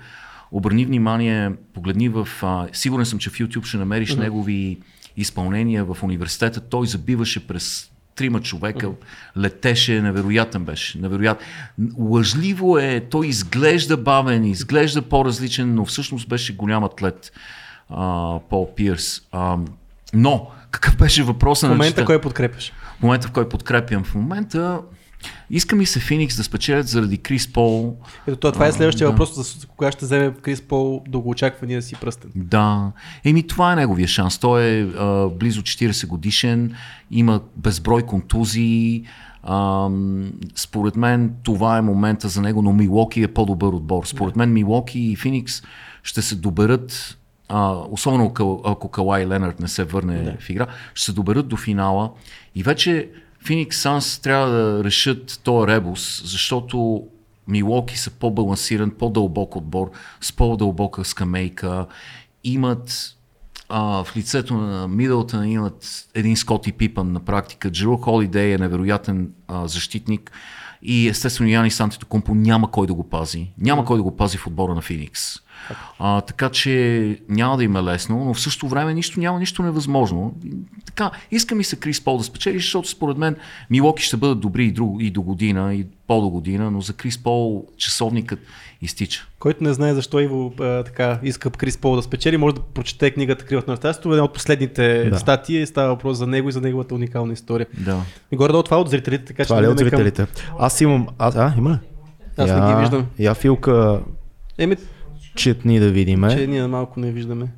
обърни внимание, погледни в... А, сигурен съм, че в YouTube ще намериш негови изпълнения в университета. Той забиваше през трима човека, летеше, невероятен беше. Невероятен. Лъжливо е, той изглежда бавен, изглежда по-различен, но всъщност беше голям атлет. А, Пол Пирс. А, но, какъв беше въпросът В на момента чета? кой подкрепяш? В момента, в който подкрепям в момента, иска ми се Феникс да спечелят заради Крис Пол. Ето това, това е А, следващия да. въпрос, за кога ще вземе Крис Пол дългоочаквания си пръстен. Да. Еми, това е неговия шанс. Той е а, близо 40 годишен, има безброй контузии. Ам, според мен това е момента за него, но Милоки е по-добър отбор. Според мен Милоки и Феникс ще се доберат а, особено ако, ако Калай Ленард не се върне да. в игра, ще се доберат до финала и вече Феникс Санс трябва да решат този ребус, защото Милоки са по-балансиран, по-дълбок отбор, с по-дълбока скамейка, имат а, в лицето на Мидълтън имат един Скоти Пипан на практика. Джеру Холидей е невероятен а, защитник и естествено Яни Сантито няма кой да го пази. Няма кой да го пази в отбора на Феникс. А, така че няма да им е лесно, но в същото време нищо няма нищо невъзможно. Така, иска ми се Крис Пол да спечели, защото според мен Милоки ще бъдат добри и, друг, и до година, и по-до година, но за Крис Пол часовникът изтича. Който не знае защо Иво а, така иска Крис Пол да спечели, може да прочете книгата Кривът на Стасто. Една от последните да. статии става въпрос за него и за неговата уникална история. Да. И горе-долу това е от зрителите, така това че. е от зрителите. Към... Аз имам. А, а има ли? Аз я, не ги виждам. Я Филка. Еми, четни да видиме. Че ние малко не виждаме.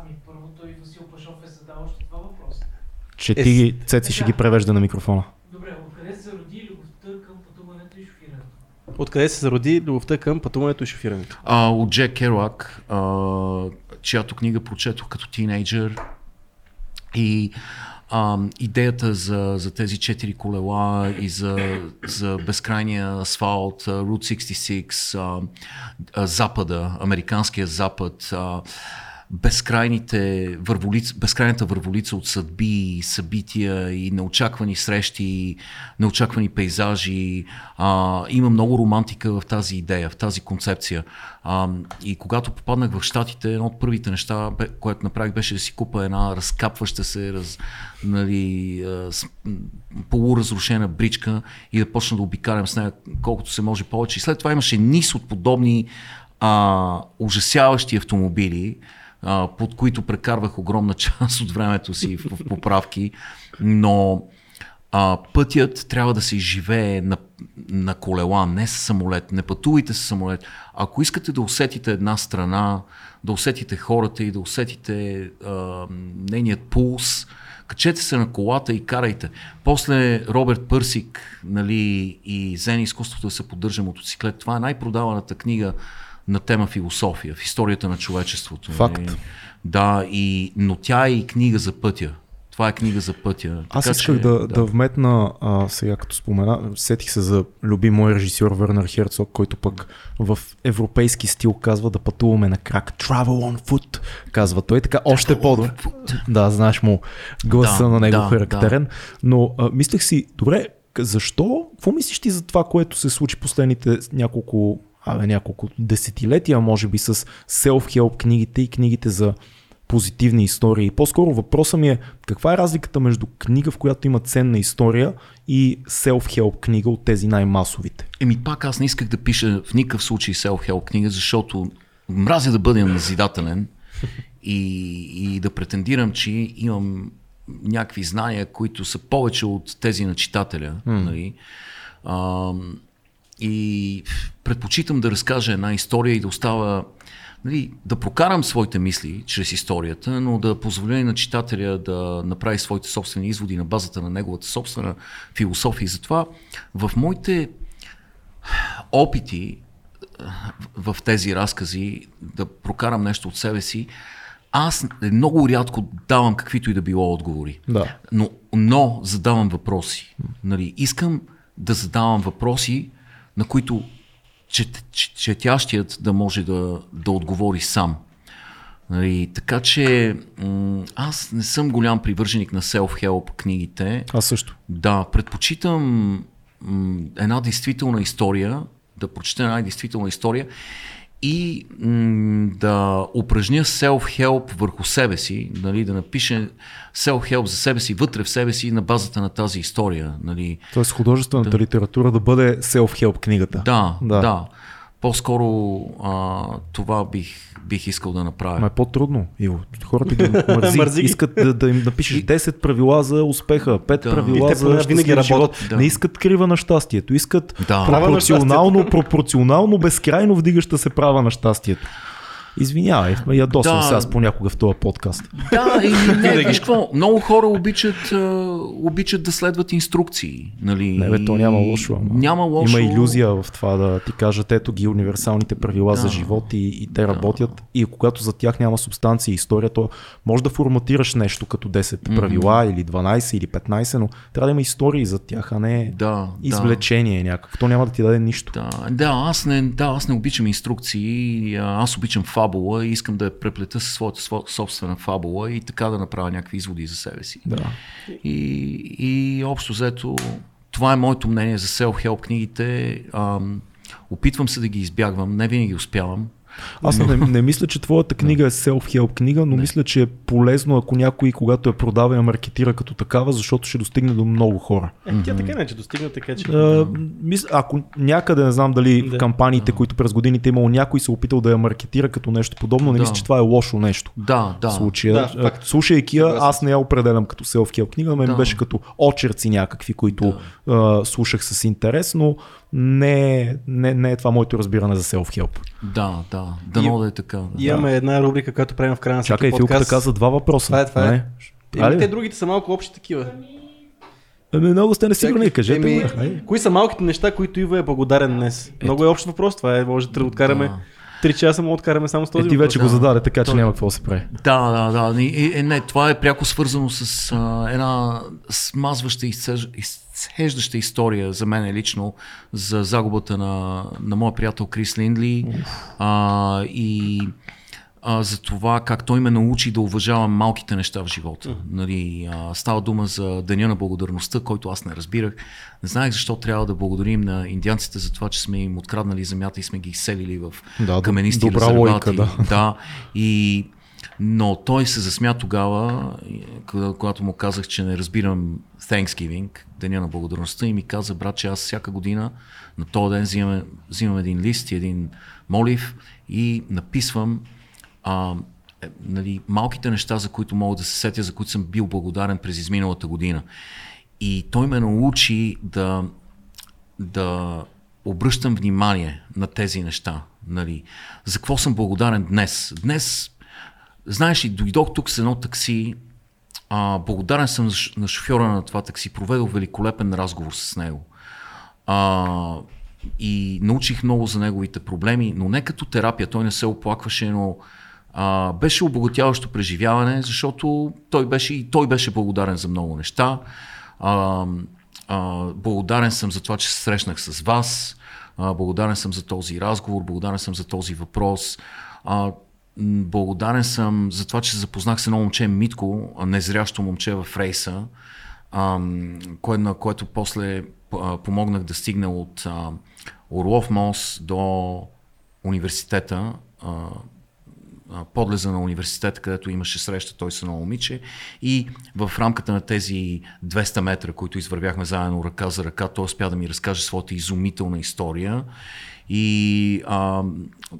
ами първо той Васил Пашов е задал още два въпроса. Че ти ги, Цеци ще ги превежда на микрофона. Добре, откъде се роди любовта към пътуването и шофирането? Откъде се зароди любовта към пътуването и шофирането? А, от Джек Керуак, а, чиято книга прочетох като тинейджър. И а, идеята за, за тези четири колела и за, за безкрайния асфалт, Route 66, а, а, Запада, американския Запад, а, безкрайните върволица, безкрайната върволица от съдби, събития и неочаквани срещи, неочаквани пейзажи. А, има много романтика в тази идея, в тази концепция. А, и когато попаднах в Штатите, едно от първите неща, което направих, беше да си купа една разкапваща се, раз, нали, полуразрушена бричка и да почна да обикарям с нея колкото се може повече. И след това имаше низ от подобни а, ужасяващи автомобили, под които прекарвах огромна част от времето си в, поправки, но а, пътят трябва да се изживее на, на колела, не с самолет. Не пътувайте с самолет. Ако искате да усетите една страна, да усетите хората и да усетите а, нейният пулс, качете се на колата и карайте. После Роберт Пърсик нали, и Зен изкуството да се поддържа мотоциклет. Това е най-продаваната книга на тема философия, в историята на човечеството. Факт. И, да, и, но тя е и книга за пътя. Това е книга за пътя. Аз така, исках че, да, да. да вметна, а, сега като спомена, сетих се за любимой режисьор Вернер Херцог, който пък в европейски стил казва да пътуваме на крак. Travel on foot, казва той. Така още по-добре. Да, знаеш му гласа да, на него да, характерен. Да. Но а, мислех си, добре, защо? Какво мислиш ти за това, което се случи последните няколко абе, няколко десетилетия, може би с self-help книгите и книгите за позитивни истории. По-скоро въпросът ми е каква е разликата между книга, в която има ценна история и self-help книга от тези най-масовите? Еми пак аз не исках да пиша в никакъв случай self-help книга, защото мразя да бъдем назидателен и, и да претендирам, че имам някакви знания, които са повече от тези на читателя. Mm. Нали? А, и предпочитам да разкажа една история и да остава нали, да прокарам своите мисли чрез историята, но да позволя на читателя да направи своите собствени изводи на базата на неговата собствена философия. И затова в моите опити в тези разкази да прокарам нещо от себе си, аз много рядко давам каквито и да било отговори. Да. Но, но задавам въпроси. Нали, искам да задавам въпроси, на които четящият да може да, да отговори сам. Нали, така че аз не съм голям привърженик на self-help книгите. Аз също. Да, предпочитам една действителна история, да прочета една действителна история и м- да упражня self-help върху себе си, нали, да напише self-help за себе си, вътре в себе си на базата на тази история. Нали. Тоест художествената да... литература да бъде self-help книгата. Да, да. да. По-скоро а, това бих, бих искал да направя. Ма е по-трудно, Иво. Хората ги мързи, мързи. искат да, да им напишеш 10 правила за успеха, 5 да. правила за винаги работят. Да. Не искат крива на щастието, искат да. пропорционално, пропорционално, безкрайно вдигаща се права на щастието. Извинявай, ма ядосвам Да. се аз понякога в този подкаст. Да, и не, какво, много хора обичат, обичат да следват инструкции. Нали? Не, бе, то няма лошо. Ама. Няма лошо. Има иллюзия в това да ти кажат ето ги универсалните правила Да. за живот и, и те работят. И когато за тях няма субстанция и история, то може да форматираш нещо като 10 правила или 12 или 15, но трябва да има истории за тях, а не Да, извлечение някакво. То няма да ти даде нищо. Да, да, аз не, да, аз не обичам инструкции, аз обичам фабула и искам да я преплета със своята сво- собствена фабула и така да направя някакви изводи за себе си. Да. И, и общо взето, това е моето мнение за self-help книгите. Ам, опитвам се да ги избягвам, не винаги успявам. Аз не, не мисля, че твоята книга е self-help книга, но мисля, че е полезно, ако някой, когато я продава, я маркетира като такава, защото ще достигне до много хора. Е, тя така не че достигна, така че... А, мисля, ако някъде, не знам дали Да. в кампаниите, които през годините е имало някой се е опитал да я маркетира като нещо подобно, не Да. мисля, че това е лошо нещо. Да, да. Случая. Да, А, факт. Слушайки я, аз не я определям като self-help книга, мен Да. беше като очерци някакви, които а, слушах с интерес, но не, не, не е това моето разбиране за self-help. Да, да. Дано да е така. Да. Имаме една рубрика, която правим в края на всеки Чакай, подкаст. Филката каза два въпроса. Това е, това е. Не? Еми, те другите са малко общи такива. Ами, много сте несигурни, Чакай, кажете еми, ми. Кои са малките неща, които Ива е благодарен днес? Много е общ въпрос, това е, може да откараме. Да. 3 часа му откараме само с този Е, ти вече въпрос. го зададе, така че няма какво да се прави. Да, да, да. И, е, не, това е пряко свързано с а, една смазваща и изцеж- изцеждаща история за мен лично за загубата на, на моя приятел Крис Линдли а, и а, за това как той ме научи да уважавам малките неща в живота. Нали, а, става дума за Деня на благодарността, който аз не разбирах. Не знаех защо трябва да благодарим на индианците за това, че сме им откраднали земята и сме ги изселили в Да, каменисти добра резервати. логика, да. да. И, но той се засмя тогава, когато му казах, че не разбирам Thanksgiving, Деня на благодарността, и ми каза, брат, че аз всяка година на този ден взимам, взимам един лист и един молив и написвам а, е, нали, малките неща, за които мога да се сетя, за които съм бил благодарен през изминалата година. И той ме научи да, да обръщам внимание на тези неща. Нали. За какво съм благодарен днес? Днес, знаеш ли, дойдох тук с едно такси, а, благодарен съм на шофьора на това такси, проведох великолепен разговор с него. А, и научих много за неговите проблеми, но не като терапия, той не се оплакваше, но а, беше обогатяващо преживяване, защото той беше и той беше благодарен за много неща. А, а, благодарен съм за това, че се срещнах с вас, а, благодарен съм за този разговор, благодарен съм за този въпрос. А, благодарен съм за това, че запознах с едно момче Митко, а, незрящо момче в рейса, ам, кое, на което после а, помогнах да стигне от а, Орлов мост до университета, а, а, подлеза на университета, където имаше среща той с едно момиче. И в рамката на тези 200 метра, които извървяхме заедно ръка за ръка, той успя да ми разкаже своята изумителна история. И а,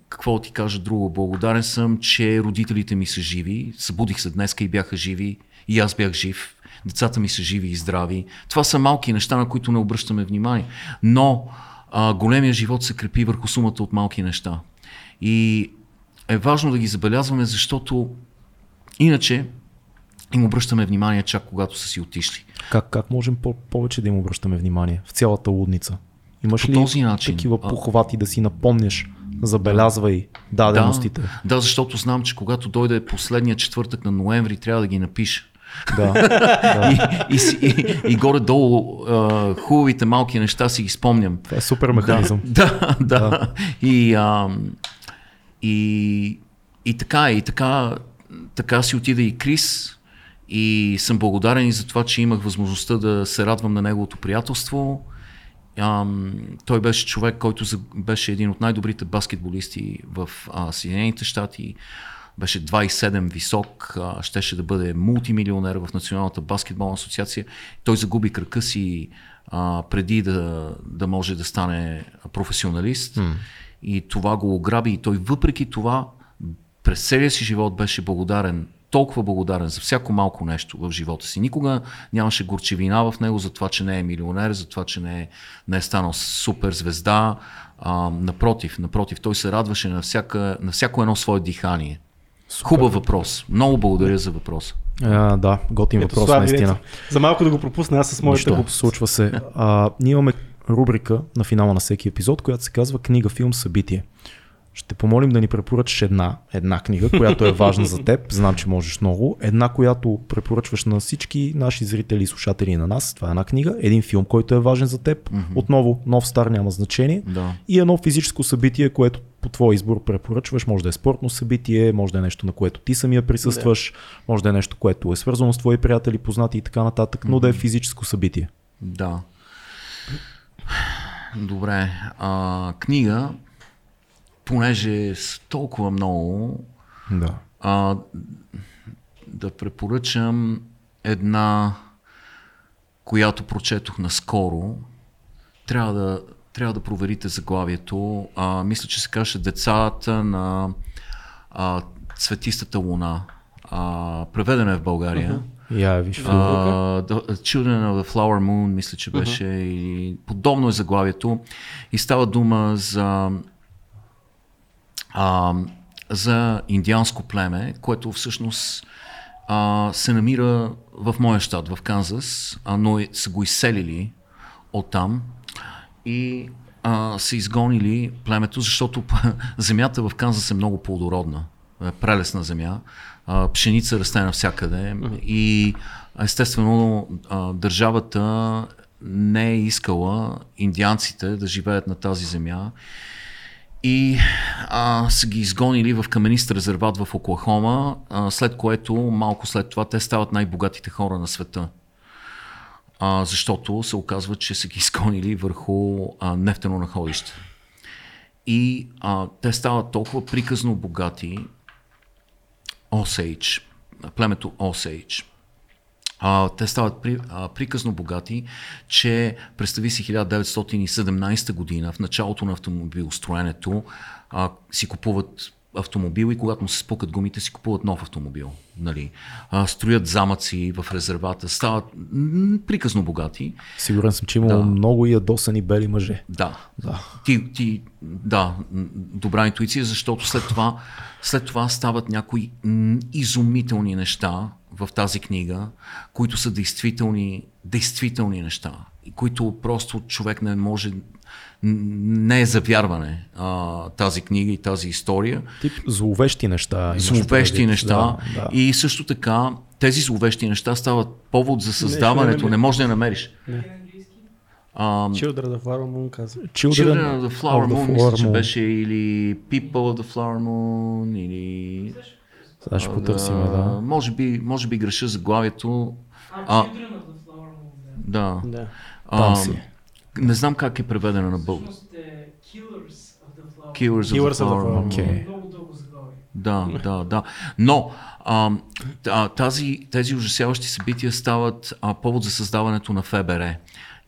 какво ти кажа друго, благодарен съм, че родителите ми са живи, събудих се днеска и бяха живи. И аз бях жив, децата ми са живи и здрави. Това са малки неща, на които не обръщаме внимание, но а, големия живот се крепи върху сумата от малки неща. И е важно да ги забелязваме, защото иначе им обръщаме внимание чак когато са си отишли. Как, как можем по- повече да им обръщаме внимание в цялата лудница? Имаш По ли този начин. такива похвати да си напомняш, забелязвай даденостите? Да, да, защото знам, че когато дойде последния четвъртък на ноември, трябва да ги напиша. Да. и, и, и, и горе-долу а, хубавите малки неща си ги спомням. Това е супер механизъм. Да, да. да. И, а, и, и така, и така, така си отида и Крис. И съм благодарен и за това, че имах възможността да се радвам на неговото приятелство. Ам, той беше човек, който за- беше един от най-добрите баскетболисти в а, Съединените щати. Беше 27 висок, а, щеше да бъде мултимилионер в Националната баскетболна асоциация. Той загуби крака си а, преди да, да може да стане професионалист. И това го ограби. И той въпреки това през целия си живот беше благодарен толкова благодарен за всяко малко нещо в живота си. Никога нямаше горчевина в него за това, че не е милионер, за това, че не е, не е станал супер звезда. А, напротив, напротив, той се радваше на, всяка, на всяко едно свое дихание. Супер. Хубав въпрос. Много благодаря за въпроса. А, да, готин Ето, въпрос, наистина. ето, За малко да го пропусна аз с моята Нищо, глупост. случва се. А, ние имаме рубрика на финала на всеки епизод, която се казва книга, филм, събитие. Ще помолим да ни препоръчаш една, една книга, която е важна за теб. Знам, че можеш много. Една, която препоръчваш на всички наши зрители и слушатели и на нас. Това е една книга. Един филм, който е важен за теб. Отново, нов, стар, няма значение. Да. И едно физическо събитие, което по твой избор препоръчваш. Може да е спортно събитие, може да е нещо, на което ти самия присъстваш, може да е нещо, което е свързано с твои приятели, познати и така нататък, но да е физическо събитие. Да. Добре. А, книга, понеже с толкова много, Да. а, да препоръчам една, която прочетох наскоро. Трябва да, трябва да проверите заглавието. А, мисля, че се каже Децата на а, Цветистата луна. А, преведена е в България. Я виж. Uh, Children of the Flower Moon, мисля, че беше и подобно е заглавието. И става дума за, а, за индианско племе, което всъщност а, се намира в моя щат, в Канзас, а, но е- са го изселили оттам и а, са изгонили племето, защото земята в Канзас е много плодородна, е прелесна земя, пшеница расте навсякъде и естествено държавата не е искала индианците да живеят на тази земя и а, са ги изгонили в каменист резерват в Оклахома, а, след което малко след това те стават най-богатите хора на света. А, защото се оказва, че са ги изгонили върху а, нефтено находище. И а, те стават толкова приказно богати, Osage, племето Osage, а, те стават при, а, приказно богати, че представи си 1917 година, в началото на автомобилостроенето, а, си купуват автомобил и когато му се спукат гумите, си купуват нов автомобил. Нали? А, строят замъци в резервата, стават м, приказно богати. Сигурен съм, че има Да. много ядосани бели мъже. Да. Да. Ти, ти, да, добра интуиция, защото след това, след това стават някои м, изумителни неща в тази книга, които са действителни, действителни неща, които просто човек не може, не е за вярване а, тази книга и тази история. Тип зловещи неща. Зловещи предвид. неща Да, да. и също така тези зловещи неща стават повод за създаването, не можеш да я намериш. А, Children of Flower Moon каза. Children of the Flower of the Moon, мисля, че беше или People of the Flower Moon, или... Сега ще потърсим, да. Може би, може би греша заглавието. А, А. Children of the Flower Moon, да. Да. Да. Там си. Не знам как е преведена на български. Е Killers of the Flower заглавие. Да, да, да. Но а, а, тази, тези ужасяващи събития стават а, повод за създаването на ФБР.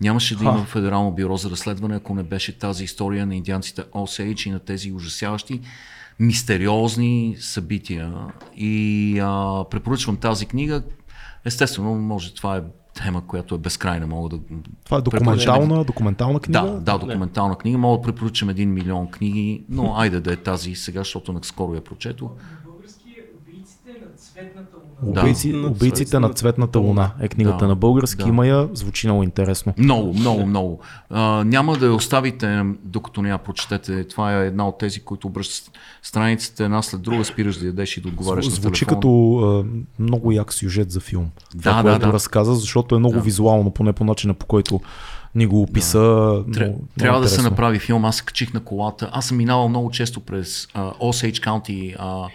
Нямаше да има Федерално бюро за разследване, ако не беше тази история на индианците Osage и на тези ужасяващи мистериозни събития. И а, препоръчвам тази книга. Естествено, може това е тема, която е безкрайна. Мога да Това е документална, документална книга. да, да, документална книга. Мога да препоръчам един милион книги, но айде да е тази сега, защото наскоро я прочетох. На български е Убийците на цветната луна. Да. Убийци, На убийците цветната на цветната луна е книгата Да, на български. да. Има я, звучи много интересно. Много, много, много. А, няма да я оставите, докато не я прочетете. Това е една от тези, които обръщат страниците една след друга, спираш да ядеш и да отговаряш на Звучи телефона. като а, много як сюжет за филм. Това, Да, да, което да. разказа, защото е много Да. визуално, поне по начина по който ни го описа. Тря- много- трябва много да се направи филм. Аз се качих на колата. Аз съм минавал много често през а, Osage County, а,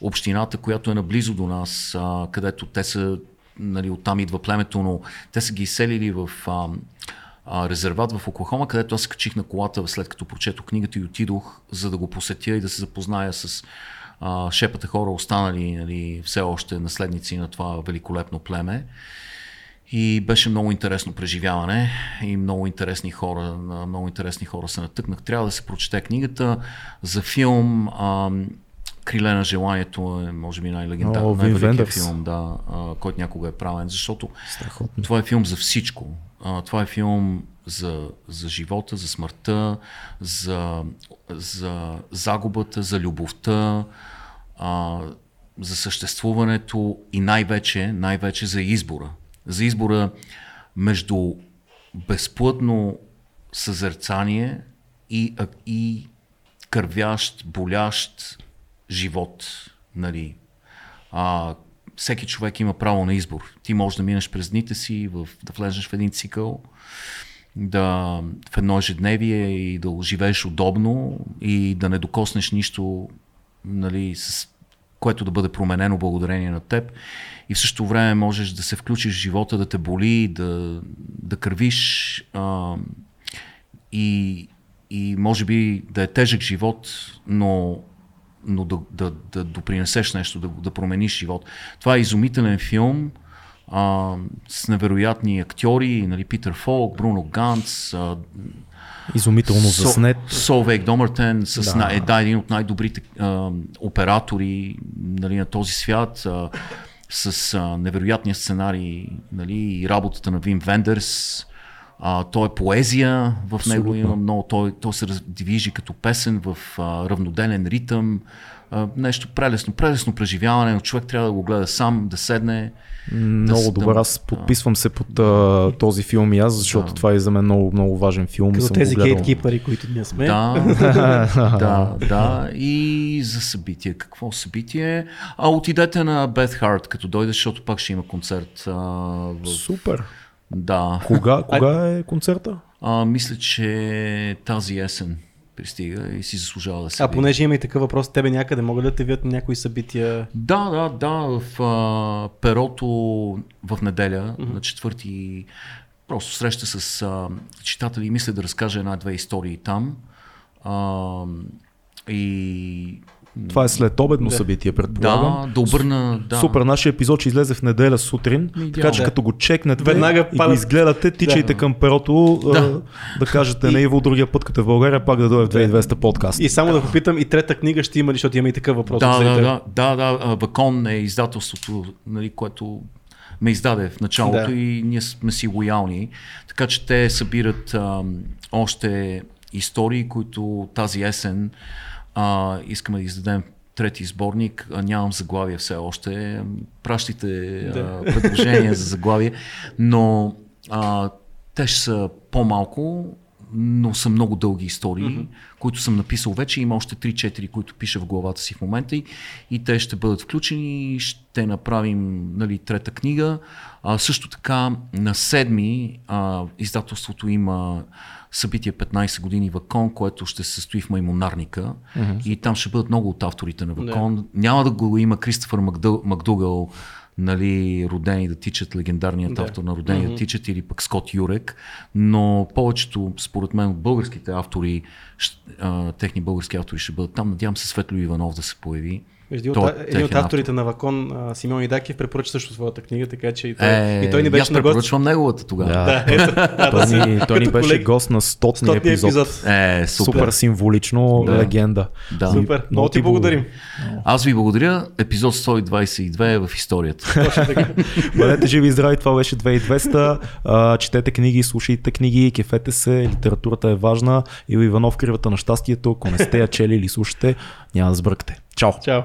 общината, която е наблизо до нас, а, където те са, нали, оттам идва племето, но те са ги изселили в а, а, резерват в Оклахома, където аз качих на колата след като прочетох книгата и отидох, за да го посетя и да се запозная с а, шепата хора, останали нали, все още наследници на това великолепно племе. И беше много интересно преживяване и много интересни хора, много интересни хора се натъкнах. Трябва да се прочете книгата за филм. Ам, Криле на желанието е, може би, най-легендарен, най-великият филм, да, а, който някога е правен, защото Страхотно. това е филм за всичко. А, това е филм за, за живота, за смъртта, за, за загубата, за любовта, а, за съществуването и най-вече, най-вече за избора. За избора между безплътно съзерцание и, и кървящ, болящ живот. Нали. А, всеки човек има право на избор. Ти можеш да минеш през дните си, в, да влезеш в един цикъл, да в едно ежедневие и да живееш удобно и да не докоснеш нищо, нали, с което да бъде променено благодарение на теб. И в същото време можеш да се включиш в живота, да те боли, да, да кървиш а, и, и може би да е тежък живот, но, но да, да, да допринесеш нещо, да, да промениш живот. Това е изумителен филм а, с невероятни актьори, нали, Питър Фолк, Бруно Ганц, а, Изумително заснет. Солвейк Домъртен с Да. е, да, един от най-добрите а, оператори нали, на този свят, а, с а, невероятния сценарий нали, и работата на Вим Вендерс. А, той е поезия, в него има много, той, той се движи като песен в а, равноделен ритъм. А, нещо прелесно, прелесно преживяване, но човек трябва да го гледа сам, да седне. Много с- добър. да- Аз подписвам се под а, този филм и аз, защото Да. това е за мен много, много важен филм. и Като съм тези гейткипъри, които ние сме. Да, да, да. И за събитие. Какво събитие? А отидете на Бет Харт, като дойдеш, защото пак ще има концерт. А, в... Супер. Да. Кога, кога е концерта? А, мисля, че тази есен пристига и си заслужава да се А понеже има и такъв въпрос, тебе някъде могат да те вият на някои събития. Да, да, да. В а, перото в неделя, на четвърти, просто среща с а, читатели. Мисля да разкажа една-две истории там. А, и Това е след обедно Да. събитие, предполагам. да, да обърна. Да. Супер, нашия епизод ще излезе в неделя сутрин, така че Да. като го чекнете Веднага и го изгледате, тичайте Да. към перото да, Да. да кажете И- на Иво другия път, като е в България, пак да дойде в 2200 подкаст. И само да попитам, и трета книга ще има ли, защото има и такъв въпрос. Да, да, да, да, да. Вакон е издателството, нали, което ме издаде в началото Да. и ние сме си лоялни. Така че те събират а, още истории, които тази есен а, искаме да издадем трети сборник. А, нямам заглавие все още. Пращайте Да. а, предложения за заглавие. Но а, те ще са по-малко, но са много дълги истории, mm-hmm. които съм написал вече. Има още 3-4, които пиша в главата си в момента и, и те ще бъдат включени. Ще направим нали, трета книга. А, също така на седми а, издателството има събитие 15 години Вакон, което ще се състои в Маймонарника. Mm-hmm. И там ще бъдат много от авторите на Вакон. Да. Няма да го има Кристофър Макдъл, Макдугъл, нали, родени да тичат, легендарният Да. автор на Родени да тичат или пък Скот Юрек, но повечето, според мен, от българските автори, а, техни български автори ще бъдат там. Надявам се Светло Иванов да се появи. Между Той е другото, един от авторите на Вакон, Симеон Идакев, препоръча също своята книга, така че и той, Е, и той ни беше аз на гост. препоръчвам неговата тогава. Да. Да, ето, да, Той да ни, той ни беше колеги. гост на 100 Стотния епизод. епизод. Е, супер. Супер символично, Да. легенда. Да. Супер, много ти благодарим. Аз ви благодаря. Епизод 122 е в историята. Бъдете живи и здрави, това беше 2200. А, четете книги, слушайте книги, кефете се, литературата е важна. Иво Иванов, кривата на щастието. Ако не сте я чели или слушате, няма да сбъркате. Чао! Чао.